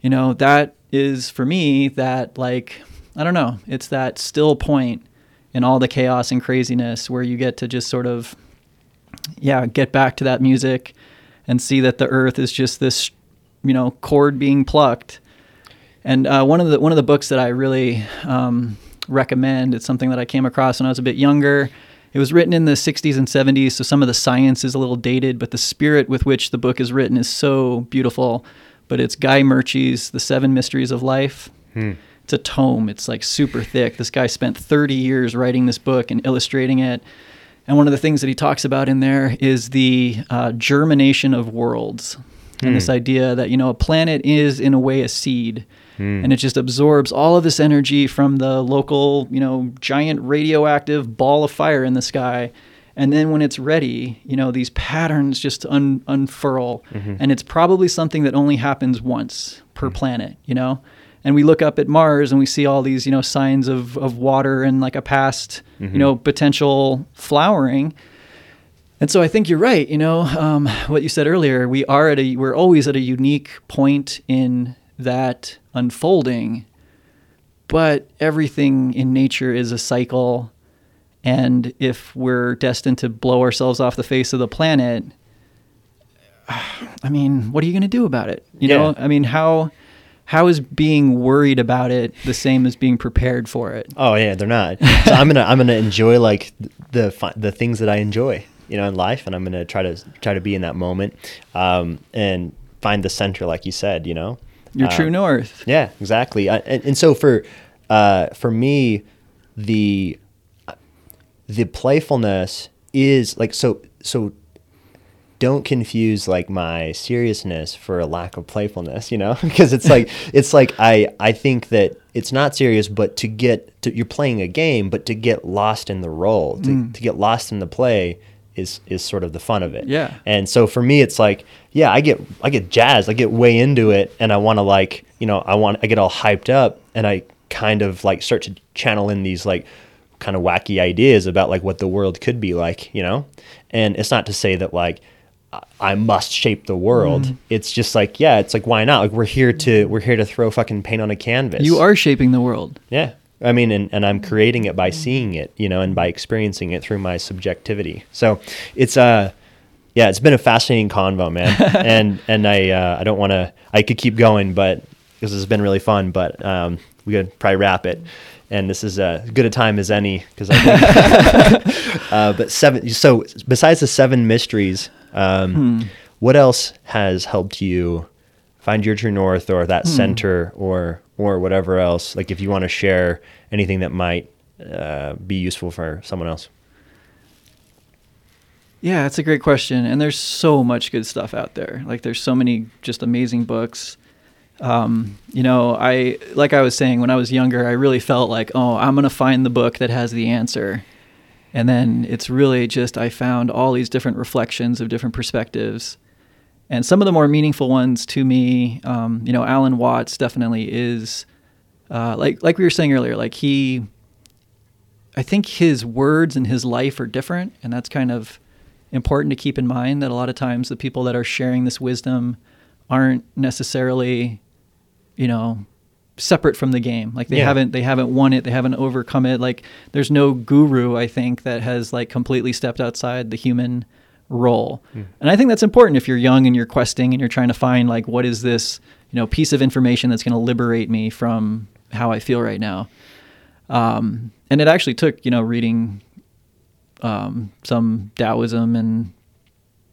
You know that is for me that like i don't know. It's that still point in all the chaos and craziness where you get to just sort of yeah get back to that music and see that the earth is just this you know chord being plucked and uh, one of the one of the books that I really um, recommend, it's something that I came across when I was a bit younger. It was written in the 60s and 70s, so some of the science is a little dated, but the spirit with which the book is written is so beautiful. But it's Guy Murchie's The Seven Mysteries of Life. Hmm. It's a tome. It's like super thick. This guy spent 30 years writing this book and illustrating it. And one of the things that he talks about in there is the uh, germination of worlds. And this hmm. idea that, you know, a planet is in a way a seed Mm. And it just absorbs all of this energy from the local, you know, giant radioactive ball of fire in the sky. And then when it's ready, you know, these patterns just un- unfurl. Mm-hmm. And it's probably something that only happens once per mm. planet, you know? And we look up at Mars and we see all these, you know, signs of, of water and like a past, mm-hmm. you know, potential flowering. And so I think you're right. You know, um, what you said earlier, we are at a, we're always at a unique point in that unfolding, but everything in nature is a cycle. And if we're destined to blow ourselves off the face of the planet, [SIGHS] I mean, what are you going to do about it? You yeah. know, I mean, how how is being worried about it the same as being prepared for it? Oh yeah, they're not. So I'm gonna I'm gonna enjoy like the the things that I enjoy, you know, in life, and I'm gonna try to try to be in that moment, um, and find the center, like you said, you know. Your true um, north. Yeah, exactly. I, and, and so for uh, for me, the the playfulness is like so so don't confuse like my seriousness for a lack of playfulness you know [LAUGHS] because it's like [LAUGHS] it's like i i think that it's not serious but to get to you're playing a game but to get lost in the role to, mm. to get lost in the play is is sort of the fun of it. Yeah. And so for me, it's like, yeah, I get I get jazzed, I get way into it, and I want to like, you know, I want I get all hyped up, and I kind of like start to channel in these like kind of wacky ideas about like what the world could be like, you know. And it's not to say that like I must shape the world. Mm. It's just like, yeah, it's like why not? Like we're here to we're here to throw fucking paint on a canvas. You are shaping the world. Yeah. I mean, and, and I'm creating it by seeing it, you know, and by experiencing it through my subjectivity. So it's uh yeah, it's been a fascinating convo, man. [LAUGHS] and and I uh, I don't want to I could keep going, but this has been really fun. But um, we could probably wrap it. And this is as good a time as any because I. [LAUGHS] uh, but seven. So besides the seven mysteries, um, hmm. what else has helped you find your true north or that hmm. center or or whatever else. Like if you want to share anything that might uh, be useful for someone else. Yeah, that's a great question. And there's so much good stuff out there. Like there's so many just amazing books. Um, you know, I like I was saying when I was younger, I really felt like, oh, I'm gonna find the book that has the answer. And then it's really just I found all these different reflections of different perspectives and some of the more meaningful ones to me, um, you know, Alan Watts definitely is, uh, like like we were saying earlier, like he, I think his words and his life are different, and that's kind of important to keep in mind. That a lot of times the people that are sharing this wisdom aren't necessarily, you know, separate from the game. Like they yeah. haven't they haven't won it, they haven't overcome it. Like there's no guru I think that has like completely stepped outside the human role. Mm. And I think that's important if you're young and you're questing and you're trying to find like what is this, you know, piece of information that's going to liberate me from how I feel right now. Um, and it actually took, you know, reading um, some Taoism and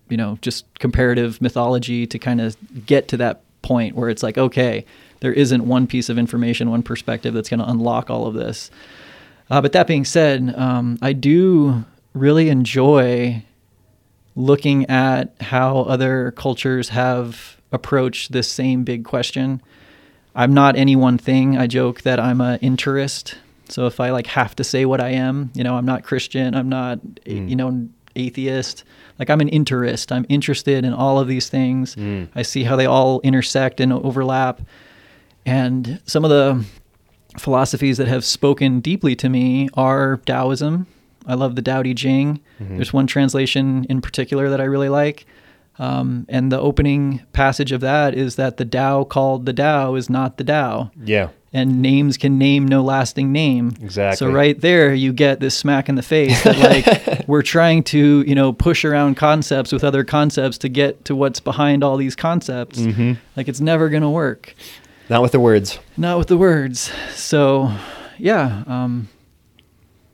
you know, just comparative mythology to kind of get to that point where it's like, okay, there isn't one piece of information, one perspective that's going to unlock all of this. Uh, but that being said, um, I do really enjoy looking at how other cultures have approached this same big question. I'm not any one thing. I joke that I'm an interest. So if I like have to say what I am, you know, I'm not Christian, I'm not mm. you know atheist. Like I'm an interest. I'm interested in all of these things. Mm. I see how they all intersect and overlap. And some of the philosophies that have spoken deeply to me are Taoism. I love the Tao Te Ching. Mhm. There's one translation in particular that I really like. Um, and the opening passage of that is that the Tao called the Tao is not the Tao. Yeah. And names can name no lasting name. Exactly. So right there, you get this smack in the face that like [LAUGHS] we're trying to, you know, push around concepts with other concepts to get to what's behind all these concepts. hmm Like it's never gonna work. Not with the words. Not with the words. So, yeah. Um,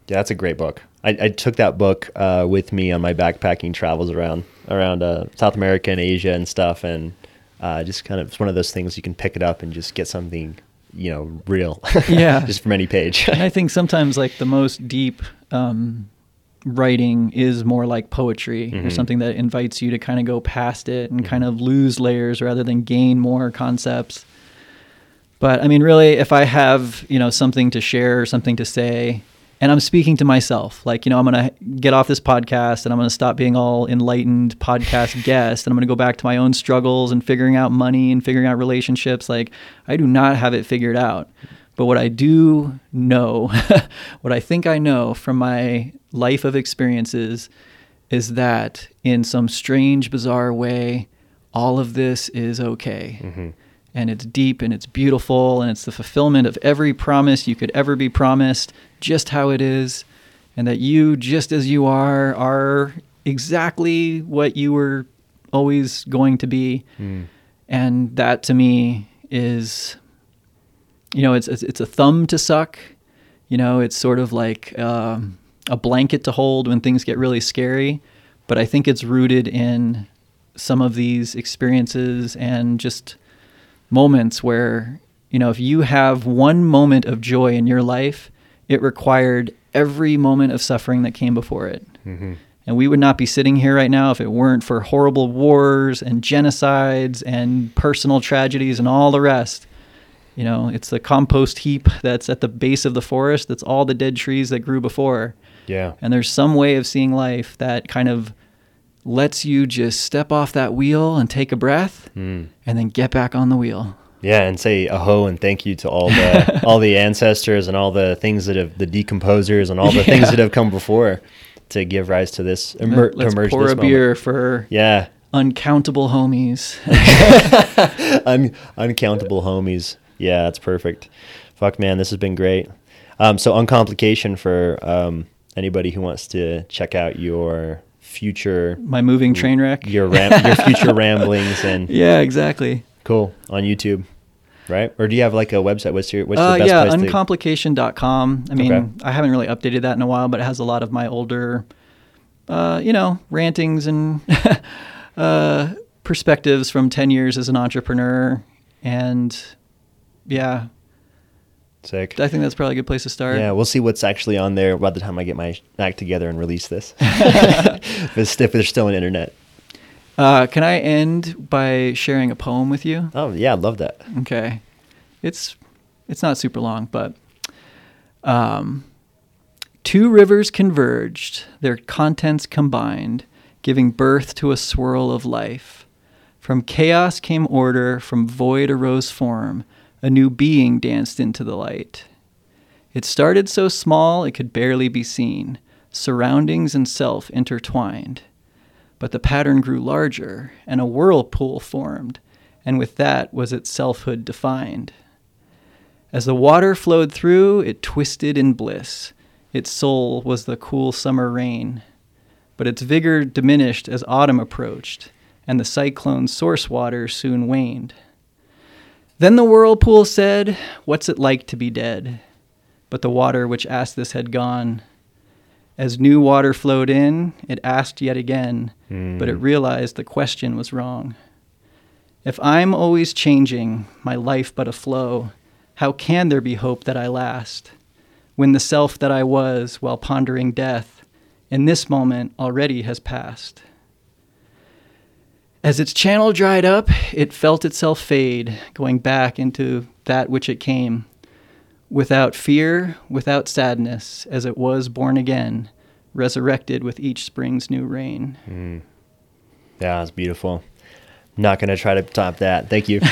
Yeah, that's a great book. I, I took that book uh, with me on my backpacking travels around around uh, South America and Asia and stuff, and uh, just kind of it's one of those things you can pick it up and just get something, you know, real. [LAUGHS] Yeah. just from any page. and I think sometimes like the most deep um, writing is more like poetry or Mhm. something that invites you to kind of go past it and kind of lose layers rather than gain more concepts. But I mean, really, if I have you know something to share or something to say, and I'm speaking to myself, like you know, I'm gonna get off this podcast and I'm gonna stop being all enlightened podcast [LAUGHS] guest, and I'm gonna go back to my own struggles and figuring out money and figuring out relationships. Like I do not have it figured out, but what I do know, [LAUGHS] what I think I know from my life of experiences, is that in some strange, bizarre way, all of this is okay Mhm. And it's deep and it's beautiful and it's the fulfillment of every promise you could ever be promised just how it is and that you just as you are are exactly what you were always going to be. Mm. and that to me is you know it's it's, it's a thumb to suck. You know it's sort of like um, a blanket to hold when things get really scary. But i think it's rooted in some of these experiences and just moments where you know if you have one moment of joy in your life it required every moment of suffering that came before it Mhm. and we would not be sitting here right now if it weren't for horrible wars and genocides and personal tragedies and all the rest. You know, it's the compost heap that's at the base of the forest. That's all the dead trees that grew before. Yeah. And there's some way of seeing life that kind of lets you just step off that wheel and take a breath Mm. and then get back on the wheel. Yeah, and say aho and thank you to all the [LAUGHS] all the ancestors and all the things that have the decomposers and all the things that have come before to give rise to this emer- Let's emerge pour a moment. beer for Yeah, uncountable homies. [LAUGHS] Un- uncountable homies. Yeah, that's perfect. Fuck, man, this has been great. Um, so, uncomplication for um, anybody who wants to check out your future, My moving train wreck. your ram- your future [LAUGHS] ramblings, and [LAUGHS] Yeah, exactly. cool on YouTube, right? Or do you have like a website? What's your what's uh, the best yeah, place to? uncomplication.com. I mean, Okay. I haven't really updated that in a while, but it has a lot of my older, uh, you know, rantings and [LAUGHS] uh, perspectives from 10 years as an entrepreneur. And yeah, Sick. I think that's probably a good place to start. Yeah, we'll see what's actually on there by the time I get my act together and release this. [LAUGHS] [LAUGHS] if, it's, if there's still an internet. Uh, can I end by sharing a poem with you? Oh yeah, I'd love that. Okay. It's it's not super long, but um, two rivers converged, their contents combined, giving birth to a swirl of life. From chaos came order, from void arose form, a new being danced into the light. It started so small it could barely be seen, surroundings and self intertwined. But the pattern grew larger, and a whirlpool formed, and with that was its selfhood defined. As the water flowed through, it twisted in bliss. Its soul was the cool summer rain. But its vigor diminished as autumn approached, and the cyclone's source water soon waned. Then the whirlpool said, What's it like to be dead? But the water which asked this had gone. As new water flowed in, it asked yet again, but it Mm. realized the question was wrong. If I'm always changing, my life but a flow, how can there be hope that I last? When the self that I was while pondering death, in this moment already has passed. As its channel dried up, it felt itself fade, going back into that which it came. Without fear, without sadness, as it was born again, resurrected with each spring's new rain. Mm. Yeah, it's beautiful. Not gonna try to top that. Thank you. [LAUGHS]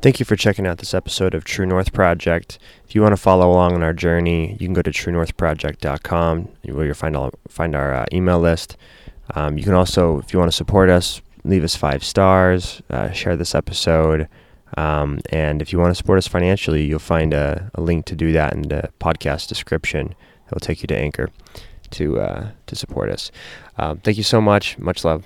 Thank you for checking out this episode of True North Project. If you want to follow along on our journey, you can go to truenorthproject.com where you'll find, all, find our uh, email list. Um, you can also, if you want to support us, leave us five stars, uh, share this episode. Um, and if you want to support us financially, you'll find a, a, link to do that in the podcast description. It will take you to Anchor to uh, to support us. Um, thank you so much. Much love.